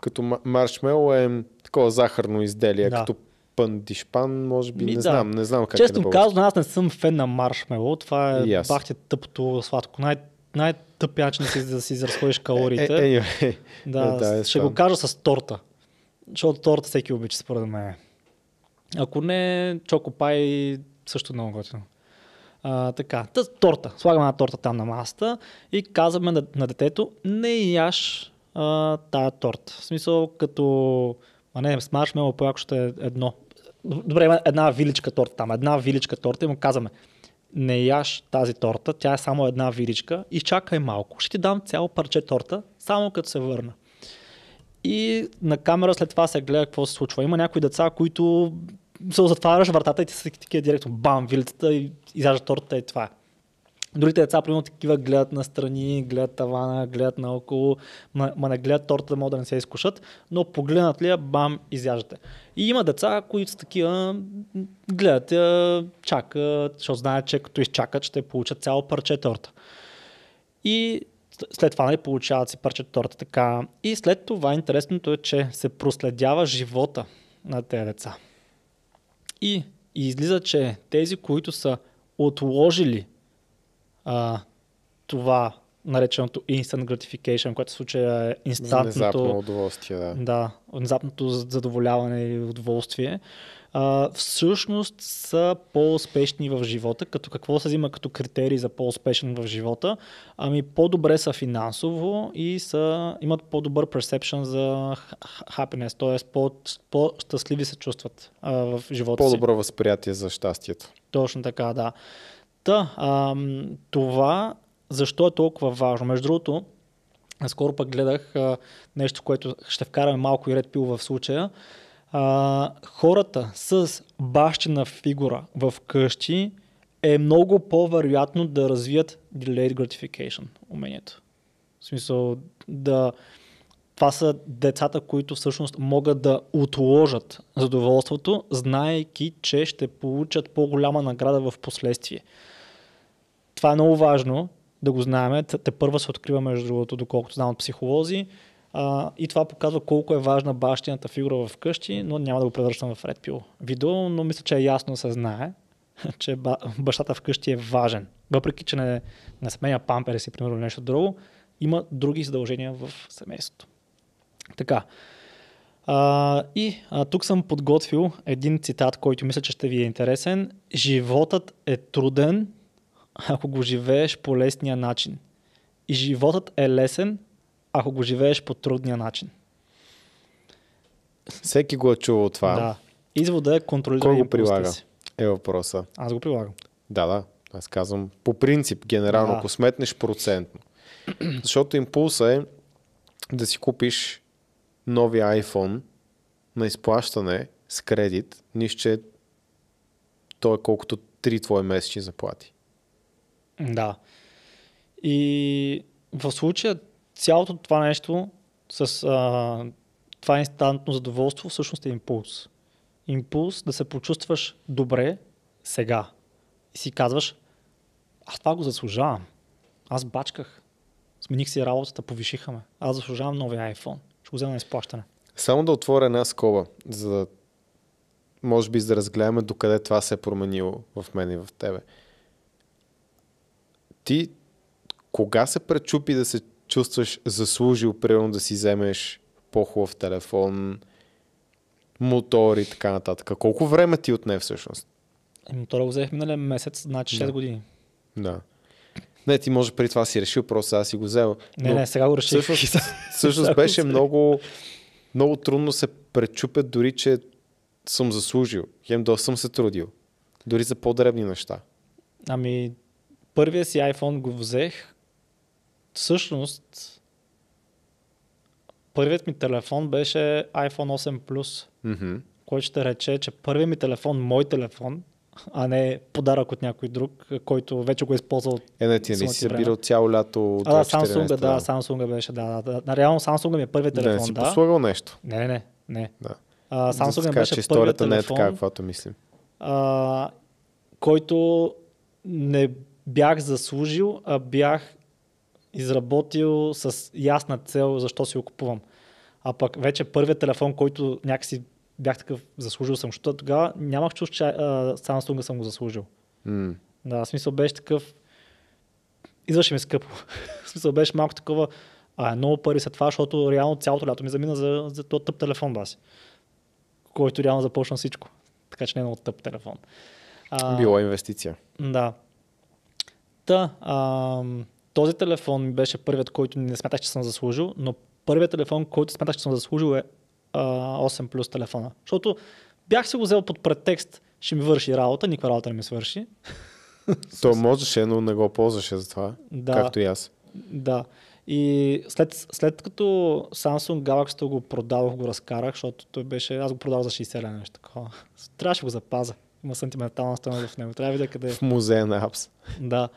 Като ма- маршмело е такова захарно изделие, Да. като пандишпан, може би, Ми, не да. знам, не знам как е Честно на български. казано, аз не съм фен на маршмело, това е бахте тъпото сладко. Най- най-тъпия начин да си, да си изразходиш калориите. Е, е, е, Да, Е, да, е ще го кажа с торта. Защото торта всеки обича, според мен. Ако не, чокопай също много готино. А, така, Та, торта. Слагаме една торта там на масата и казваме на, на детето, не яш а, тая торта. В смисъл, като... А не, с маршмело по ще е едно. Добре, има една виличка торта там. Една виличка торта и му казваме, не яш тази торта, тя е само една виличка, изчакай малко. Ще ти дам цяло парче торта, само като се върна. И на камера след това се гледа какво се случва. Има някои деца, които се затваряш вратата и ти са такива директно бам, вилицата и изяждат тортата и това е. Другите деца, примерно, такива гледат на страни, гледат тавана, гледат наоколо, ма, не гледат торта, да могат да не се изкушат, но погледнат ли я, бам, изяждате. И има деца, които са такива, гледат я, чакат, защото знаят, че като изчакат, ще получат цяло парче торта. И след това нали, получават си парче торта така. И след това интересното е, че се проследява живота на тези деца. И, и излиза, че тези, които са отложили а, това нареченото instant gratification, което в случая е инстантното, Внезапно удоволствие, да. да, внезапното задоволяване и удоволствие, а, всъщност са по-успешни в живота. Като какво се взима като критерий за по-успешен в живота? Ами по-добре са финансово и са, имат по-добър perception за happiness, т.е. По, по-щастливи се чувстват а, в живота си. По-добро възприятие за щастието. Точно така, да. Та, ам, това защо е толкова важно? Между другото, скоро пък гледах а, нещо, което ще вкараме малко и ред пил в случая. А, хората с бащина фигура в къщи е много по-вероятно да развият delayed gratification умението. В смисъл да... Това са децата, които всъщност могат да отложат задоволството, знаейки, че ще получат по-голяма награда в последствие. Това е много важно да го знаем. Те първа се открива, между другото, доколкото знам от психолози. А, и това показва колко е важна бащината фигура в къщи, но няма да го превръщам в Red Pill видео, но мисля, че е ясно да се знае, че ба- бащата вкъщи е важен. Въпреки, че не, не сменя пампере си, примерно, нещо друго, има други задължения в семейството. Така. А, и а, тук съм подготвил един цитат, който мисля, че ще ви е интересен. Животът е труден, ако го живееш по лесния начин. И животът е лесен, ако го живееш по трудния начин. Всеки го е чувал това. Да. Извода е контролирай Кой го прилага? си. Е въпроса. Аз го прилагам. Да, да. Аз казвам по принцип, генерално, Да. ако сметнеш процентно. Защото импулса е да си купиш новия iPhone на изплащане с кредит, нищо, че то е колкото три твои месечни заплати. Да. И в случая цялото това нещо с а, това инстантно задоволство всъщност е импулс. Импулс да се почувстваш добре сега. И си казваш, аз това го заслужавам. Аз бачках. Смених си работата, повишиха ме. Аз заслужавам новия iPhone. Ще го взема на изплащане. Само да отворя една скоба, за да може би да разгледаме докъде това се е променило в мен и в тебе. Ти кога се пречупи да се чувстваш заслужил, примерно да си вземеш по-хубав телефон, мотор и така нататък? Колко време ти отне всъщност? И мотора го взех миналия месец, значи 6 Да. години. Да. Не, ти може преди това си решил, просто сега си го взел. Не, Но не, сега го реших. Всъщност, всъщност беше го много, много трудно се пречупя, дори че съм заслужил. Хем доста съм се трудил. Дори за по-дребни неща. Ами, първия си iPhone го взех. Всъщност, първият ми телефон беше iPhone 8 Plus, Мгм. който ще рече, че първият ми телефон, мой телефон, а не подарък от някой друг, който вече го е използвал. Е, не, ти не си събирал цяло лято. А, да, 2014, Samsung, да, Samsung беше, да, да, да. Реално Samsung ми е първият Да, не телефон, си да. послагал нещо. Не, не, не, не. Да. А, да Samsung ми каже, беше че историята не е телефон, така, каквато мислим. а, който не бях заслужил, а бях изработил с ясна цел защо си го купувам. А пък вече първият телефон, който някакси бях такъв заслужил съм, защото тогава нямах чувство, че а, Samsung съм го заслужил. М. Да, смисъл беше такъв. Извърши ми скъпо. в смисъл беше малко такова. А, е много пари след това, защото реално цялото лято ми замина за, за този тъп телефон баси. Който реално започна всичко. Така че не е много тъп телефон. А, Било инвестиция. Да. Та, а, този телефон беше първият, който не смятах, че съм заслужил, но първият телефон, който смятах, че съм заслужил е а, 8 плюс телефона. Защото бях си го взел под претекст, ще ми върши работа, никаква работа не ми свърши. То можеше, но не го ползваше за това. Да. Както и аз. Да. И след, след като Samsung Galaxy го продавах, го разкарах, защото той беше, аз го продавах за 60 лева нещо такова. Трябваше го запазя. Има сантиментална стоеност в него. Трябва да видя къде е. В музея на апс. Да.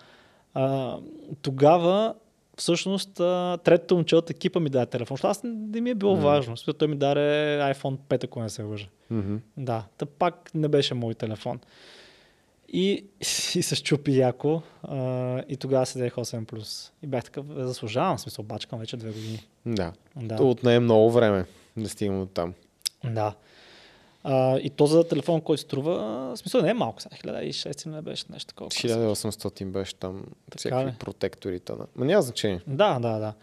А, тогава, всъщност, третото момче от екипа ми даде телефон. Защото аз не ми е било Мгм. важно. Защото той ми даде iPhone 5, ако не се лъжа. Мгм. Да, та пак не беше мой телефон. И, и се щупи яко. А, и тогава си взех 8+. И бях такъв, «Е, заслужавам, смисъл, бачкам вече две години. Да. Да. Отне много време да стигнем от там. Да. А, и то за телефон, който струва, в смисъл не е малко, сега 1600 не беше нещо такова. 1800 беше там Така всякакви ли? протекторите. На... Ма няма значение. Да, да, да.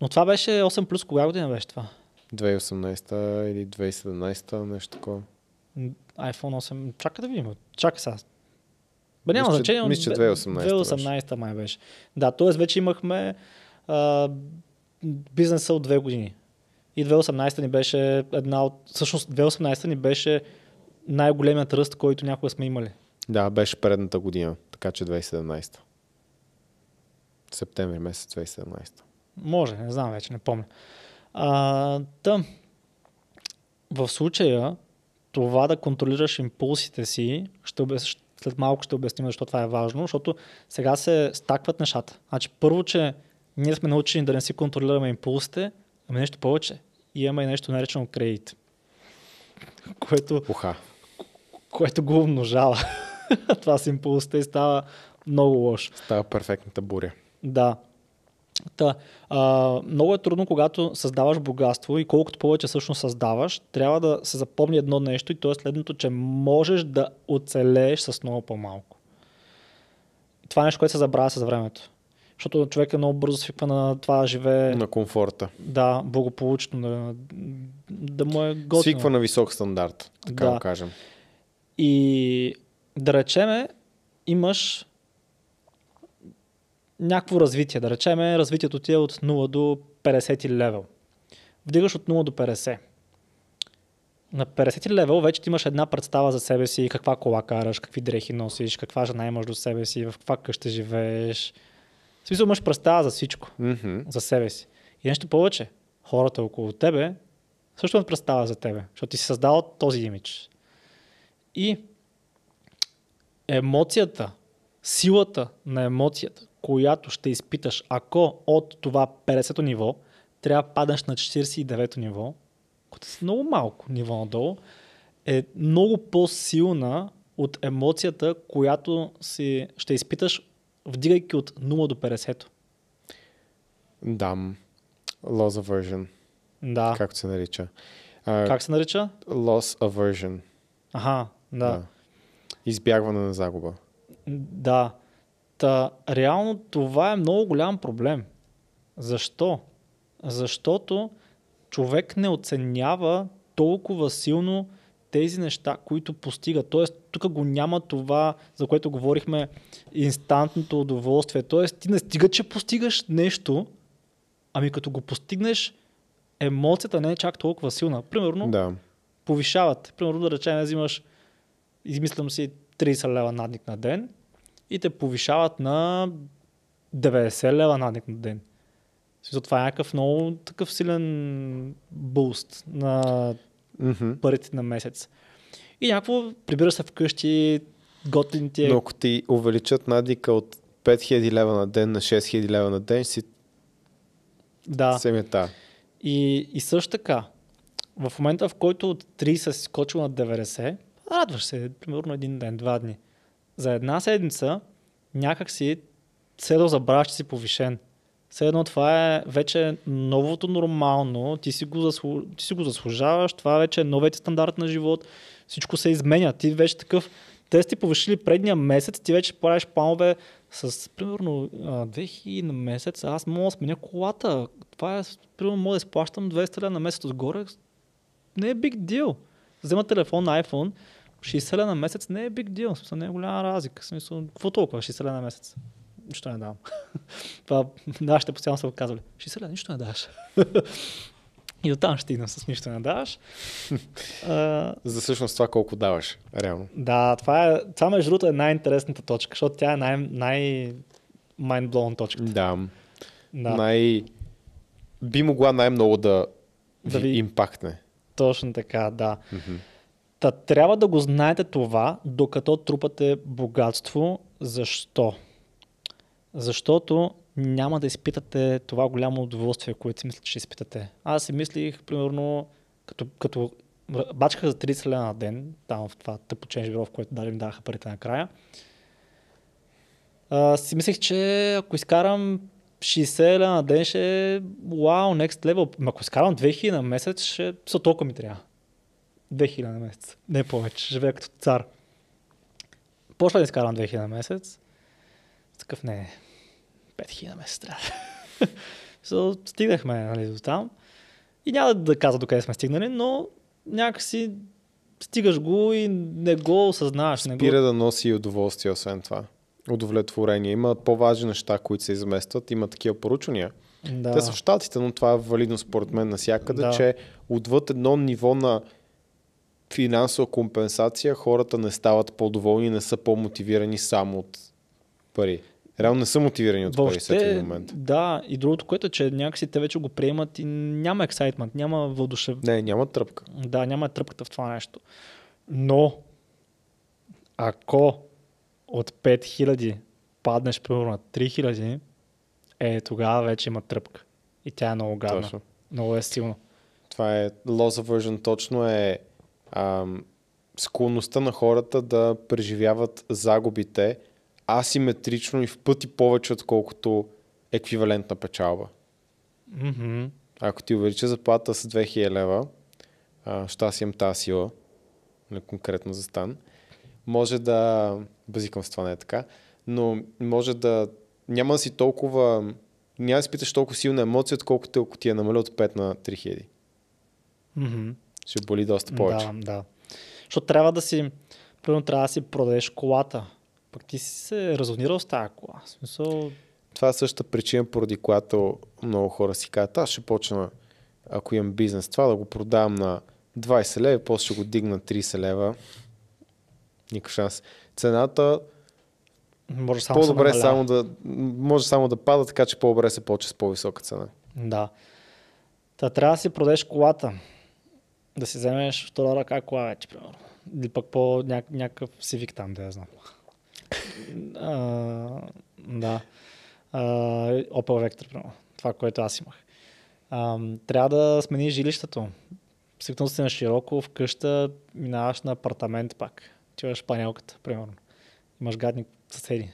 Но това беше 8 плюс, кога година беше това? 2018 или 2017 нещо такова. IPhone 8. Чакай да видим. Чакай сега. Бе, няма Мисля, че- значение. мисля, че бе- 2018 2018 май беше. Да, т.е. вече имахме а, бизнеса от две години. И 2018 ни беше една от... Всъщност 2018 ни беше най-големият ръст, който някога сме имали. Да, беше предната година, така че 2017. Септември месец 2017. Може, не знам вече, не помня. А, та, в случая, това да контролираш импулсите си, ще обяс... след малко ще обясним защо това е важно, защото сега се стакват нещата. Значи, първо, че ние сме научени да не си контролираме импулсите, ами нещо повече. И имаме и нещо наречено кредит, което, Уха. което го умножава. това с импулсите и става много лошо. Става перфектната буря. Да. Та, а, много е трудно, когато създаваш богатство и колкото повече всъщност създаваш, трябва да се запомни едно нещо и то е следното, че можеш да оцелееш с много по-малко. Това е нещо, което се забравя с времето. Защото човек е много бързо свиква на това да живее На комфорта. да, благополучно, да, да му е готино. Свиква на висок стандарт, така Да. да кажем. И да речеме, имаш някакво развитие. Да речеме, развитието ти е от 0 до 50 левел. Вдигаш от 0 до 50. На 50 левел вече ти имаш една представа за себе си, каква кола караш, какви дрехи носиш, каква жена имаш до себе си, в каква къща живееш. В смисъл имаш представа за всичко Мгм. за себе си. И нещо повече, хората около тебе също имат представа за тебе, защото ти си създал този имидж. И емоцията, силата на емоцията, която ще изпиташ, ако от това 50-то ниво трябва да паднеш на 49-то ниво, което е много малко ниво надолу, е много по-силна от емоцията, която си, ще изпиташ, вдигайки от 0 до 50-то. Дам. Loss aversion, Да. както се нарича. А, Как се нарича? Loss aversion. Аха, да. Избягване на загуба. Да. Та, реално това е много голям проблем. Защо? Защото човек не оценява толкова силно тези неща, които постига. Тоест, тук го няма това, за което говорихме, инстантното удоволствие. Тоест, ти не стига, че постигаш нещо, ами като го постигнеш, емоцията не е чак толкова силна. Примерно, Да. повишават. Примерно, да речем, взимаш, измислям си 30 лева надник на ден и те повишават на 90 лева надник на ден. Смисъл, това е някакъв много такъв силен буст на Мгм. парите на месец. И някакво прибира се вкъщи, готин ти е. Но ако ти увеличат надика от 5000 лева на ден на 6000 лева на ден, си Да. семета. И, и също така, в момента в който от 30 си скочил на 90, радваш се, примерно един ден, два дни. За една седмица някак си едно забравяш, че си повишен. Все едно това е вече новото нормално, ти си го, заслу... ти си го заслужаваш, това вече е новият стандарт на живот, всичко се изменя. Ти вече такъв, те сте повишили предния месец, ти вече правиш планове с примерно а, 2000 на месец, аз мога да сменя колата. Това е, примерно мога да изплащам 200 лева на месец отгоре. Не е big deal. Взема телефон iPhone, 60 лева на месец не е deal. В смисъл не е голяма разлика. Смисъл, какво толкова? 60 лева на месец. Нищо не давам. Това нашите постоянно са го казвали. 60 лева, нищо не даваш. И оттам ще стигнем с нищо не даваш. А, За всъщност това колко даваш, реално. да, това, е, това между другото е най-интересната точка, защото тя е най- най- mind-blown точка. Да. Да, Най... Би могла най-много да, Да ви импактне. точно така, да. Та трябва да го знаете това, докато трупате богатство. Защо? Защото няма да изпитате това голямо удоволствие, което си мислите, че изпитате. Аз си мислих, примерно, като, като бачках за 30 лева на ден, там в това тъпо ченж бюро, в което дали ми даха парите накрая, а, си мислех, че ако изкарам 60 лева на ден ще е вау, next level. Ако изкарам 2000 на месец, ще са толкова ми трябва. 2000 на месец. Не повече. Живея като цар. Почва да изкарвам 2000 на месец. Такъв не. 5000 на месец трябва. so, стигнахме нали, до там. И няма да каза докъде сме стигнали, но някакси стигаш го и не го осъзнаваш. Не Спира го... да носи и удоволствие, освен това. Удовлетворение. Има по-важни неща, които се изместват. Има такива поручвания. Да. Те са в Штатите, но това е валидно според мен навсякъде, Да. че отвъд едно ниво на финансова компенсация хората не стават по-доволни, не са по-мотивирани само от пари. Реално не са мотивирани от пари в момент. да, и другото, което е, че някакси те вече го приемат и няма ексайтмент, няма въодушев... Не, няма тръпка. Да, няма тръпката в това нещо. Но, ако от 5000 паднеш примерно на 3000, е, тогава вече има тръпка. И тя е много гадна. Точно. Много е силно. Това е loss aversion, точно е ам, склонността на хората да преживяват загубите асиметрично и в пъти повече, отколкото еквивалентна печалба. Мгм. Ако ти увелича заплата с 2000 лева, а, ще аз имам тази сила, не конкретно за стан, може да, базикам с това не е така, но може да, няма да си толкова, няма да изпиташ толкова силна емоция, отколкото ако ти е намаля от 5 на 3000. Мгм. Ще боли доста повече. Да, да. Защото трябва да си, примерно трябва да си продадеш колата. Пък ти си се разонирал с тази кола. В смисъл, Това е същата причина, поради която много хора си казват, аз ще почна, ако имам бизнес, това да го продавам на 20 лева, после ще го дигна на 30 лева. Никакъв шанс. Цената може само по-добре намалява. само да, може само да пада, така че по-добре се почва с по-висока цена. Да. Та трябва да си продадеш колата. Да си вземеш втора ръка кола вече, примерно. Или пък по ня- някакъв сивик там, да я знам. А, да. А, Opel Vectra, примерно. Това, което аз имах. А, трябва да смениш жилището. Свикнал си на широко, в къща минаваш на апартамент пак. Имаш панелката, примерно. Имаш гадни съседи.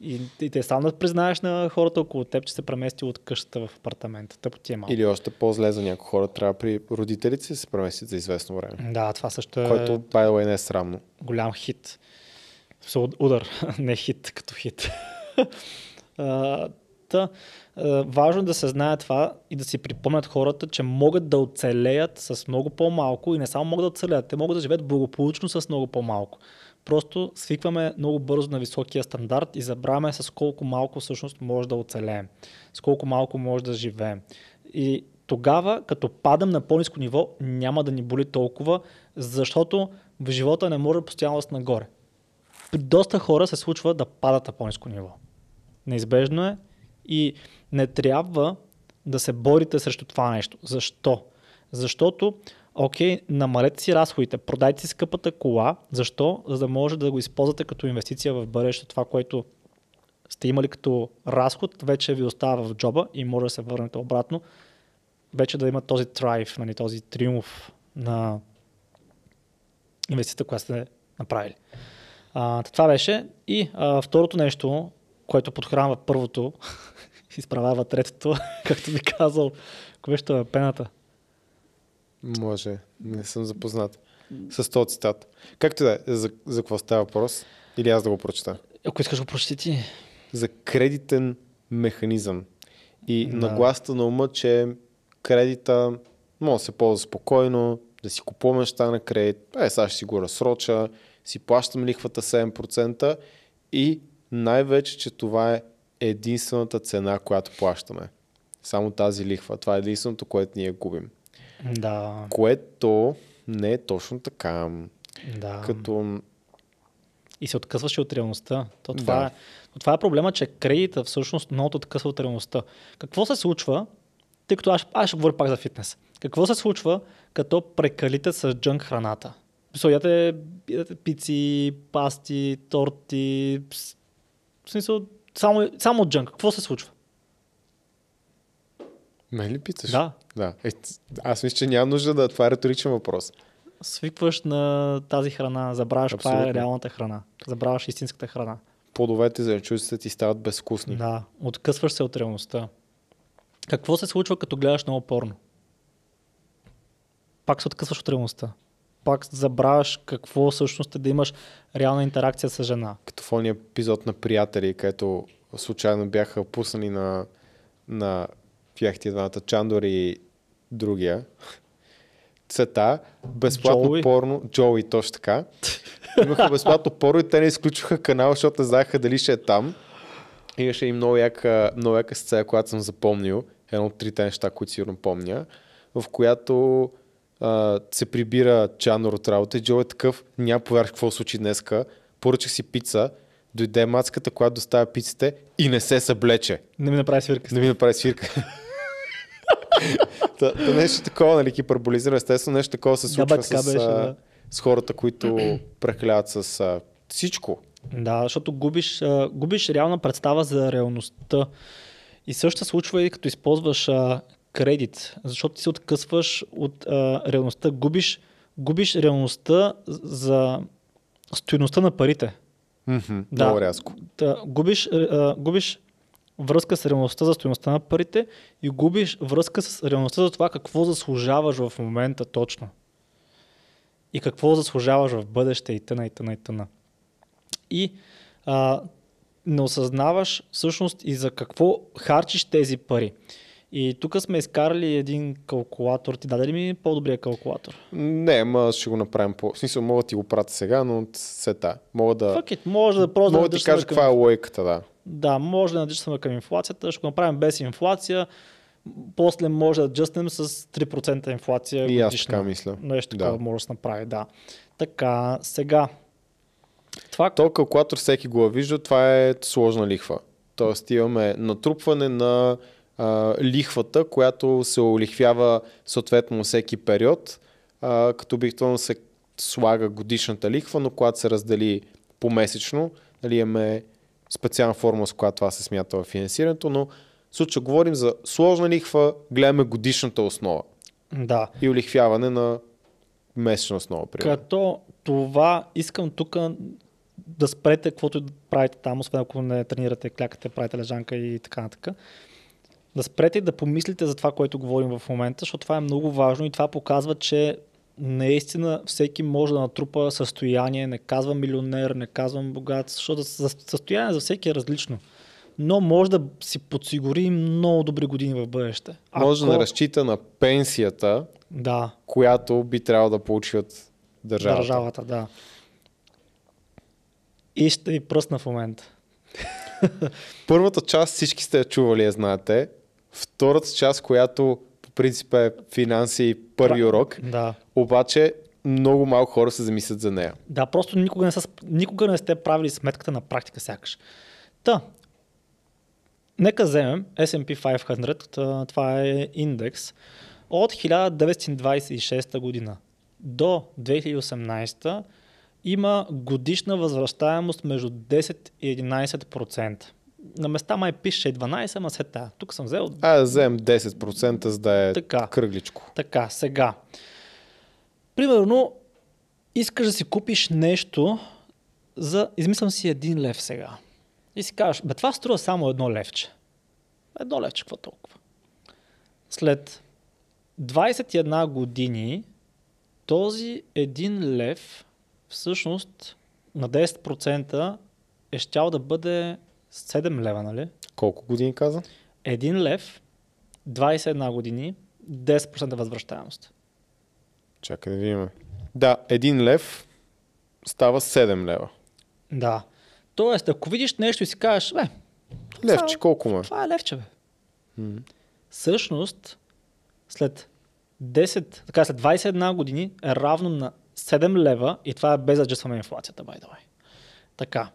И, и те само да признаеш на хората около теб, че се премести от къщата в апартамента. Тъпо ти е малко. Или още по-зле за някои хора трябва при родителите си се преместят за известно време. Да, това също е Което, by the way, не е срамно. голям хит. Удар, не хит като хит. Та, важно е да се знае това и да си припомнят хората, че могат да оцелеят с много по-малко и не само могат да оцелеят, те могат да живеят благополучно с много по-малко. Просто свикваме много бързо на високия стандарт и забравяме с колко малко всъщност може да оцелеем, с колко малко може да живеем. И тогава, като падам на по-низко ниво, няма да ни боли толкова, защото в живота не може постоянно да нагоре. При доста хора се случва да падат на по-низко ниво. Неизбежно е и не трябва да се борите срещу това нещо. Защо? Защото, окей, намалете си разходите, продайте си скъпата кола. Защо? За да може да го използвате като инвестиция в бъдеще, това, което сте имали като разход, вече ви остава в джоба и може да се върнете обратно. Вече да има този трайв, нали, този триумф на инвестицията, която сте направили. А, това беше. И а, второто нещо, което подхранва първото, изправява третото, както ви казал, кое ще е пената. Може. Не съм запознат с този цитат. Както да е, за, за какво става въпрос? Или аз да го прочета? Ако искаш го прочети ти. За кредитен механизъм. И Да. нагласта на ума, че кредита може да се ползва спокойно, да си купуваме неща на кредит, е, сега ще си го разсроча, си плащам лихвата 7% и най-вече, че това е единствената цена, която плащаме. Само тази лихва. Това е единственото, което ние губим. Да, Което не е точно така. да. Като И се откъсваш и от реалността. То това, Да. е, то това е проблема, че кредита всъщност много откъсва от реалността. Какво се случва, тъй като аз, аз ще говоря пак за фитнес. Какво се случва, като прекалите с джънк храната? Мисъл, ядете, ядете пици, пасти, торти, в смисъл, само, само джънк. Какво се случва? Мен ли питаш? Да. да. Е, аз мисля, че няма нужда да... Това е риторичен въпрос. Свикваш на тази храна, забравяш каква е реалната храна, забравяш истинската храна. Плодовете, зеленчуците ти стават безвкусни. Да, откъсваш се от реалността. Какво се случва, като гледаш много порно? Пак се откъсваш от реалността. Пак забравяш какво всъщност е да имаш реална интеракция с жена. Като в ония епизод на приятели, където случайно бяха пуснани на, на бяхте двамата Чандор и другия. Цета, безплатно Джоуи. порно, Джоуи точно така. Имаха безплатно порно и те не изключваха канала, защото не знаеха дали ще е там. Имаше и много яка, много яка сцена, която съм запомнил. Едно от трите неща, които сигурно помня, в която а, се прибира Чанор от работа и Джо е такъв, няма повярваш какво случи днеска. Поръчах си пица, дойде мацката, която доставя пиците и не се съблече. Не ми направи свирка. Не ми направи свирка. Та, та нещо такова, нали, хиперболизирано. Естествено, нещо такова се Да, случва бе, така с, беше, да. с хората, които прехляват с а, всичко. Да, защото губиш, а, губиш реална представа за реалността. И също се случва и като използваш а, кредит, защото ти се откъсваш от а, реалността. Губиш, губиш реалността за стоеността на парите. Мгм, Да. Много рязко. Да, губиш, а, губиш връзка с реалността за стоеността на парите и губиш връзка с реалността за това какво заслужаваш в момента точно. И какво заслужаваш в бъдеще и тъна, и тъна, и тъна. И а, не осъзнаваш всъщност и за какво харчиш тези пари. И тук сме изкарали един калкулатор. Ти даде ли ми по-добрия калкулатор? Не, ма ще го направим по... В смисъл, мога да ти го пратя сега, но сета. Мога да... Fuck it, може да просто Мога да ти кажа към- каква е лойката, да. Да, може да надишаме към инфлацията, ще го направим без инфлация. После може да джъснем с 3% инфлация. И аз годишна. така мисля. Нещо такова Да. може да се направи, да. Така, сега. Това, То калкулатор всеки го вижда, това е сложна лихва. Тоест имаме натрупване на а, лихвата, която се олихвява съответно всеки период, а, като обикновено се слага годишната лихва, но когато се раздели помесечно, нали, имаме специална форма, с която това се смята в финансирането, но в случая говорим за сложна лихва, гледаме годишната основа да. и олихвяване на месечна основа. Примерно. Като това искам тук да спрете каквото и да правите там, освен ако не тренирате, клякате, правите лежанка и така нататък. Да спрете и да помислите за това, което говорим в момента, защото това е много важно и това показва, че наистина всеки може да натрупа състояние, не казвам милионер, не казвам богат, защото състояние за всеки е различно. Но може да си подсигури много добри години в бъдеще. Може да разчита на пенсията, Да, която би трябвало да получи от държавата. държавата, да. И ще ви пръсна в момента. Първата част всички сте я чували, я знаете. Втората част, която по принцип е финанси и първи урок, Да. обаче много малко хора се замислят за нея. Да, просто никога не, са, никога не сте правили сметката на практика сякаш. Та, нека вземем S&P 500, та, това е индекс, от 1926 година до 2018 има годишна възвръщаемост между 10 и 11%. На места май пише 12, ама се тая. Тук съм взел А, да вземем 10%, за да е Така. кръгличко. Така, сега. Примерно, искаш да си купиш нещо за... Измислям си един лев сега. И си кажеш, бе това струва само едно левче. Едно левче, какво толкова? След 21 години този един лев всъщност на 10% е щял да бъде 7 лева, нали? Колко години каза? Един лев, 21 години, 10% възвръщаемост. Чакай да видим. Да, един лев става 7 лева. Да. Тоест, ако видиш нещо и си кажеш, бе, Левче, това- колко му е? това е левче, бе. М. Всъщност, след 10, така, след 21 години е равно на 7 лева и това е без да аджестваме инфлацията, by the way. Така.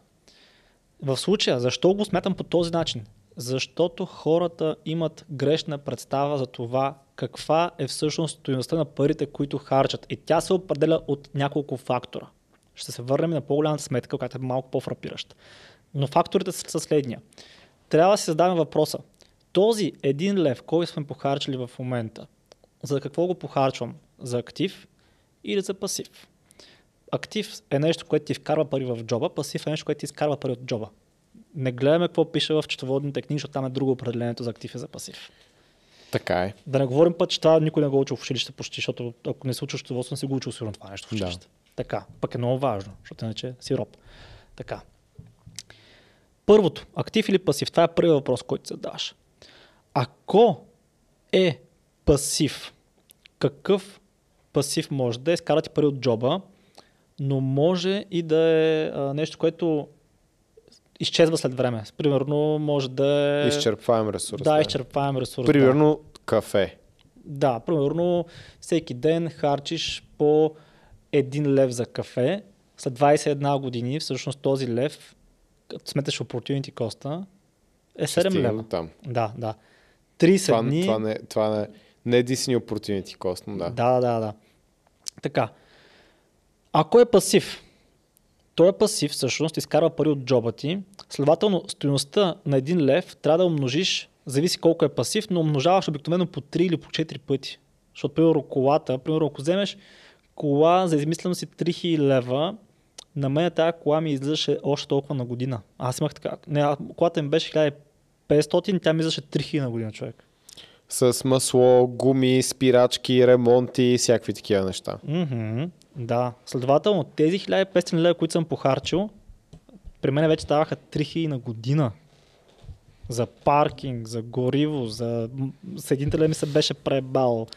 В случая, защо го смятам по този начин? Защото хората имат грешна представа за това каква е всъщност стоеността на парите, които харчат. И тя се определя от няколко фактора. Ще се върнем на по-голямата сметка, която е малко по-фрапираща. Но факторите са следния. Трябва да си задаваме въпроса. Този един лев, който сме похарчили в момента, за какво го похарчвам? За актив или за пасив? Актив е нещо, което ти вкарва пари в джоба, пасив е нещо, което ти изкарва пари от джоба. Не гледаме какво пише в четоводните книги, защото там е друго определението за актив и за пасив. Така е. Да не говорим път, че това никой не го учи в училище почти, защото ако не се учиш счетоводство, не си го учил сигурно това нещо в Да. училище. Така, пък е много важно, защото иначе е сироп. Така. Първото, актив или пасив, това е първият въпрос, който се даваш. Ако е пасив, какъв пасив може да е? Изкарате пари от джоба, но може и да е а, нещо, което изчезва след време. Примерно може да е... Изчерпваем ресурс. Да, изчерпаем ресурс. да. Примерно кафе. Да, примерно всеки ден харчиш по 1 лев за кафе. След 21 години всъщност този лев, като сметаш opportunity cost е 7 Стигнем лева. Там. Да, да. 30 Това, дни. това, не, това не, не е единствения opportunity cost, но да. Да, да, да. Така. Ако е пасив, той е пасив всъщност, изкарва пари от джоба ти, следователно стоеността на един лев трябва да умножиш, зависи колко е пасив, но умножаваш обикновено по 3 или по 4 пъти. Защото, примерно, колата, примерно, ако вземеш кола, за измислям си 3000 лева, на мен тази кола ми излизаше още толкова на година. Аз имах така. Не, колата ми беше 1500, тя ми излизаше 3000 на година човек. С масло, гуми, спирачки, ремонти, всякакви такива неща. Мгм, да. Следователно, тези 1500 лева, които съм похарчил, при мен вече ставаха 3000 на година. За паркинг, за гориво, за... Съединителя ми се беше пребал.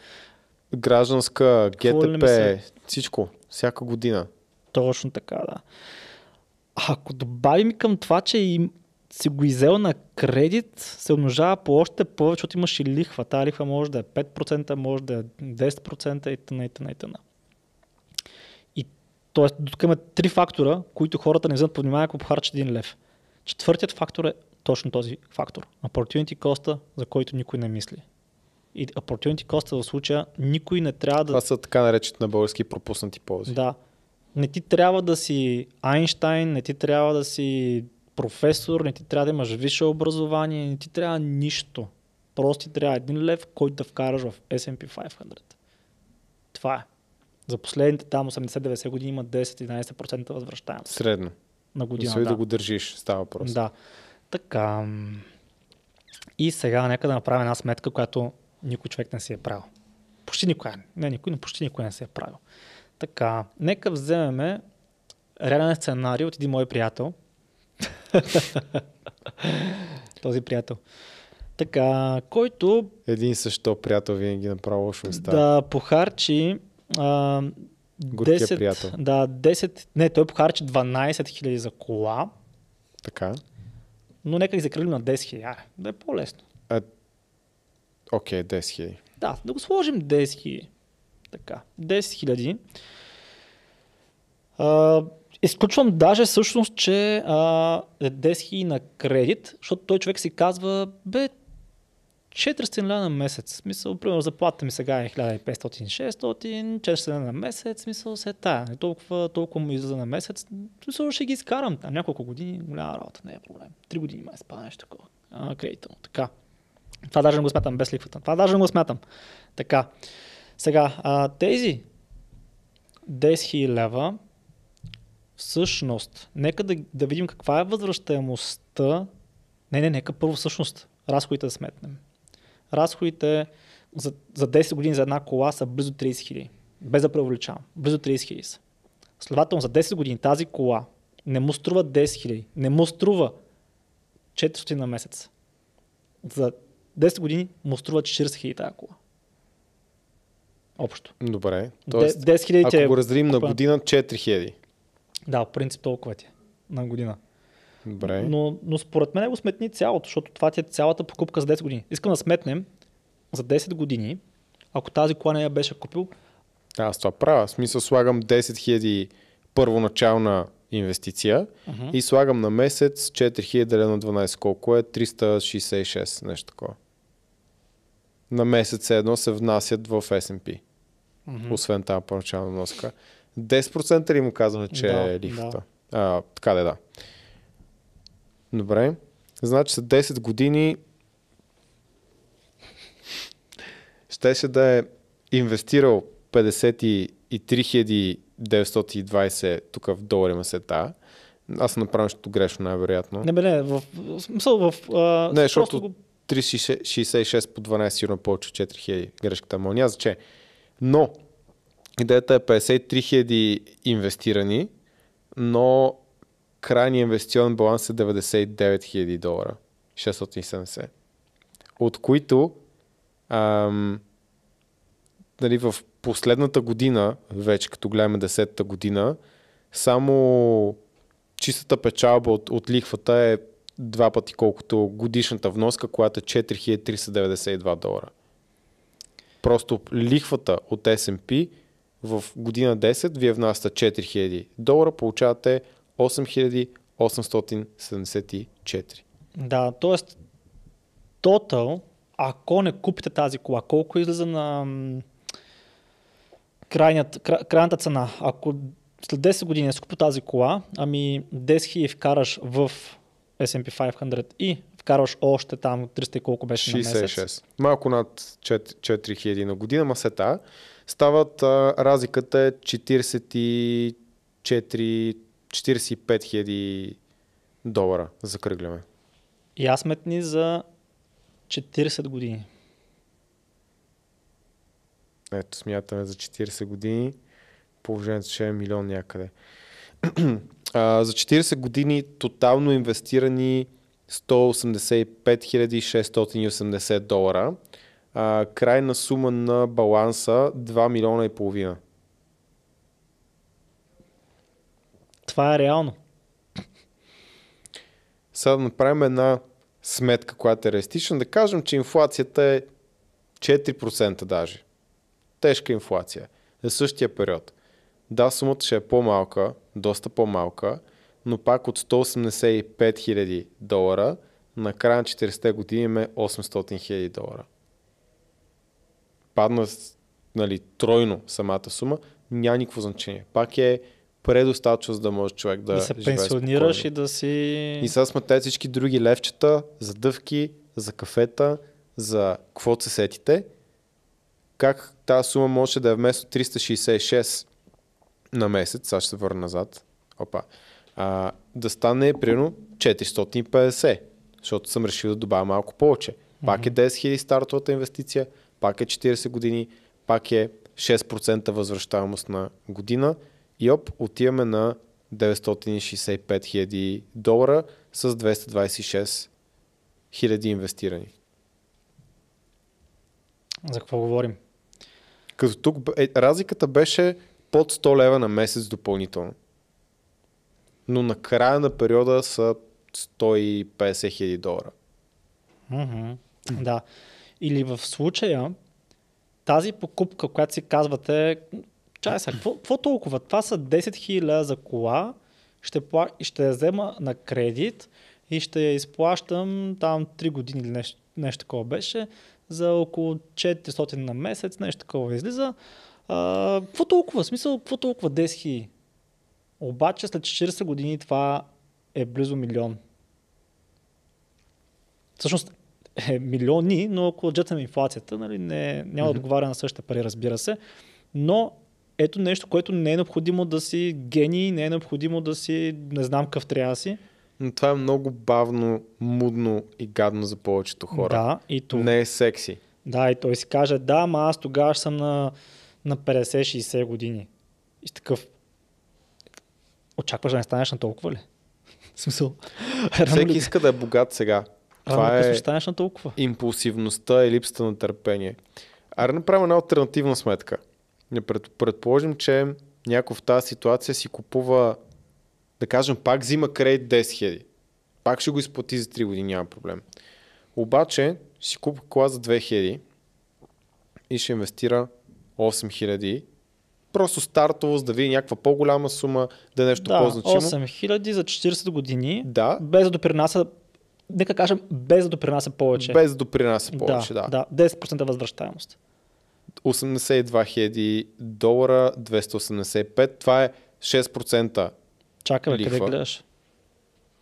Гражданска, ГТП, се- всичко. Всяка година. Точно така, да. Ако добавим към това, че им си го изел на кредит, се умножава по още повече, защото имаш и лихва. Тая лихва може да е 5%, може да е 10% и т.н. и т.н. и т.н. И т.е. тук има три фактора, които хората не вземат под внимание, ако похарчат един лев. Четвъртият фактор е точно този фактор. Opportunity cost, за който никой не мисли. И opportunity cost в случая никой не трябва да Това са така наречените на български пропуснати ползи. да. Не ти трябва да си Айнштайн, не ти трябва да си професор, не ти трябва да имаш висше образование, не ти трябва нищо. Просто ти трябва един лев, който да вкараш в S&P 500. Това е. За последните там 80-90 години има 10-11% възвръщаемост. Средно. на година. И да. да го държиш, става въпрос. Да. Така. И сега нека да направим една сметка, която никой човек не си е правил. Почти никой. Не никой, но почти никой не се е правил. Така, нека вземеме реален сценарий от един мой приятел. Този приятел. Така, който Един също приятел винаги направо лошо остава. да похарчи а, Горкия 10, приятел. да, 10, не, той похарчи 12 000 за кола, Така. но нека ги закрилим на 10 000, аре, да е по-лесно. Окей, 10 хиляди. Да, да го сложим 10 000. Така, 10 000. А, изключвам даже всъщност, че а, е 10 000 на кредит, защото той човек си казва, бе, 400 лева на месец. Смисъл, примерно, заплата ми сега е 1500-600, 400 лева на месец, смисъл, се тая. Толкова, толкова му излиза на месец. Смисъл, ще ги изкарам там няколко години, голяма работа, не е проблем. Три години май спа нещо такова. А, кредита му. Така. Това даже не го смятам без лихвата. Това даже не го смятам. Така. Сега, а, тези 10 000 лева, всъщност, нека да, да видим каква е възвръщаемостта. Не, не, нека първо всъщност разходите да сметнем. Разходите за, за 10 години за една кола са близо 30 000. Без да преувеличавам. Близо 30 000 са. Следователно, за 10 години тази кола не му струва 10 000. Не му струва 400 на месец. За 10 години му струва 40 000 тази кола. Общо. Добре. Тоест, Тоест, 10 000 ти е... ако го разделим на година, 4 хиляди. Да, в принцип толкова ти е на година. Добре. Но, но според мен го сметни цялото, защото това ти е цялата покупка за 10 години. Искам да сметнем за 10 години, ако тази кола не я беше купил, Аз това правя. В смисъл слагам 10 000 първоначална инвестиция uh-huh. и слагам на месец 4000 делено на 12, колко е? 366, нещо такова. На месец едно се внасят в S&P, uh-huh. освен тази първоначална вноска. 10% ли му казваме, че Да, е лихвата? А, така да е, да. Добре. Значи за 10 години щеше да е инвестирал 53 920 тук в долари месета. Аз съм направил нещо грешно, най-вероятно. не бе, не, в, в смисъл в... А, Не, защото 366 по 12 сигурно повече от 4000 грешката, но няма значение. Но идеята е 53 000 инвестирани, но крайният инвестиционен баланс е 99 000 долара. 670. От които ам, нали, в последната година, вече като гледаме 10-та година, само чистата печалба от, от лихвата е два пъти колкото годишната вноска, която е 4392 долара. Просто лихвата от S&P в година 10 вие внасяте 4000 долара, получавате 8874. Да, т.е. тотал, ако не купите тази кола, колко излиза на крайният, кра, крайната цена? Ако след 10 години си купи тази кола, ами 10 000 вкараш в S&P 500 и вкарваш още там 300 и колко беше на месец. 66. Малко над 4 4000 на година, ма се та. Стават, а, разликата е 44 45 хиляди долара, закръгляме. И аз сметни за 40 години. Ето, смятаме за 40 години. Положението ще е милион някъде. а, за 40 години тотално инвестирани 185 680 долара. А, крайна сума на баланса 2 милиона и половина. Това е реално. Сега да направим една сметка, която е реалистична. Да кажем, че инфлацията е 4% даже. Тежка инфлация. За същия период. Да, сумата ще е по-малка, доста по-малка, но пак от 185 000 долара на края на 40 години имаме 800 000 долара. Падна нали, тройно самата сума, няма никакво значение. Пак е предостатъчно, за да може човек да, Да, се пенсионираш спокойно. и да си... И сега сме тези всички други левчета за дъвки, за кафета, за какво се сетите. Как тази сума може да е вместо 366 на месец, сега ще се върна назад, опа, а, да стане примерно 450, защото съм решил да добавя малко повече. Пак е 10 000 стартовата инвестиция, пак е 40 години, пак е 6% възвръщаемост на година и оп, отиваме на 965 000 долара с 226 000 инвестирани. За какво говорим? Като тук е, разликата беше под 100 лева на месец допълнително. Но на края на периода са 150 хиляди долара. Мгм. Да. Или в случая, тази покупка, която си казвате, чай сега, какво, толкова? Това са 10 000 за кола, ще, пла... ще я взема на кредит и ще я изплащам там 3 години или нещо, нещо такова беше, за около 400 на месец, нещо такова излиза. А, какво толкова? Смисъл, какво толкова 10 000? Обаче след 40 години това е близо милион. Всъщност е милиони, но ако отчетем инфлацията, нали, не, няма да отговаря на същите пари, разбира се. Но ето нещо, което не е необходимо да си гений, не е необходимо да си не знам какъв трябва да си. Но това е много бавно, мудно и гадно за повечето хора. Да, и то. Не е секси. Да, и той си каже, да, ама аз тогава съм на, на 50-60 години. И такъв. Очакваш да не станеш на толкова ли? Смисъл. Всеки иска да е богат сега. Това е станеш на толкова. импулсивността и липсата на търпение. Аре направим една альтернативна сметка. Не пред, предположим, че някой в тази ситуация си купува, да кажем, пак взима кредит 10 000. Пак ще го изплати за 3 години, няма проблем. Обаче си купа кола за 2000 и ще инвестира 8000 просто стартово, за да види някаква по-голяма сума, да е нещо Да, по-значимо. 8000 за 40 години, Да, без да допринася, нека кажем, без да допринася повече. без да допринася повече. Да, да, 10% възвръщаемост. 82 000 долара, 285. Това е 6%. Чакай, бе, къде гледаш?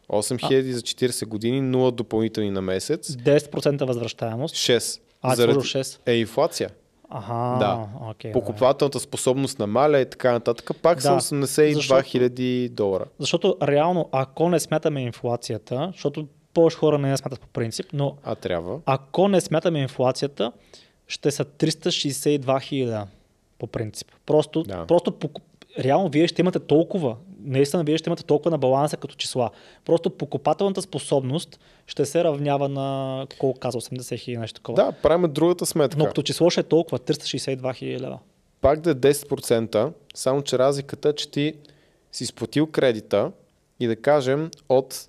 8 000 за 40 години, 0 допълнителни на месец. 10% възвръщаемост. 6. А, Заради... сложил 6. Е инфлация. Ага, Да. окей. Покупателната способност намаля и така нататък. Пак са Да, 82 защото- 000 долара. Защото реално, ако не смятаме инфлацията, защото повече хора не я смятат по принцип, но А трябва. ако не смятаме инфлацията, ще са 362 хиляди по принцип. Просто, Да. просто по, реално вие ще имате толкова, наистина вие ще имате толкова на баланса като числа. Просто покупателната способност ще се равнява на колко каза 80 хиляди нещо такова. Да, правим другата сметка. Но като число ще е толкова, 362 хиляди лева. Пак да е 10%, само че разликата е, че ти си изплатил кредита и да кажем от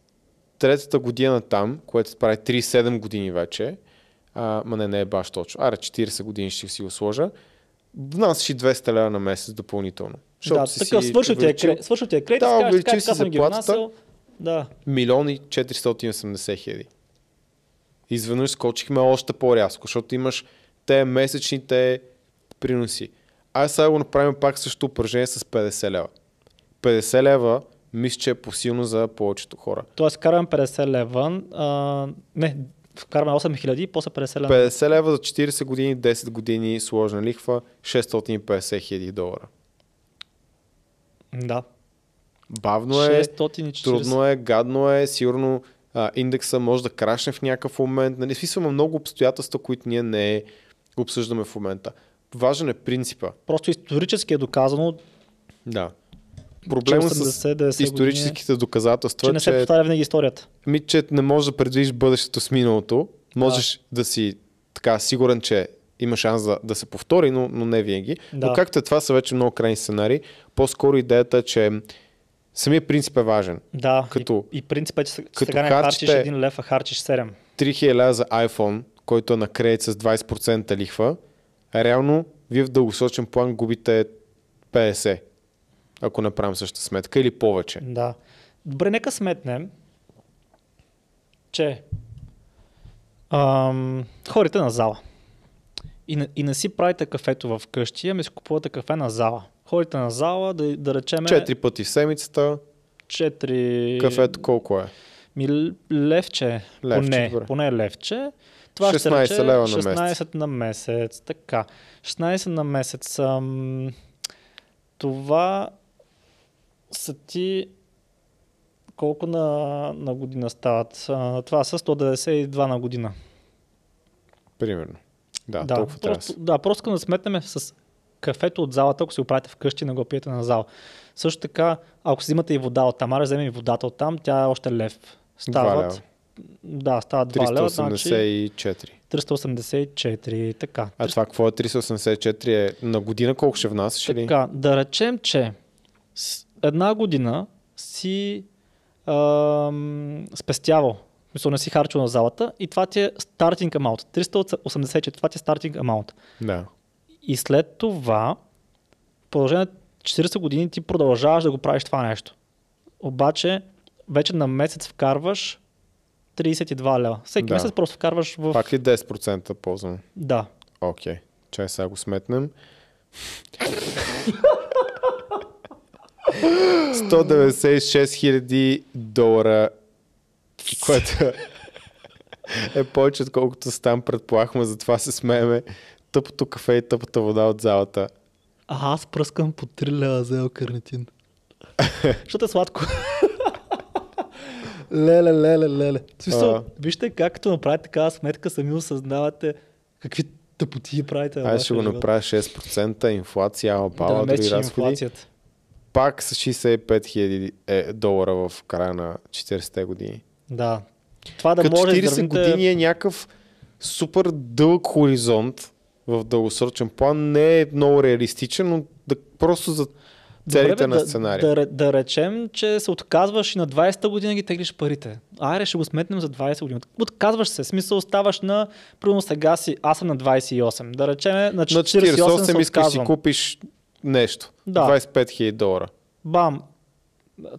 третата година там, което прави 37 години вече, а, ма не, не е баш точно, аре 40 години ще си го сложа, внасяш и 200 лева на месец допълнително. Защото Да, си така, си свършил ти е, кредит, Да, кажеш, така, си заплатата. Да, милион и 480 хиляди. Изведнъж скочихме още по-рязко, защото имаш те месечните приноси. Ай сега го направим пак също упражнение с 50 лева. 50 лева мисля, че е посилно за повечето хора. Тоест, караме 50 лева, а, не, вкараме 8000 и после 50 лева. 50 лева за 40 години, 10 години сложна лихва, 650 хиляди долара. Да. Бавно е, 640. трудно е, гадно е, сигурно а, индекса може да крашне в някакъв момент. Нали, смисъл има много обстоятелства, които ние не обсъждаме в момента. Важен е принципа. Просто исторически е доказано, Да. Че Проблемът с 80-90 историческите доказателства години, че е, не се че, повтаря винаги историята. ми, че не можеш да предвидиш бъдещето с миналото. Можеш да, си така сигурен, че има шанс да, да се повтори, но, но не винаги. Да. Но както е това са вече много крайни сценарии, по-скоро идеята е, че самият принцип е важен. Да, Като- и, и принципът е, че като сега не харчиш харчите- 1 лев, а харчиш 7. 3000 лева за iPhone, който е на кредит с 20% лихва, реално вие в дългосрочен план губите 50, ако направим същата сметка или повече. Да. Добре, нека сметнем, че ам, ходите на зала и не, и не си правите кафето в къщи, ами си купувате кафе на зала. Ходите на зала, да, да речеме Четири пъти в седмицата, 4... кафето колко е? Ми левче, Левче, поне, добре. поне левче. Това ще 16 рече лева на 16 месец. на месец. Така. 16 на месец. Ам, това са ти колко на, на година стават? А, това са 192 на година. Примерно. Да, да толкова трябва. да просто, да, просто искам да сметнем с кафето от залата, ако си го правите вкъщи, не го пиете на зала. Също така, ако си взимате и вода от там, аре вземем и водата от там, тя е още лев. Стават, да, стават 2 лева. 384. 384, така. А това какво е 384? Е на година колко ще внасяш или? Така, да речем, че с една година си ам, спестявал, мисля, не си харчил на залата и това ти е стартинг амаунт. 384, това ти е стартинг амаунт. Да. И след това, в продължение на 40 години ти продължаваш да го правиш това нещо. Обаче, вече на месец вкарваш 32 лева. Всеки Да. месец просто вкарваш в... Пак ли 10% ползвам? Да. Окей. Чай сега го сметнем. 196 хиляди долара, което е повече отколкото с там предполагахме, затова се смееме. Тъпото кафе и тъпата вода от залата. А аз пръскам по 3 лева за елкарнитин. Защото е сладко. леле, леле, леле. Смисъл, вижте как като направите такава сметка, сами осъзнавате какви тъпоти правите. Айде ще го направя 6%, инфлация, ала Да други разходи. инфлацията. Пак с 65 хиляди е, долара в края на 40-те години. Да. Това да Като може 40 да изравните- години е някакъв супер дълъг хоризонт в дългосрочен план. Не е много реалистичен, но да, просто за целите Добре, бе, на да, сценария. Да, ре- да, речем, че се отказваш и на 20-та година ги теглиш парите. Айде, ще го сметнем за 20 години. Отказваш се, смисъл оставаш на, примерно сега си, аз съм на 28. Да речем, на на 48, 48 се искаш си купиш нещо. Да. 25 хиляди долара. Бам.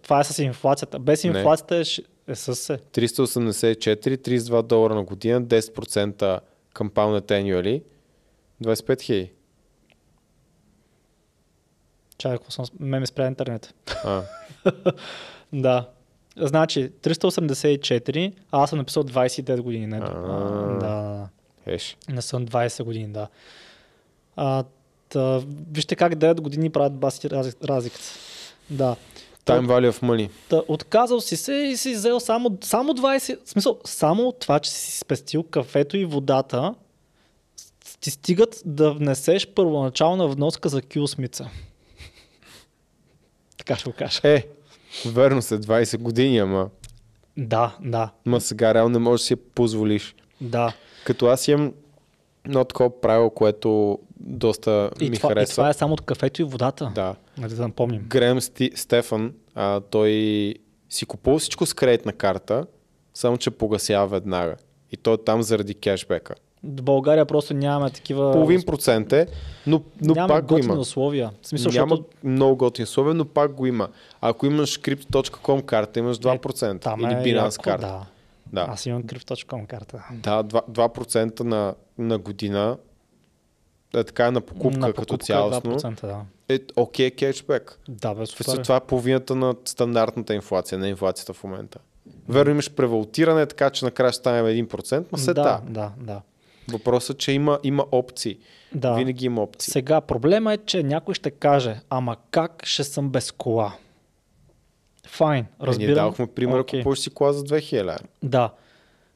Това е с инфлацията. Без Не. инфлацията е, ш- е с се. 384, 32 долара на година, 10% compounded annually, 25 хиляди. Чакай, ако съм... Ме ме спря интернет. А, Да. Значи, 384, а аз съм написал 29 години. Не, А. да, да. еш. Не съм 20 години, да. А, та, вижте как 9 години правят баси раз- разликата. Да. Time value of money. Та, отказал си се и си взел само, само 20, в смисъл, само това, че си спестил кафето и водата, ти стигат да внесеш първоначална вноска за кюсмица. така ще го кажа. Е, верно се, 20 години, ама, Да, да, ма сега реално не можеш да си я позволиш. да. Като аз имам едно такова правило, което доста И ми това, и харесва. това е само от кафето и водата. Да. Нали да напомним. Грем Сти, Стефан, а, той си купува всичко с кредитна карта, само че погасява веднага. И той е там заради кешбека. В България просто нямаме такива... Половин процент е, но, но няма пак го има. условия. В смисъл, Няма защото много готини условия, но пак го има. Ако имаш Crypto.com карта, имаш 2%. там или е Binance яко, карта. Да. Да. Аз имам Crypto.com карта. Да, 2%, 2% на, на година е така на покупка, На като покупка е цялостно. 2%, да. Е окей кешбек. Да, без Това, това е половината на стандартната инфлация, на инфлацията в момента. Верно имаш превалтиране, така че накрая ще стане 1%, но се да, да. да, да. Въпросът е, че има, има опции. да. Винаги има опции. Сега, проблема е, че някой ще каже, ама как ще съм без кола? Файн, Е, разбирам. Ние дадохме пример, okay. Купуваш си кола за 2000. лева. Да.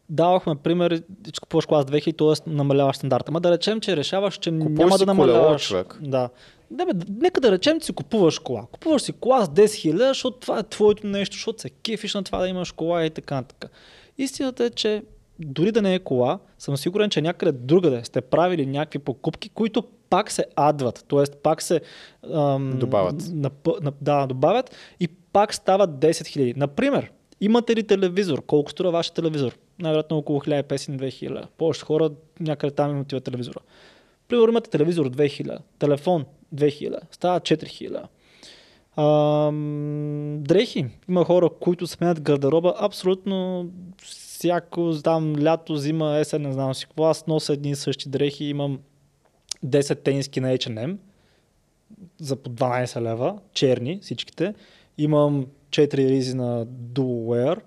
Давахме пример, че купуваш кола с 2000, т.е. намаляваш стандарта. Ма да речем, че решаваш, че Купуваш няма да колело, намаляваш. човек. Да. Не, бе, нека да речем, че си купуваш кола. Купуваш си кола с 10 000, защото това е твоето нещо, защото се кефиш на това да имаш кола и така нататък. Истината е, че дори да не е кола, съм сигурен, че някъде другаде сте правили някакви покупки, които пак се адват, т.е. пак се ам, Добавят. Нап, нап, да, добавят и пак стават 10 000. Например, имате ли телевизор? Колко струва вашия телевизор? Най-вероятно около 1500-2000. Повечето хора някъде там им отива телевизора. Примерно имате телевизор 2000, телефон 2000, става 4000. Ам, дрехи. Има хора, които сменят гардероба абсолютно всяко, там лято, зима, есен, не знам си какво. Аз нося едни и същи дрехи, имам 10 тениски на H&M за по 12 лева, черни всичките. Имам 4 ризи на Dual Wear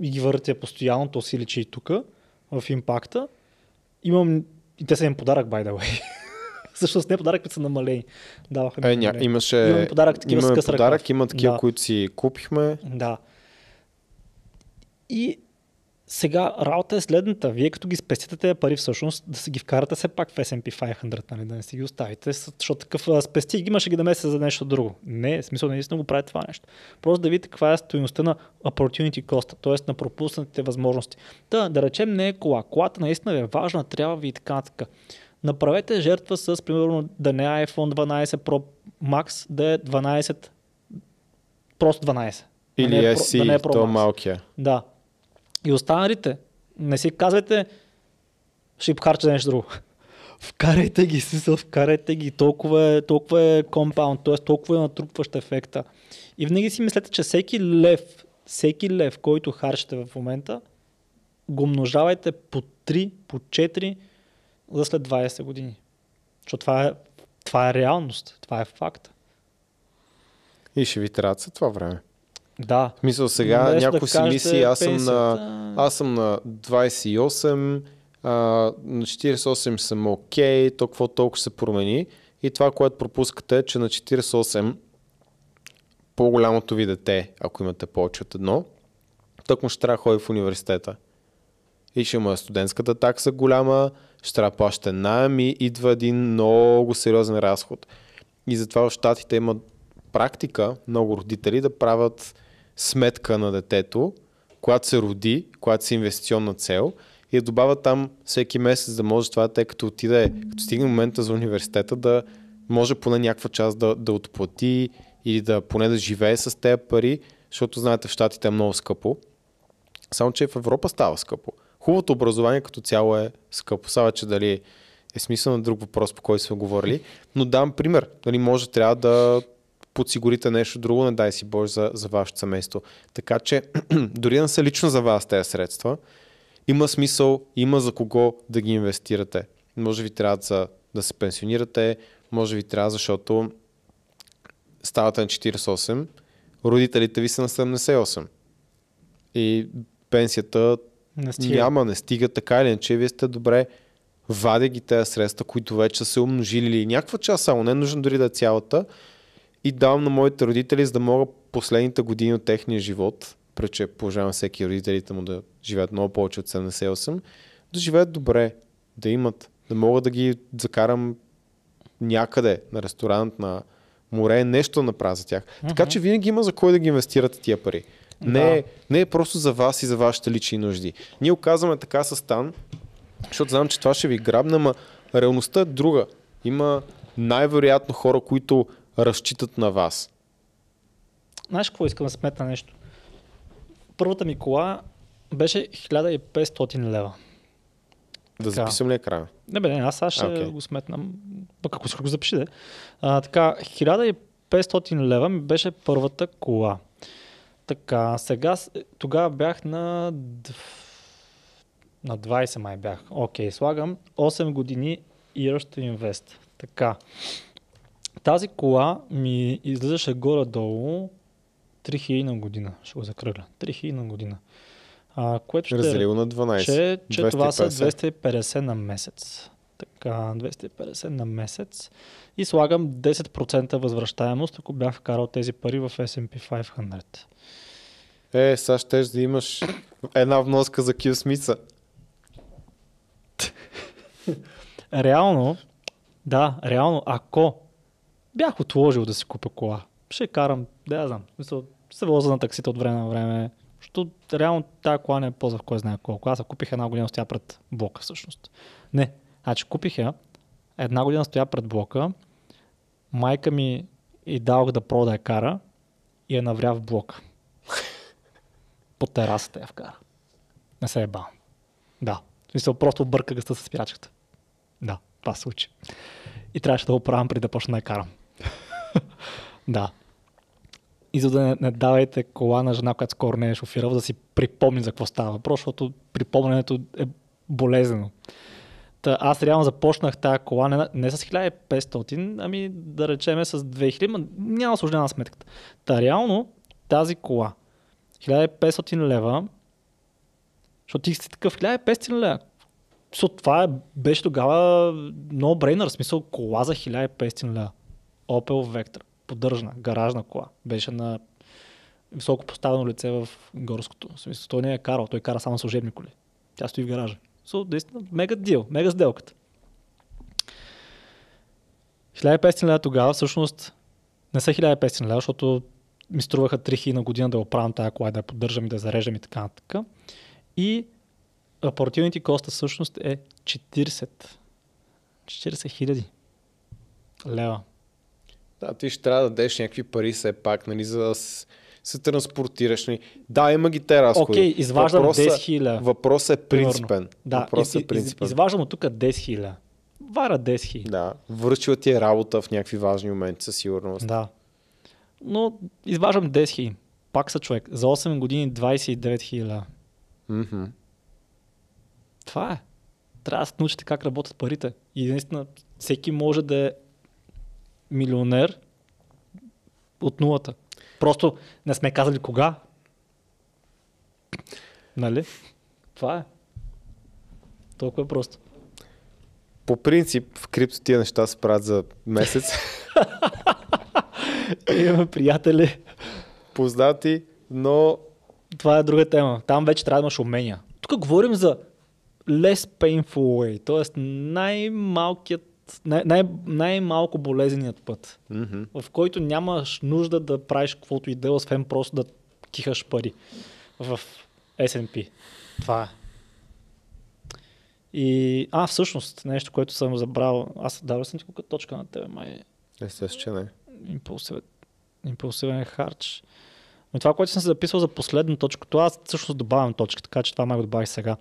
и ги въртя постоянно, то си личи и тук в импакта. Имам и те са им подарък, by the way. Всъщност не подарък, които са намалени. Даваха Е, ня, намалени. имаше... Имаме подарък такива с имаме ръкав. подарък, има такива, Да. които си купихме. Да. И сега работа е следната. Вие като ги спестите тези пари всъщност, да си ги вкарате все пак в S&P 500, нали, да не си ги оставите, защото такъв спести ги имаше ги да месеца за нещо друго. Не, в смисъл наистина го прави това нещо. Просто да видите каква е стоеността на opportunity cost, т.е. на пропуснатите възможности. Да, да речем не е кола. Колата наистина е важна, трябва ви и така нататък. Направете жертва с, примерно, да не е iPhone 12 Pro Max, да е 12, просто 12. Или да не е си, да не е то Pro малкия. Да. И останалите, не си казвайте, ще харча нещо друго. Вкарайте ги, смисъл, вкарайте ги. Толкова е, толкова е компаунд, т.е. толкова е натрупващ ефекта. И винаги си мислете, че всеки лев, всеки лев, който харчите в момента, го умножавайте по 3, по 4 за след 20 години. Защото това е, това е реалност, това е факт. И ще ви трябва това време. Да. В смисъл сега Вместо някой да си мисли, аз съм на, аз съм на 28, а, на 48 съм окей, то какво толкова ще се промени. И това, което пропускате е, че на 48 по-голямото ви дете, ако имате повече от едно, тъкмо ще трябва да ходи в университета. И ще има студентската такса голяма, ще трябва да плащате найем и идва един много сериозен разход. И затова в Штатите има практика много родители да правят сметка на детето, когато се роди, когато се инвестиционна цел и да добавят там всеки месец да може това дете, като отиде, като стигне момента за университета, да може поне някаква част да, да отплати или да поне да живее с тези пари, защото знаете в Штатите е много скъпо. Само, че в Европа става скъпо. Хубавото образование като цяло е скъпо. Сега, че дали е смисъл на друг въпрос, по който сме говорили. Но дам пример. Дали може трябва да подсигурите нещо друго, не дай си Боже, за, за вашето семейство. Така че, дори да са лично за вас тези средства, има смисъл, има за кого да ги инвестирате. Може ви трябва за, да се пенсионирате, може ви трябва, защото ставате на 48, родителите ви са на 78. И пенсията Не стига. няма, не стига така или иначе, вие сте добре, вадя ги тези средства, които вече са се умножили или някаква част само, не е нужно дори да е цялата, и давам на моите родители, за да мога последните години от техния живот, прече положавам всеки родителите му да живеят много повече от 78, да живеят добре, да имат, да мога да ги закарам някъде на ресторант, на море, нещо да направя за тях. Така че винаги има за кой да ги инвестирате тия пари. Не, Да. е, не е просто за вас и за вашите лични нужди. Ние оказваме така с Тан, защото знам, че това ще ви грабне, ама реалността е друга. Има най-вероятно хора, които разчитат на вас. Знаеш какво искам да сметна нещо? Първата ми кола беше 1500 лева. Да Така. записам ли екрана? Не бе, не, аз сега ще Окей. го сметнам. Пък ако искаш го запиши, де. А, така, 1500 лева ми беше първата кола. Така, сега, тогава бях на... На 20 май бях. Окей, слагам 8 години years to invest. Така. Тази кола ми излизаше горе-долу 3000 на година. Ще го закръгля. 3000 на година. А, което ще... Разделил на 12. Че, че това са 250. 250 на месец. Така, 250 на месец. И слагам 10% възвръщаемост, ако бях вкарал тези пари в S&P 500. Е, сега щеш да имаш една вноска за Киосмица. Реално, да, реално, ако бях отложил да си купя кола, ще карам, да я знам, в смисъл, се возя на таксита от време на време, защото реално тази кола не е ползва в кой знае колко. Аз купих една година стоя пред блока всъщност. Не, значи купих я, една година стоя пред блока, майка ми и дадох да пробва да кара и я навря в блока. По терасата я вкара. Не се е бал. Да. В просто обърка гъста с спирачката. Да, това се случи. И трябваше да го правям преди да почна да я карам. да. И за да не, не давайте кола на жена, която скоро не е шофирала, да си припомни за какво става въпрос, защото припомнянето е болезнено. Та, аз реално започнах тази кола не, не с 1500, ами да речеме с 2000, ма няма осложнена сметката. Та реално тази кола, 1500 лева, защото ти си такъв 1500 лева. Защото това е, беше тогава brainer, в смисъл кола за 1500 лева. Opel Vectra, поддържана, гаражна кола. Беше на високо поставено лице в горското. В смисъл, той не е карал, той кара само служебни коли. Тя стои в гаража. So, наистина, мега дил, мега сделката. 1500 лева тогава всъщност не са 1500 лева, защото ми струваха 3000 на година да оправям тази кола, да я поддържам и да я зареждам и така нататък. И оперативните коста всъщност е 40. 40 хиляди лева. Да, ти ще трябва да дадеш някакви пари все пак, нали, за да се транспортираш. Нали. Да, има ги те разходи. Окей, изваждам Въпросът- 10 хиляди. Въпросът е принципен. Да, Въпросът из, е из, принципен. изваждам от тук 10 хиляди. Вара 10 хиляди. Да, връчила ти е работа в някакви важни моменти със сигурност. Да. Но изваждам 10 хиляди. Пак са човек. За 8 години 29 хиляди. Мгм. Това е. Трябва да се научите как работят парите. И наистина всеки може да е милионер от нулата. Просто не сме казали кога. Нали? Това е. Толкова е просто. По принцип, в крипто тия неща се правят за месец. Имаме приятели. Познати, но Това е друга тема. Там вече трябва да имаш умения. Тук говорим за less painful way, т.е. най-малкият, най- най- най-малко болезненият път, мгм. в който нямаш нужда да правиш каквото и да е, освен просто да кихаш пари в S&P. Това е. И, а, всъщност, нещо, което съм забрал, аз дал съм ти колко точка на тебе, май естествено, че не. импулсивен, импулсивен харч. Но това, което съм се записал за последна точка, това аз всъщност добавям точка, така че това май го добавих сега.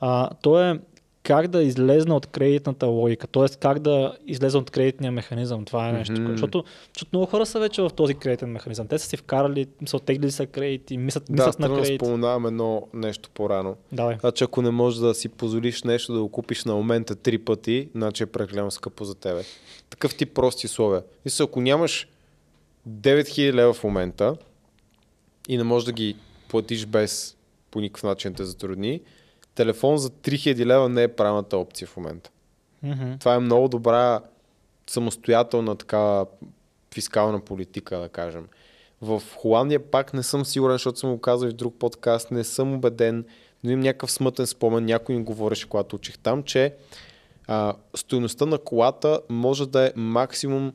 А, то е как да излезна от кредитната логика, т.е. как да излезна от кредитния механизъм. Това е нещо. Mm-hmm. Защото, защото много хора са вече в този кредитен механизъм. Те са си вкарали, са оттеглили са кредити, мислят, Да, мислят на трябва да кредит. споменавам едно нещо по-рано. Давай. Значи ако не можеш да си позволиш нещо да го купиш на момента три пъти, значи е прекалено скъпо за тебе. Такъв тип прости условия. И са, ако нямаш 9000 лева в момента и не можеш да ги платиш без по никакъв начин да те затрудни, телефон за 3000 лева не е правилната опция в момента. Мгм. Това е много добра самостоятелна така фискална политика, да кажем. В Холандия пак не съм сигурен, защото съм го казал и в друг подкаст, не съм убеден, но имам някакъв смътен спомен, някой ми говореше, когато учих там, че а, стоеността на колата може да е максимум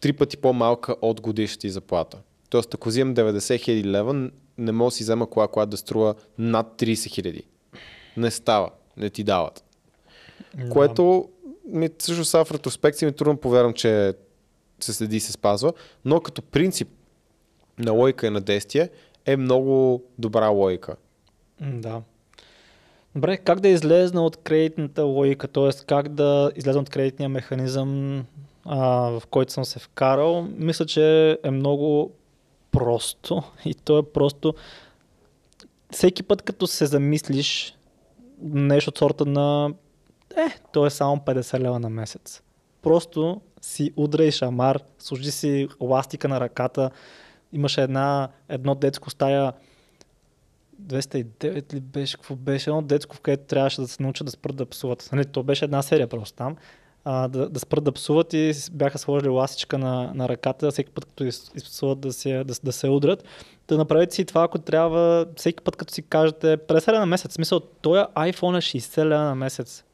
три пъти по-малка от годишната ти заплата. Тоест, ако взимам 90 хиляди лева, не мога да си взема кола, която да струва над 30 хиляди. Не става, не ти дават. Което ми, също сега в ретроспекция ми е трудно повярвам, че се следи и се спазва, но като принцип на логика и на действие е много добра логика. Да. Добре, как да излезна от кредитната логика, т.е. как да излезна от кредитния механизъм, а, в който съм се вкарал, мисля, че е много просто и то е просто всеки път като се замислиш нещо от сорта на е, то е само 50 лева на месец. Просто си удрай шамар, служи си ластика на ръката, имаше една, едно детско стая 209 ли беше, какво беше, едно детско, в където трябваше да се научат да спрат да псуват. Нали, то беше една серия просто там. А, да, да спрат да псуват и бяха сложили ластичка на, на ръката, всеки път като из- изпсуват да се, да, да се удрят. Да направите си това, ако трябва, всеки път като си кажете 50 лева на месец. В смисъл, този iPhone е 60 лева на месец.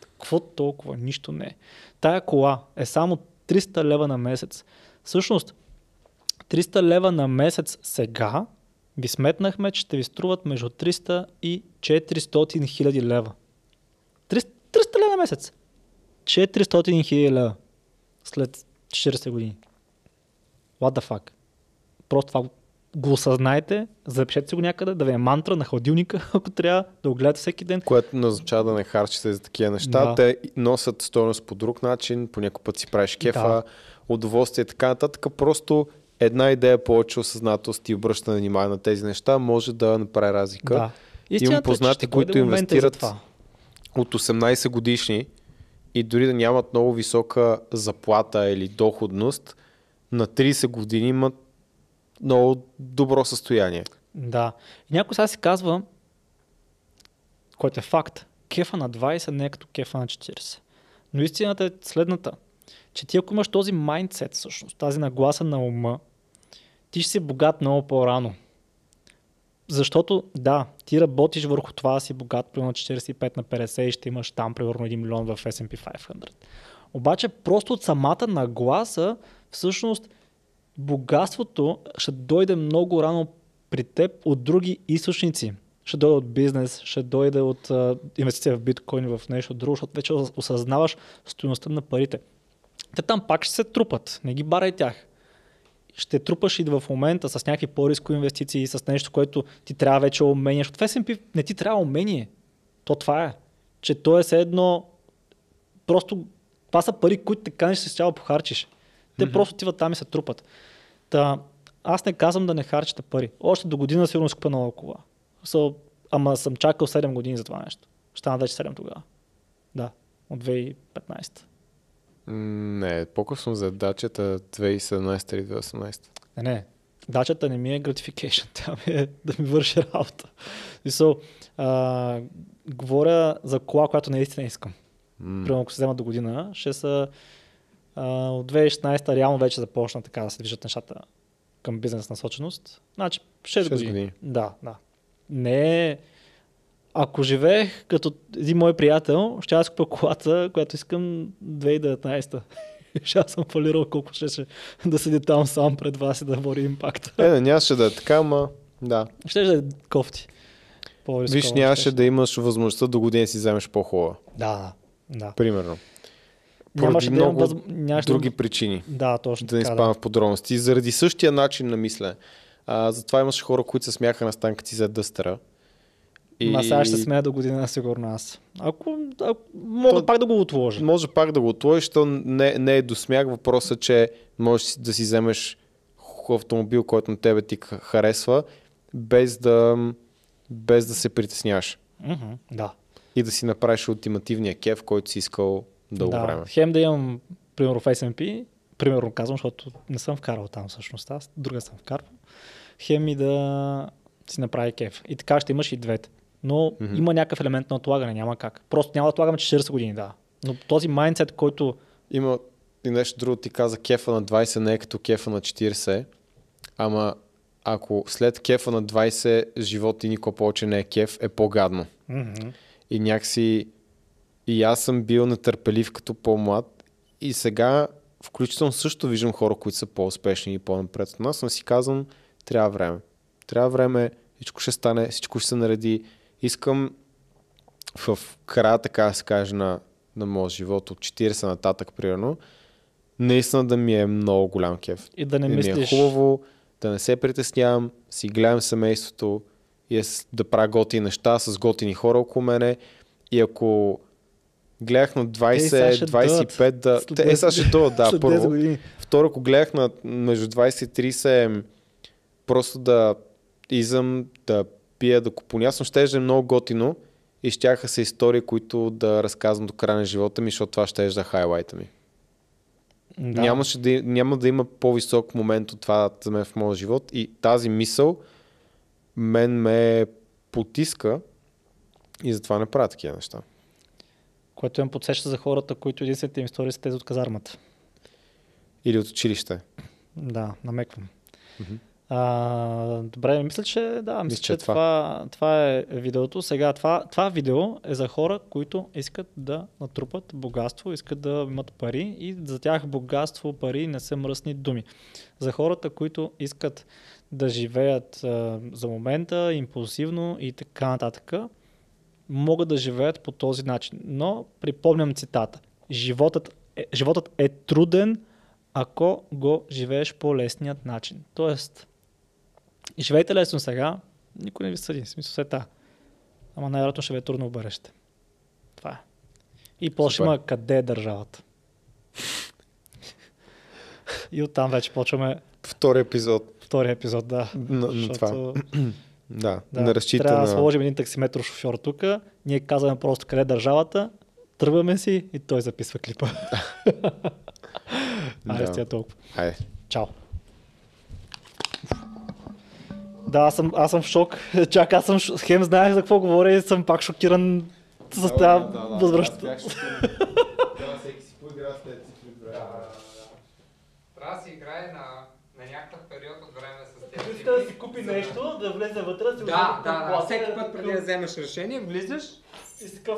Какво толкова? Нищо не е. Тая кола е само 300 лева на месец. Всъщност, 300 лева на месец сега ви сметнахме, че ще ви струват между 300 и 400 хиляди лева. 300, 300 лева на месец. 400 хиляди лева. След 40 години. What the fuck? Просто това го осъзнайте, запишете си го някъде, да ви е мантра на хладилника, ако трябва да го гледате всеки ден. Което не означава да не харчите за такива неща. Да. Те носят стойност по друг начин, по някой път си правиш кефа, Да. удоволствие и така нататък. Просто една идея повече осъзнатост и обръщане внимание на тези неща може да направи разлика. Да. Истината е, че познати, които инвестират от 18 годишни и дори да нямат много висока заплата или доходност, на 30 години имат много добро състояние. Да. И някой сега си казва, който е факт, кефа на 20 не е като кефа на 40. Но истината е следната, че ти ако имаш този майндсет, всъщност, тази нагласа на ума, ти ще си богат много по-рано. Защото, да, ти работиш върху това да си богат, примерно 45 на 50 и ще имаш там примерно 1 милион в S&P 500. Обаче просто от самата нагласа, всъщност богатството ще дойде много рано при теб от други източници. Ще дойде от бизнес, ще дойде от а, инвестиция в биткоин, в нещо друго, защото вече осъзнаваш стоеността на парите. Те там пак ще се трупат, не ги барай тях. Ще трупаш и в момента с някакви по-рискови инвестиции, с нещо, което ти трябва вече умение. Защото в S&P не ти трябва умение. То това е. Че то е все едно просто това са пари, които те канеш се цяло похарчиш. Те mm-hmm. просто отиват там и се трупат. Та, аз не казвам да не харчите пари. Още до година сигурно скупа нова кола. So, ама съм чакал 7 години за това нещо. Стана вече 7 тогава. Да, от 2015. Не, по-късно за дачата 2017 или 2018. Не, не. Дачата не ми е gratification, тя ми е да ми върши работа. So, а, говоря за кола, която наистина искам. Mm. Примерно, ако се взема до година, ще са а, от 2016 реално вече започна така да се движат нещата към бизнес насоченост. Значи 6, 6 години. години. Да, да. Не е... Ако живеех като един мой приятел, ще аз купя колата, която искам 2019 ще аз съм фалирал колко ще, ще да седи там сам пред вас и да вори импакта. Е, не, нямаше да е така, ама да. Ще да е кофти. Виж, нямаше да имаш възможността до година си вземеш по-хубава. Да, да. Примерно. Поради Нямаше много да имам въз... други причини. Да, точно Да не спам в подробности. Заради същия начин на мислене. А, затова имаше хора, които се смяха на станка си за дъстъра. И... Ма сега ще се смея до година, сигурно аз. Ако, ако мога то, пак да го отложа. Може пак да го отложиш, то не, не е до смях. Въпросът е, че можеш да си вземеш автомобил, който на тебе ти харесва, без да, без да се притесняваш. Mm-hmm, да. И да си направиш ултимативния кеф, който си искал дълго да. време. Хем да имам, примерно в SMP, примерно казвам, защото не съм вкарал там всъщност, аз друга съм вкарвал. Хем и да си направи кеф. И така ще имаш и двете. Но mm-hmm. има някакъв елемент на отлагане, няма как. Просто няма да отлагаме 40 години, да. Но този майндсет, който... Има и нещо друго, ти каза кефа на 20 не е като кефа на 40, ама ако след кефа на 20 живот ти никога повече не е кеф, е по-гадно. Mm-hmm. И някакси и аз съм бил нетърпелив като по-млад и сега включително също виждам хора, които са по-успешни и по-напред от нас, но си казвам, трябва време. Трябва време, всичко ще стане, всичко ще се нареди. Искам в края, така да се каже, на, на моят живот, от 40 нататък, примерно, наистина да ми е много голям кеф. И да не да мислиш... ми е хубаво, да не се притеснявам, си гледам семейството и да правя готини неща с готини хора около мене. И ако гледах на 20, е, 25, да... Те, е, сега ще дойдат, да, първо. Второ, ако гледах на между 20 и 30, просто да изам, да пия, да купонясно, ще е много готино и щяха се истории, които да разказвам до края на живота ми, защото това ще е да хайлайта ми. Да. Нямаше да, няма да има по-висок момент от това за мен в моя живот и тази мисъл мен ме потиска и затова не правя такива неща което им подсеща за хората, които единствените им истории са тези от казармата. Или от училище. Да, намеквам. Mm-hmm. А, добре, мисля, че да, мисля, че е това, това е видеото. Сега това, това видео е за хора, които искат да натрупат богатство, искат да имат пари и за тях богатство, пари не са мръсни думи. За хората, които искат да живеят а, за момента импулсивно и така нататък, могат да живеят по този начин. Но припомням цитата. Животът е, животът е труден, ако го живееш по лесният начин. Тоест, живейте лесно сега, никой не ви съди, в смисъл се та. Ама най-вероятно ще ви е трудно в бъдеще. Това е. И после има къде е държавата. И оттам вече почваме. Втори епизод. Втори епизод, да. На, на това. Да, да не разчита Трябва на... да сложим един таксиметро шофьор тук, ние казваме просто къде е държавата, тръгваме си и той записва клипа. Айде, да. толкова. Айде. Чао. Да, аз съм, аз съм в шок. Чак, аз съм хем знаех за какво говоря и съм пак шокиран с тази да, да, да, възвръща. Трябва да си играе на, на някакъв период от време нещо, да влезе вътре, да си Да, да, да. Всеки път преди да вземеш решение, влизаш и с такъв